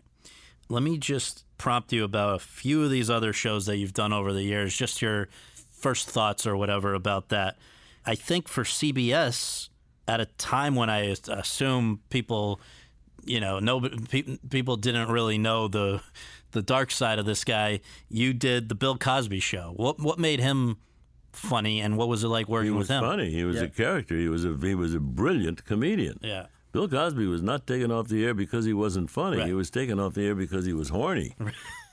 Speaker 3: Let me just prompt you about a few of these other shows that you've done over the years, just your first thoughts or whatever about that. I think for CBS, at a time when I assume people, you know, no, pe- people didn't really know the the dark side of this guy. You did the Bill Cosby show. What what made him funny, and what was it like working with him?
Speaker 8: He was funny. He was
Speaker 3: Yeah.
Speaker 8: a character. He was a he was a brilliant comedian.
Speaker 3: Yeah.
Speaker 8: Bill Cosby was not taken off the air because he wasn't funny.
Speaker 3: Right.
Speaker 8: He was taken off the air because he was horny.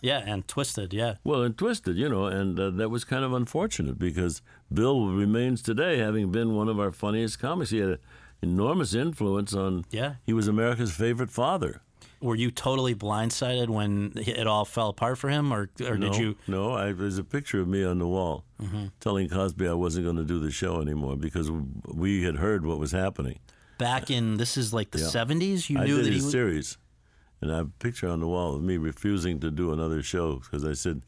Speaker 3: Yeah, and twisted. Yeah.
Speaker 8: Well, and twisted, you know, and uh, that was kind of unfortunate because Bill remains today having been one of our funniest comics. He had an enormous influence on.
Speaker 3: Yeah.
Speaker 8: He was America's favorite father.
Speaker 3: Were you totally blindsided when it all fell apart for him, or or
Speaker 8: no,
Speaker 3: did you?
Speaker 8: No, I, there's a picture of me on the wall telling Cosby I wasn't going to do the show anymore because we had heard what was happening.
Speaker 3: back in this is like the
Speaker 8: Yeah.
Speaker 3: 70s you
Speaker 8: I
Speaker 3: knew that he was
Speaker 8: series, and I have a picture on the wall of me refusing to do another show because I said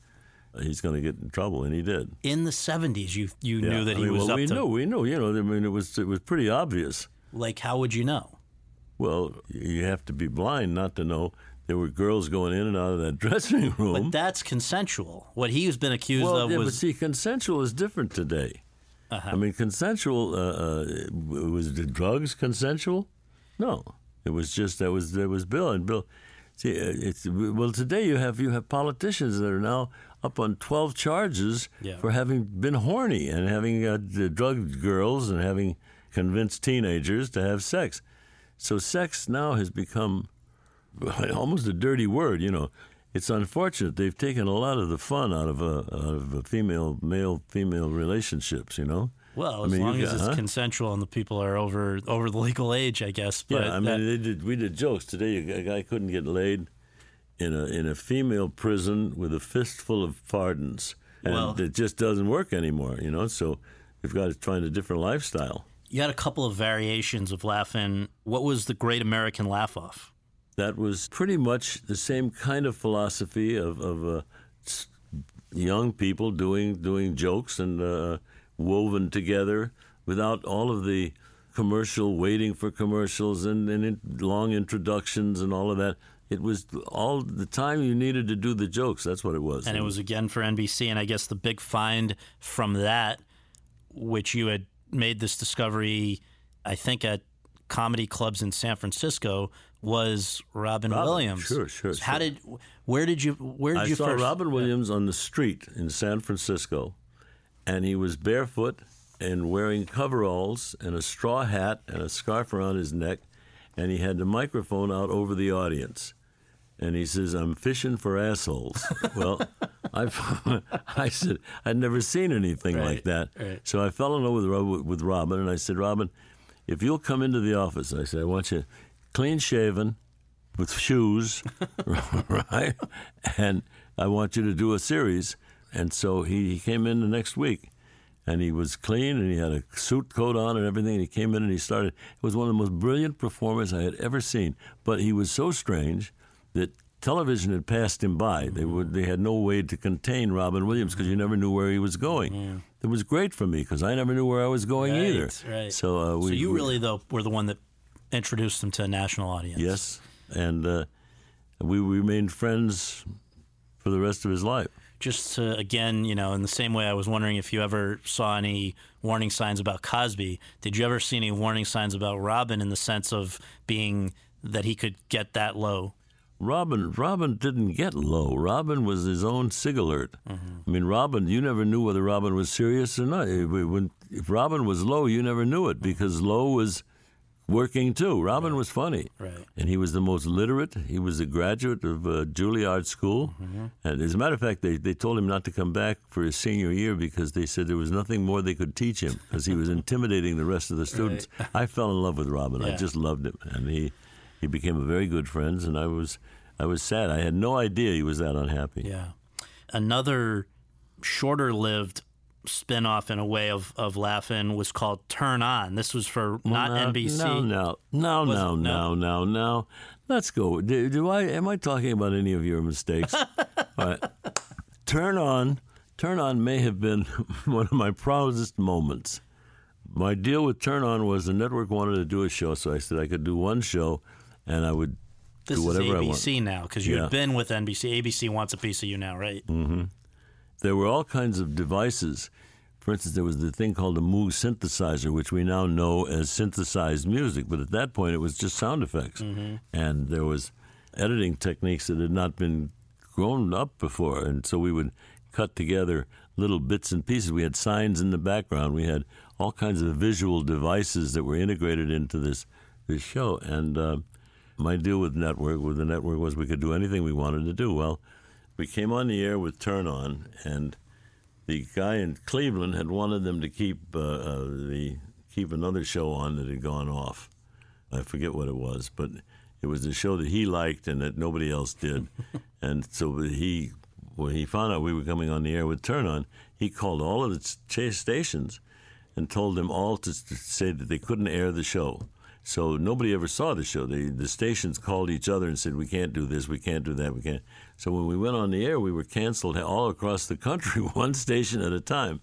Speaker 8: he's going to get in trouble, and he did.
Speaker 3: in the 70s you you
Speaker 8: Yeah.
Speaker 3: knew that
Speaker 8: I
Speaker 3: he was
Speaker 8: well,
Speaker 3: up
Speaker 8: we
Speaker 3: to
Speaker 8: knew, we knew, you know. I mean, it was it was pretty obvious.
Speaker 3: like how would you know
Speaker 8: Well, you have to be blind not to know there were girls going in and out of that dressing room.
Speaker 3: but that's consensual what he's been accused
Speaker 8: well,
Speaker 3: of
Speaker 8: yeah, but
Speaker 3: was
Speaker 8: see, consensual is different today.
Speaker 3: Uh-huh.
Speaker 8: I mean, consensual uh, uh, was the drugs consensual? No, it was just that was there was Bill and Bill. See, uh, it's well today you have you have politicians that are now up on twelve charges
Speaker 3: Yeah.
Speaker 8: for having been horny and having uh, drugged girls and having convinced teenagers to have sex. So sex now has become almost a dirty word, you know. It's unfortunate they've taken a lot of the fun out of a, out of a female male female relationships, you know.
Speaker 3: Well
Speaker 8: I
Speaker 3: as
Speaker 8: mean,
Speaker 3: long as
Speaker 8: got-
Speaker 3: it's
Speaker 8: huh?
Speaker 3: consensual and the people are over over the legal age i guess but
Speaker 8: yeah, I mean,
Speaker 3: that-
Speaker 8: they did, we did jokes today. A guy couldn't get laid in a in a female prison with a fistful of pardons, and
Speaker 3: Well-
Speaker 8: it just doesn't work anymore, you know. So we've got to find a different lifestyle.
Speaker 3: you had a couple of variations of Laugh-In what was the great american laugh off
Speaker 8: that was pretty much the same kind of philosophy of, of uh, young people doing doing jokes and uh, woven together without all of the commercial, waiting for commercials, and, and long introductions and all of that. It was all the time you needed to do the jokes. That's what it was.
Speaker 3: and it was again for NBC. And I guess the big find from that, which you had made this discovery, I think at comedy clubs in San Francisco, was Robin,
Speaker 8: Robin,
Speaker 3: Williams.
Speaker 8: sure, sure,
Speaker 3: How
Speaker 8: sure.
Speaker 3: did? Where did you? Where did
Speaker 8: I
Speaker 3: you
Speaker 8: saw
Speaker 3: first?
Speaker 8: Robin Williams on the street in San Francisco, and he was barefoot and wearing coveralls and a straw hat and a scarf around his neck, and he had the microphone out over the audience. And he says, "I'm fishing for assholes." well, I, I said I'd never seen anything like that.
Speaker 3: right.
Speaker 8: So I fell in love with with Robin, and I said, "Robin, if you'll come into the office, I said, I want you clean shaven, with shoes, right? And I want you to do a series." And so he, he came in the next week, and he was clean, and he had a suit coat on and everything. And he came in and he started. It was one of the most brilliant performers I had ever seen. But he was so strange that television had passed him by. They would they had no way to contain Robin Williams because you never knew where he was going. It was great for me because I never knew where I was going
Speaker 3: Right,
Speaker 8: either.
Speaker 3: right.
Speaker 8: So, uh, we,
Speaker 3: so you
Speaker 8: we-
Speaker 3: really though were the one that introduced him to a national audience.
Speaker 8: yes, and uh, we remained friends for the rest of his life.
Speaker 3: Just to again, you know, in the same way I was wondering if you ever saw any warning signs about Cosby. Did you ever see any warning signs about Robin in the sense of being that he could get that low?
Speaker 8: Robin, Robin didn't get low. Robin was his own sig alert.
Speaker 3: Mm-hmm.
Speaker 8: I mean, Robin, you never knew whether Robin was serious or not. If Robin was low, you never knew it because low was working too. Robin was funny,
Speaker 3: Right.
Speaker 8: and he was the most literate. He was a graduate of uh, Juilliard School,
Speaker 3: Mm-hmm.
Speaker 8: and as a matter of fact, they they told him not to come back for his senior year because they said there was nothing more they could teach him because he was intimidating the rest of the students. I fell in love with Robin. I just loved him, and he he became a very good friend, and I was I was sad. I had no idea he was that unhappy.
Speaker 3: Yeah. Another shorter lived spin off in a way of, of Laugh-In was called Turn On. This was for not
Speaker 8: Well, now-
Speaker 3: NBC.
Speaker 8: No, no, no,
Speaker 3: Was
Speaker 8: no, no, no, no. Let's go. Do, do I? Am I talking about any of your mistakes? All right. Turn on. Turn on may have been one of my proudest moments. My deal with Turn On was the network wanted to do a show, so I said I could do one show, and I would
Speaker 3: This
Speaker 8: do whatever I want.
Speaker 3: ABC now because you
Speaker 8: Yeah.
Speaker 3: been with NBC. ABC wants a piece of you now, right?
Speaker 8: hmm There were all kinds of devices. For instance, there was the thing called a Moog synthesizer, which we now know as synthesized music, but at that point it was just sound effects. And there was editing techniques that had not been grown up before, and so we would cut together little bits and pieces. We had signs in the background. We had all kinds of visual devices that were integrated into this this show. And uh, my deal with network with the network was we could do anything we wanted to do. Well, we came on the air with Turn On, and the guy in Cleveland had wanted them to keep uh, uh, the keep another show on that had gone off. I forget what it was, but it was a show that he liked and that nobody else did. and so he, when he found out we were coming on the air with Turn On, he called all of the ch- stations and told them all to, to say that they couldn't air the show. So nobody ever saw the show. They, the stations called each other and said, "We can't do this, we can't do that, we can't." So when we went on the air, we were canceled all across the country, one station at a time.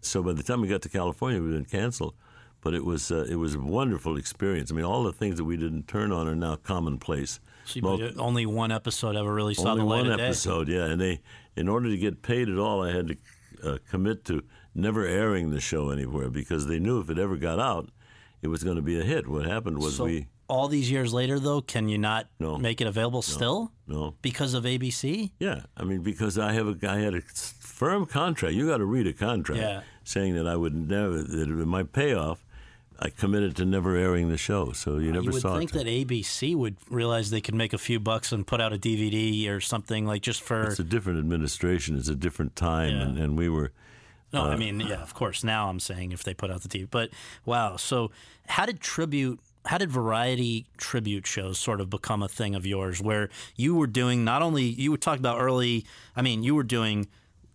Speaker 8: So by the time we got to California, we'd been canceled. But it was uh, it was a wonderful experience. I mean, all the things that we didn't turn on are now commonplace.
Speaker 3: You- only one episode ever really saw the light
Speaker 8: one
Speaker 3: of day.
Speaker 8: Only one episode, yeah. And they, in order to get paid at all, I had to uh, commit to never airing the show anywhere because they knew if it ever got out, it was going to be a hit. What happened was
Speaker 3: So
Speaker 8: we
Speaker 3: all these years later, though, can you not
Speaker 8: No.
Speaker 3: make it available still
Speaker 8: no,
Speaker 3: because of ABC?
Speaker 8: yeah. I mean, because I have a, I had a firm contract. You got to read a contract
Speaker 3: Yeah.
Speaker 8: saying that I would never that my payoff. I committed to never airing the show, so you never
Speaker 3: you would
Speaker 8: saw
Speaker 3: think
Speaker 8: it.
Speaker 3: that ABC would realize they could make a few bucks and put out a DVD or something like just for.
Speaker 8: It's a different administration. It's a different time,
Speaker 3: Yeah.
Speaker 8: and, and we were.
Speaker 3: No, I
Speaker 8: uh,
Speaker 3: mean, yeah, of course. Now I'm saying if they put out the TV, but wow. So how did tribute? How did variety tribute shows sort of become a thing of yours, where you were doing not only you were talking about early? I mean, you were doing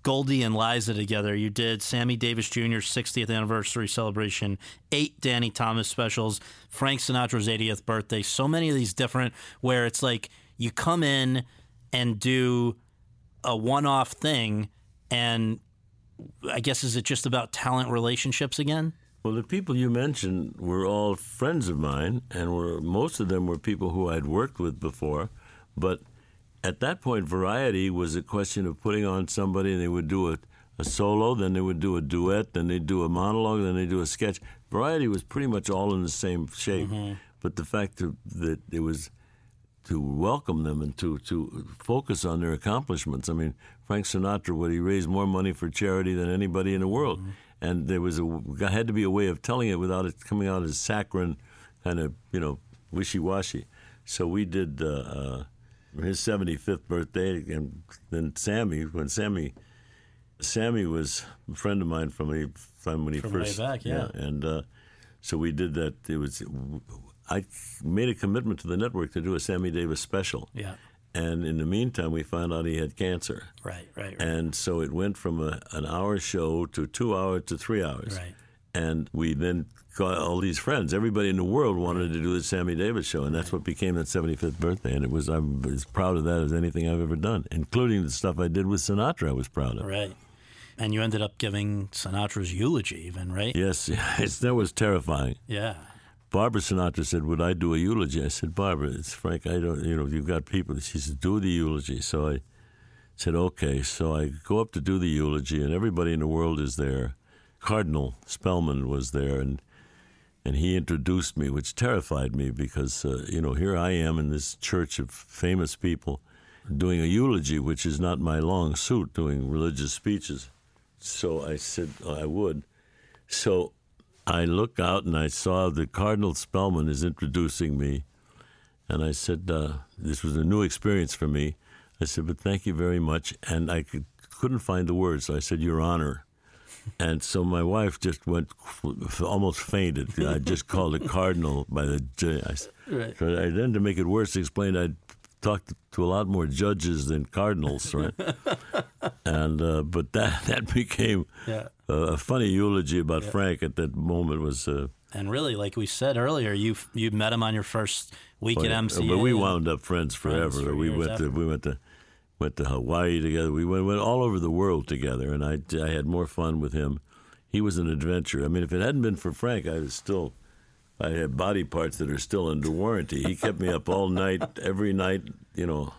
Speaker 3: Goldie and Liza together. You did Sammy Davis Jr.'s 60th anniversary celebration, eight Danny Thomas specials, Frank Sinatra's 80th birthday. So many of these different where it's like you come in and do a one-off thing, and I guess is it just about talent relationships again?
Speaker 8: Well, the people you mentioned were all friends of mine, and were most of them were people who I'd worked with before. But at that point, variety was a question of putting on somebody, and they would do a, a solo, then they would do a duet, then they'd do a monologue, then they'd do a sketch. Variety was pretty much all in the same shape. Mm-hmm. But the fact that, that it was to welcome them and to, to focus on their accomplishments. I mean, Frank Sinatra, would he raised more money for charity than anybody in the world, and there was a had to be a way of telling it without it coming out as saccharine, kind of you know wishy washy. So we did uh, uh, his seventy fifth birthday, and then Sammy when Sammy. Sammy was a friend of mine from the from when he
Speaker 3: From way
Speaker 8: first
Speaker 3: back, yeah.
Speaker 8: and uh, so we did that. It was I made a commitment to the network to do a Sammy Davis special.
Speaker 3: Yeah.
Speaker 8: And in the meantime, we found out he had cancer.
Speaker 3: Right, right, right.
Speaker 8: And so it went from a, an hour show to two hours to three hours.
Speaker 3: Right.
Speaker 8: And we then got all these friends. Everybody in the world wanted to do the Sammy Davis show, and that's what became that 75th birthday. And it was I'm as proud of that as anything I've ever done, including the stuff I did with Sinatra. I was proud of.
Speaker 3: Right. And you ended up giving Sinatra's eulogy, even, right?
Speaker 8: Yes, yes, that was terrifying.
Speaker 3: Yeah.
Speaker 8: Barbara Sinatra said, "Would I do a eulogy?" I said, "Barbara, it's Frank. I don't. You know, you've got people." She said, "Do the eulogy." So I said, "Okay." So I go up to do the eulogy, and everybody in the world is there. Cardinal Spellman was there, and and he introduced me, which terrified me because uh, you know here I am in this church of famous people doing a eulogy, which is not my long suit, doing religious speeches. So I said I would. So I look out and I saw the Cardinal Spellman is introducing me, and I said uh, this was a new experience for me. I said, but thank you very much, and I could, couldn't find the words, so I said, Your Honor. And so my wife just went almost fainted. I just called it Cardinal by the. I,
Speaker 3: Right.
Speaker 8: so I then to make it worse, explained I'd talked to a lot more judges than cardinals, right? and uh, but that that became
Speaker 3: Yeah.
Speaker 8: A, funny eulogy about Frank at that moment was. Uh,
Speaker 3: And really, like we said earlier, you you met him on your first week at MCA.
Speaker 8: But we wound up friends forever.
Speaker 3: Friends for
Speaker 8: we went
Speaker 3: after.
Speaker 8: to we went to went to Hawaii together. We went, went all over the world together, and I I had more fun with him. He was an adventure. I mean, if it hadn't been for Frank, I was still. I had body parts that are still under warranty. He kept me up all night, every night, you know,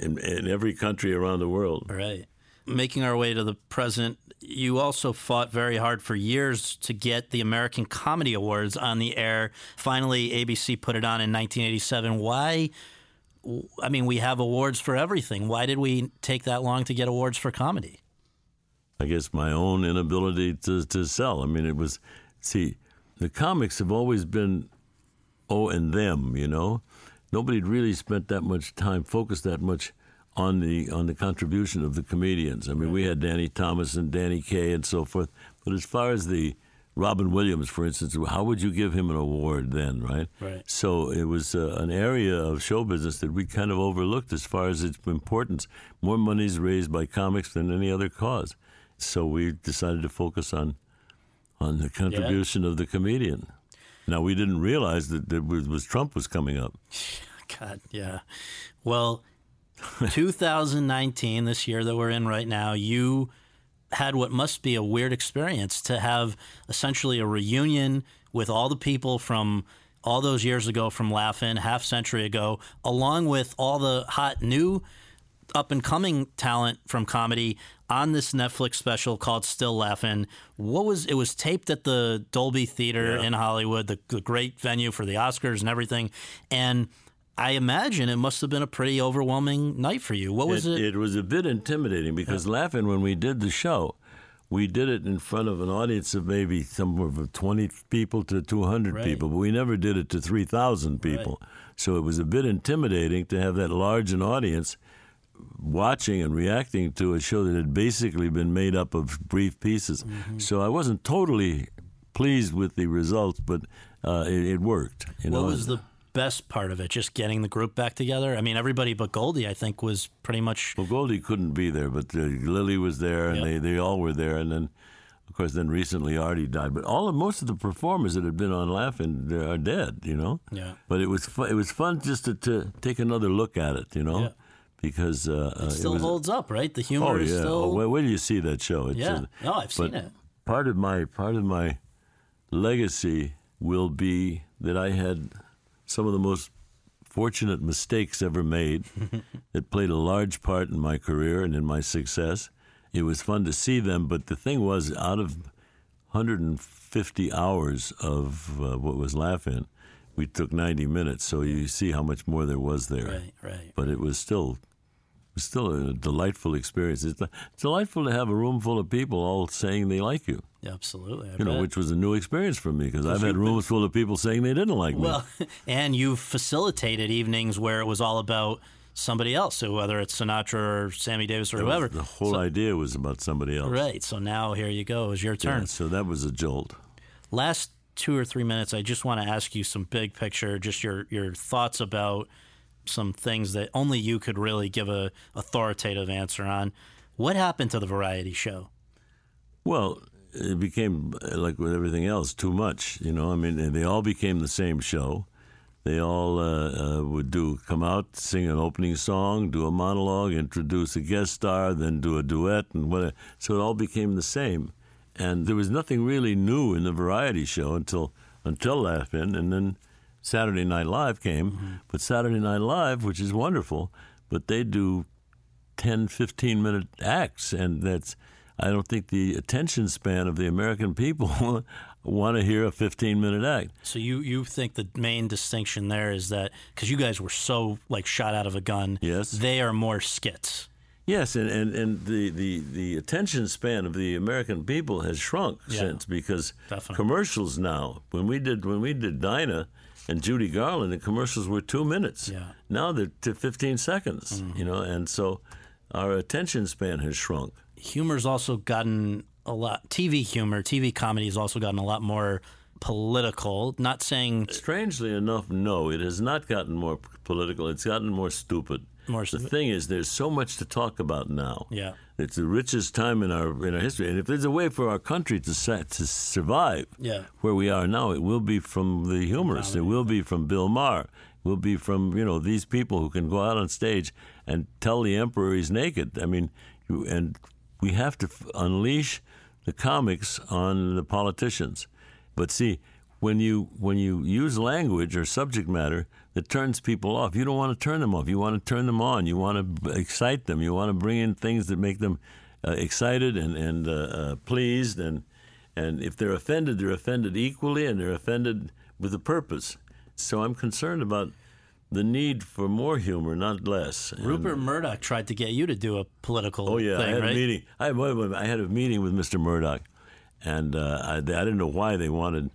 Speaker 8: in, in every country around the world.
Speaker 3: Right. Making our way to the present, you also fought very hard for years to get the American Comedy Awards on the air. Finally, ABC put it on in 1987. Why? I mean, we have awards for everything. Why did we take that long to get awards for comedy?
Speaker 8: I guess my own inability to, to sell. I mean, it was, see, the comics have always been oh and them, you know. Nobody'd really spent that much time, focused that much on the on the contribution of the comedians. I mean, we had Danny Thomas and Danny Kaye and so forth. But as far as the Robin Williams, for instance, how would you give him an award then, right?
Speaker 3: Right.
Speaker 8: So it was uh, an area of show business that we kind of overlooked as far as its importance. More money is raised by comics than any other cause. So we decided to focus on on the contribution of the comedian. Now we didn't realize that, that was, was Trump was coming up.
Speaker 3: God, yeah. Well, 2019, this year that we're in right now, you had what must be a weird experience to have essentially a reunion with all the people from all those years ago from Laugh-In, half century ago, along with all the hot new up and coming talent from comedy on this Netflix special called Still Laugh-In. What was it was taped at the Dolby Theater in Hollywood, the, the great venue for the Oscars and everything. And I imagine it must have been a pretty overwhelming night for you. What was it?
Speaker 8: It was a bit intimidating because Laugh-In when we did the show, we did it in front of an audience of maybe somewhere from 20 people to 200
Speaker 3: Right.
Speaker 8: people, but we never did it to 3,000 people. So it was a bit intimidating to have that large an audience watching and reacting to a show that had basically been made up of brief pieces.
Speaker 3: Mm-hmm.
Speaker 8: So I wasn't totally pleased with the results, but uh, it, it worked. You
Speaker 3: what
Speaker 8: know?
Speaker 3: was the best part of it? Just getting the group back together. I mean, everybody but Goldie, I think, was pretty much.
Speaker 8: Well, Goldie couldn't be there, but uh, Lily was there, and
Speaker 3: Yep.
Speaker 8: they, they all were there. And then, of course, then recently Arte died. But all of most of the performers that had been on Laugh-In are dead, you know.
Speaker 3: Yeah.
Speaker 8: But it was fu- it was fun just to, to take another look at it, you know,
Speaker 3: Yeah.
Speaker 8: because uh, uh,
Speaker 3: It still
Speaker 8: was,
Speaker 3: holds up, right? The humor
Speaker 8: Oh
Speaker 3: is
Speaker 8: yeah.
Speaker 3: still.
Speaker 8: Oh, where, where do you see that show? It's,
Speaker 3: Yeah.
Speaker 8: uh,
Speaker 3: No, I've seen it.
Speaker 8: Part of my part of my legacy will be that I had some of the most fortunate mistakes ever made that played a large part in my career and in my success. It was fun to see them, but the thing was, out of 150 hours of uh, what was Laugh-In, we took 90 minutes, so you see how much more there was there.
Speaker 3: Right, right.
Speaker 8: But it was still, was still a delightful experience. It's delightful to have a room full of people all saying they like you.
Speaker 3: Yeah, absolutely. I
Speaker 8: you know,
Speaker 3: bet.
Speaker 8: which was a new experience for me because I've had rooms full of people saying they didn't like me.
Speaker 3: Well, and you've facilitated evenings where it was all about somebody else, so whether it's Sinatra or Sammy Davis or
Speaker 8: That was-
Speaker 3: whoever.
Speaker 8: the whole idea was about somebody else.
Speaker 3: Right. So now here you go. It's your turn.
Speaker 8: Yeah, so that was a jolt.
Speaker 3: Last two or three minutes, I just want to ask you some big picture, just your your thoughts about some things that only you could really give a authoritative answer on. What happened to the variety show?
Speaker 8: Well, it became like with everything else, too much. You know, I mean, they all became the same show. They all uh, uh, would do come out, sing an opening song, do a monologue, introduce a guest star, then do a duet, and what. So it all became the same, and there was nothing really new in the variety show until until Laugh-In, and then Saturday Night Live came. Mm-hmm. But Saturday Night Live, which is wonderful, but they do 10, 15 minute acts, and that's. I don't think the attention span of the American people want to hear a 15 minute act.
Speaker 3: So you you think the main distinction there is that because you guys were so like shot out of a gun.
Speaker 8: Yes.
Speaker 3: They are more skits.
Speaker 8: Yes, and, and, and the, the, the attention span of the American people has shrunk
Speaker 3: Yeah.
Speaker 8: since because
Speaker 3: Definitely.
Speaker 8: commercials now when we did when we did Dinah and Judy Garland the commercials were two minutes.
Speaker 3: Yeah.
Speaker 8: Now they're to 15 seconds.
Speaker 3: Mhm.
Speaker 8: You know, and so our attention span has shrunk.
Speaker 3: Humor's also gotten a lot. TV humor, TV comedy has also gotten a lot more political. Not saying
Speaker 8: Strangely enough, no, it has not gotten more political. It's gotten more stupid.
Speaker 3: More
Speaker 8: the thing is, there's so much to talk about now.
Speaker 3: Yeah.
Speaker 8: It's the richest time in our in our history, and if there's a way for our country to to survive,
Speaker 3: Yeah.
Speaker 8: where we are now, it will be from the humorists. It will be from Bill Maher. It will be from you know these people who can go out on stage and tell the emperor he's naked. I mean, you, and we have to f- unleash the comics on the politicians. But see, when you when you use language or subject matter that turns people off, you don't want to turn them off. You want to turn them on. You want to excite them. You want to bring in things that make them uh, excited and and uh, uh, pleased. And and if they're offended, they're offended equally, and they're offended with a purpose. So I'm concerned about the need for more humor, not less. And-
Speaker 3: Rupert Murdoch tried to get you to do a political
Speaker 8: Oh yeah,
Speaker 3: thing,
Speaker 8: I had
Speaker 3: right?
Speaker 8: a meeting. I, I had a meeting with Mr. Murdoch, and uh, I, I didn't know why they wanted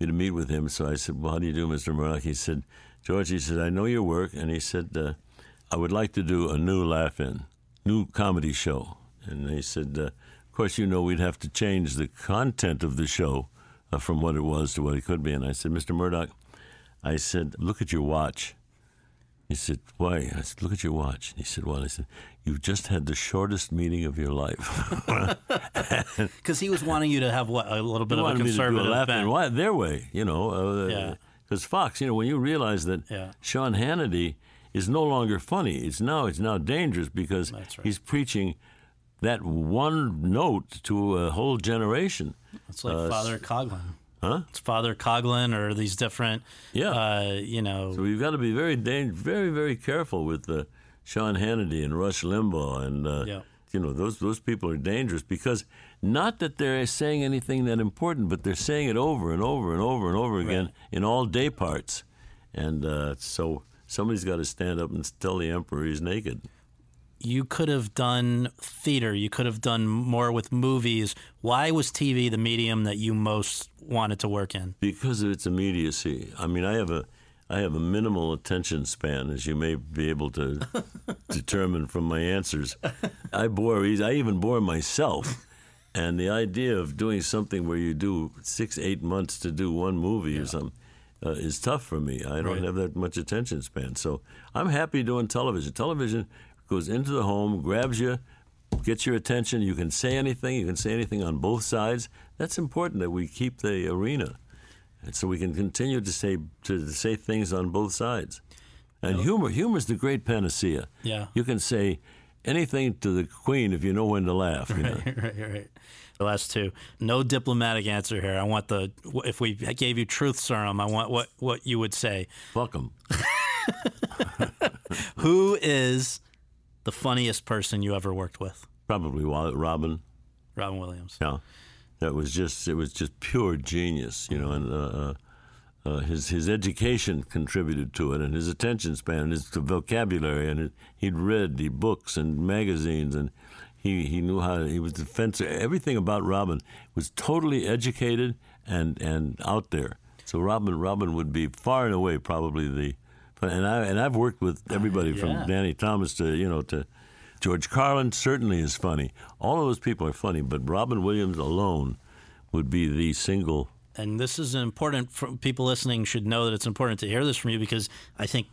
Speaker 8: me to meet with him. So I said, "Well, how do you do, Mr. Murdoch?" He said, "George," he said, "I know your work," and he said, uh, "I would like to do a new laugh-in, new comedy show." And he said, uh, "Of course, you know we'd have to change the content of the show uh, from what it was to what it could be." And I said, "Mr. Murdoch," I said, "Look at your watch." He said, "Why?" I said, "Look at your watch." He said, "What?" I said, You've just had the shortest meeting of your life."
Speaker 3: Because he was wanting you to have what a little bit of a
Speaker 8: wanted me to do
Speaker 3: conservative
Speaker 8: laugh
Speaker 3: bent.
Speaker 8: in why- their way, you know.
Speaker 3: Yeah.
Speaker 8: Because Fox, you know, when you realize that
Speaker 3: Yeah.
Speaker 8: Sean Hannity is no longer funny, it's now it's now dangerous because he's preaching that one note to a whole generation.
Speaker 3: It's like
Speaker 8: Uh,
Speaker 3: Father Coughlin.
Speaker 8: Huh?
Speaker 3: It's Father Coughlin or these different,
Speaker 8: Yeah.
Speaker 3: uh, you know.
Speaker 8: So we've got to be very, dang- very, very careful with uh, Sean Hannity and Rush Limbaugh, and uh,
Speaker 3: Yeah.
Speaker 8: you know those those people are dangerous because not that they're saying anything that important, but they're saying it over and over and over and over again in all day parts, and uh, so somebody's got to stand up and tell the emperor he's naked.
Speaker 3: you could have done theater. You could have done more with movies. Why was TV the medium that you most wanted to work in?
Speaker 8: because of its immediacy. I mean, I have a I have a minimal attention span, as you may be able to determine from my answers. I bore I even bore myself, and the idea of doing something where you do six eight months to do one movie or something. Uh, is tough for me. I don't
Speaker 3: Right.
Speaker 8: have that much attention span, so I'm happy doing television. Television goes into the home, grabs you, gets your attention. You can say anything. You can say anything on both sides. That's important that we keep the arena, and so we can continue to say to say things on both sides. And humor, humor is the great panacea.
Speaker 3: Yeah.
Speaker 8: You can say anything to the queen if you know when to laugh. You know?
Speaker 3: right, right, right. The last two. No diplomatic answer here. I want the if we gave you truth serum, I want what what you would say.
Speaker 8: Fuck them.
Speaker 3: Who is the funniest person you ever worked with?
Speaker 8: Probably Robin.
Speaker 3: Robin Williams.
Speaker 8: Yeah, that was just it was just pure genius, you know, and uh, uh, his his education contributed to it, and his attention span, and his vocabulary, and it, he'd read the books and magazines, and he he knew how to, he was the fencer. Everything about Robin was totally educated and and out there. So Robin Robin would be far and away probably the, and I and I've worked with everybody
Speaker 3: Yeah.
Speaker 8: from Danny Thomas to you know to. George Carlin certainly is funny. All of those people are funny, but Robin Williams alone would be the single.
Speaker 3: And this is important for people listening should know that it's important to hear this from you because I think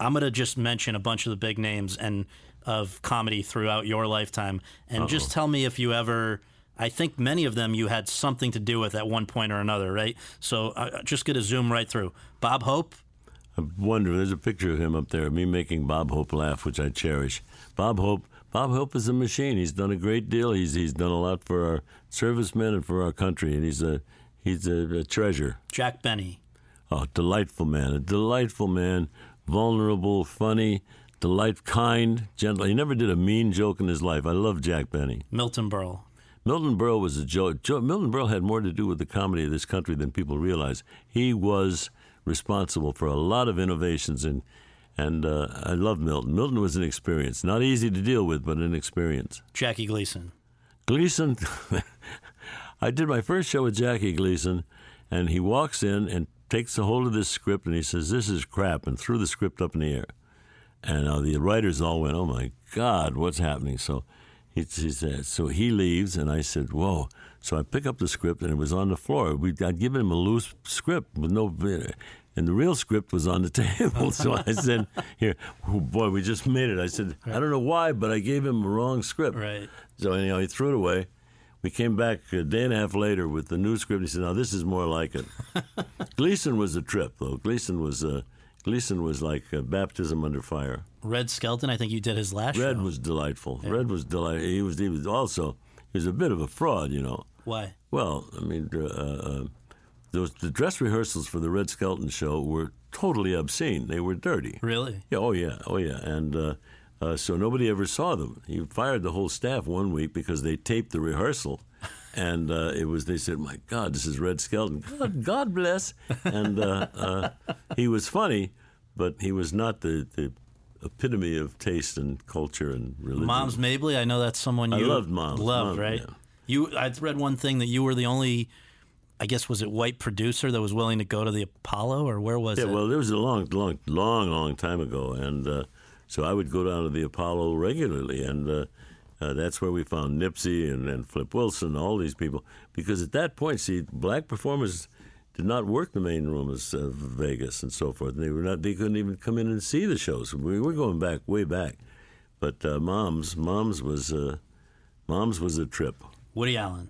Speaker 3: I'm going to just mention a bunch of the big names and of comedy throughout your lifetime and just tell me if you ever I think many of them you had something to do with at one point or another, right? So uh, just going to zoom right through. Bob Hope,
Speaker 8: I wonder. There's a picture of him up there, me making Bob Hope laugh, which I cherish. Bob Hope. Bob Hope is a machine. He's done a great deal. He's he's done a lot for our servicemen and for our country, and he's a he's a, a treasure.
Speaker 3: Jack Benny,
Speaker 8: Oh, delightful man, a delightful man, vulnerable, funny, delight, kind, gentle. He never did a mean joke in his life. I love Jack Benny.
Speaker 3: Milton Berle,
Speaker 8: Milton Berle was a joke. Jo- Milton Berle had more to do with the comedy of this country than people realize. He was responsible for a lot of innovations, and and uh, I love Milton. Milton was an experience, not easy to deal with, but an experience.
Speaker 3: Jackie Gleason,
Speaker 8: Gleason, I did my first show with Jackie Gleason, and he walks in and takes a hold of this script, and he says, "This is crap," and threw the script up in the air. And uh, the writers all went, "Oh my God, what's happening?" So he, he said, so he leaves, and I said, "Whoa!" So I pick up the script, and it was on the floor. We, I'd given him a loose script with no, and the real script was on the table. so I said, "Here, oh boy, we just made it." I said, "I don't know why, but I gave him a wrong script."
Speaker 3: Right.
Speaker 8: So anyhow, he threw it away. We came back a day and a half later with the new script. And He said, "Now this is more like it." Gleason was a trip, though. Gleason was uh, Gleason was like uh, baptism under fire.
Speaker 3: Red Skelton. I think you did his last
Speaker 8: Red
Speaker 3: show.
Speaker 8: was delightful. Red was delightful. He was he was also he was a bit of a fraud, you know.
Speaker 3: Why?
Speaker 8: Well, I mean, uh, uh, those the dress rehearsals for the Red Skelton show were totally obscene. They were dirty.
Speaker 3: Really?
Speaker 8: Yeah. Oh yeah. Oh yeah. And uh, uh, so nobody ever saw them. He fired the whole staff one week because they taped the rehearsal, and uh, it was. They said, "My God, this is Red Skelton. God, God bless." And uh, uh, he was funny, but he was not the, the epitome of taste and culture and religion.
Speaker 3: Moms Mabley. I know that's someone
Speaker 8: I
Speaker 3: you
Speaker 8: loved Moms.
Speaker 3: Loved
Speaker 8: Moms,
Speaker 3: right?
Speaker 8: yeah.
Speaker 3: You. I read one thing that you were the only. I guess was it white producer that was willing to go to the Apollo or where was
Speaker 8: yeah,
Speaker 3: it?
Speaker 8: well, it was a long, long, long, long time ago, and uh, so I would go down to the Apollo regularly, and uh, uh, that's where we found Nipsey and, and Flip Wilson, all these people. Because at that point, see, black performers did not work the main room of uh, Vegas and so forth. They were not. They couldn't even come in and see the shows. We were going back way back, but uh, Moms, Moms was, uh, Moms was a trip.
Speaker 3: Woody Allen.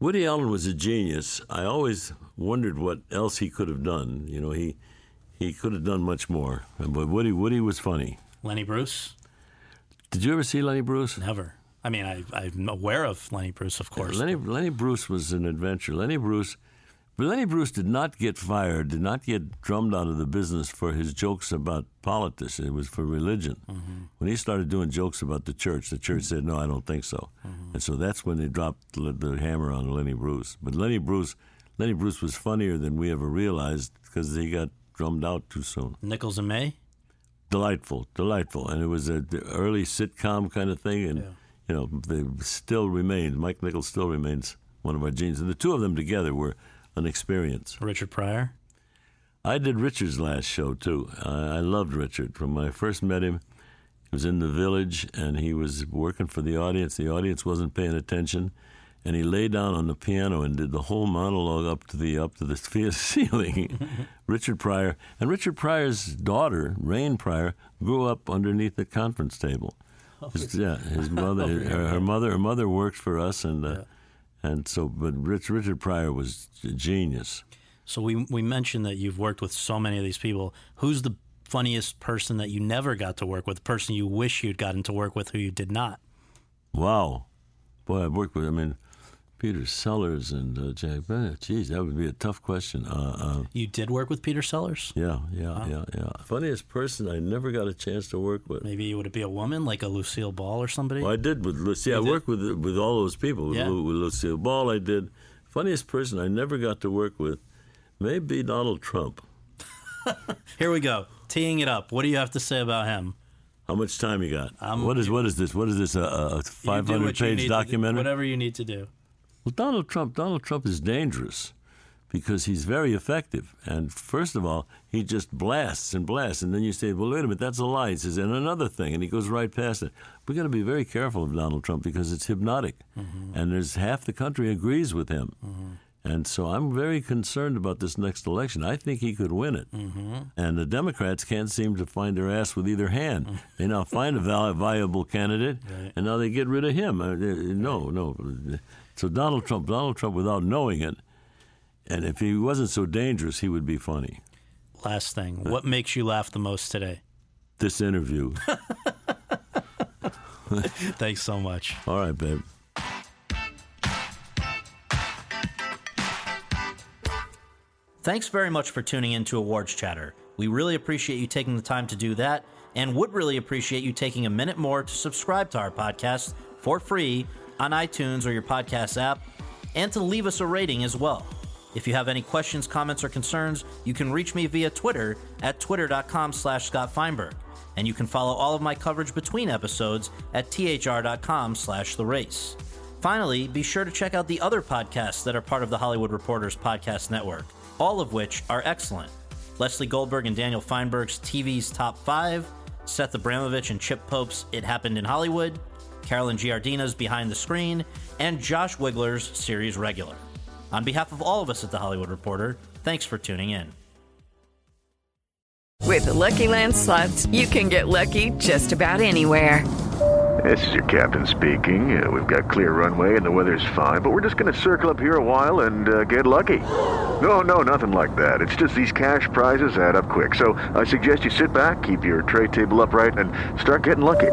Speaker 8: Woody Allen was a genius. I always wondered what else he could have done. You know, he he could have done much more. But Woody Woody was funny.
Speaker 3: Lenny Bruce.
Speaker 8: Did you ever see Lenny Bruce?
Speaker 3: Never. I mean, I, I'm aware of Lenny Bruce, of course.
Speaker 8: Lenny Lenny Bruce was an adventure. Lenny Bruce, but Lenny Bruce did not get fired, did not get drummed out of the business for his jokes about politics. It was for religion. Mm-hmm. When he started doing jokes about the church, the church said, "No, I don't think so," mm-hmm. and so that's when they dropped the, the hammer on Lenny Bruce. But Lenny Bruce, Lenny Bruce was funnier than we ever realized because he got drummed out too soon.
Speaker 3: Nichols and May.
Speaker 8: Delightful, delightful, and it was a the early sitcom kind of thing, and you know they still remained. Mike Nichols still remains one of our genius, and the two of them together were an experience.
Speaker 3: Richard Pryor.
Speaker 8: I did Richard's last show too. I, I loved Richard from when I first met him. He was in the village and he was working for the audience. The audience wasn't paying attention, and he lay down on the piano and did the whole monologue up to the up to the ceiling. Richard Pryor and Richard Pryor's daughter, Rain Pryor, grew up underneath the conference table. His- yeah, his mother, her, her mother, her mother worked for us, and uh, and so. But Rich, Richard Pryor was a genius.
Speaker 3: So we we mentioned that you've worked with so many of these people. Who's the funniest person that you never got to work with, The person you wish you'd gotten to work with who you did not?
Speaker 8: Wow. Boy, I've worked with, I mean, Peter Sellers and uh, Jack Bennett. Geez, that would be a tough question. Uh, uh,
Speaker 3: You did work with Peter Sellers?
Speaker 8: yeah, yeah, yeah, yeah. Funniest person I never got a chance to work with.
Speaker 3: Maybe would it be a woman like a Lucille Ball or somebody?
Speaker 8: Well, I did with Lu- see. I
Speaker 3: did?
Speaker 8: worked with with all those people. With,
Speaker 3: Yeah.
Speaker 8: With Lucille Ball, I did. Funniest person I never got to work with, maybe Donald Trump.
Speaker 3: Here we go. Teeing it up. What do you have to say about him?
Speaker 8: How much time you got?
Speaker 3: Um,
Speaker 8: what is what is this? What is this? A, a
Speaker 3: You
Speaker 8: five
Speaker 3: do
Speaker 8: hundred
Speaker 3: what you need
Speaker 8: page
Speaker 3: to do-
Speaker 8: documentary?
Speaker 3: whatever you need to do.
Speaker 8: Well, Donald Trump, Donald Trump is dangerous because he's very effective. And first of all, he just blasts and blasts, and then you say, "Well, wait a minute, that's a lie." He says, "And another thing," and he goes right past it. We've got to be very careful of Donald Trump because it's hypnotic, and there's half the country agrees with him. And so I'm very concerned about this next election. I think he could win it. And the Democrats can't seem to find their ass with either hand. They now find a viable candidate, and now they get rid of him. Uh, uh, No, no. So Donald Trump, Donald Trump, without knowing it, and if he wasn't so dangerous, he would be funny.
Speaker 3: Last thing. What makes you laugh the most today?
Speaker 8: This interview.
Speaker 3: Thanks so much.
Speaker 8: All right, babe.
Speaker 3: Thanks very much for tuning in to Awards Chatter. We really appreciate you taking the time to do that and would really appreciate you taking a minute more to subscribe to our podcast for free on iTunes or your podcast app and to leave us a rating as well. If you have any questions, comments, or concerns, you can reach me via Twitter at twitter.com slash Scott Feinberg. And you can follow all of my coverage between episodes at thr.com slash the race. Finally, be sure to check out the other podcasts that are part of the Hollywood Reporters Podcast Network, all of which are excellent. Lesley Goldberg and Daniel Fienberg's TV's Top 5, Seth Abramovich and Chip Pope's It Happened in Hollywood, Carolyn Giardina's Behind the Screen, and Josh Wigler's Series Regular. On behalf of all of us at The Hollywood Reporter, thanks for tuning in.
Speaker 9: With the Lucky Land slots, you can get lucky just about anywhere.
Speaker 10: This is your captain speaking. Uh, we've got clear runway and the weather's fine, but we're just going to circle up here a while and uh, get lucky. No, no, nothing like that. It's just these cash prizes add up quick. So I suggest you sit back, keep your tray table upright, and start getting lucky.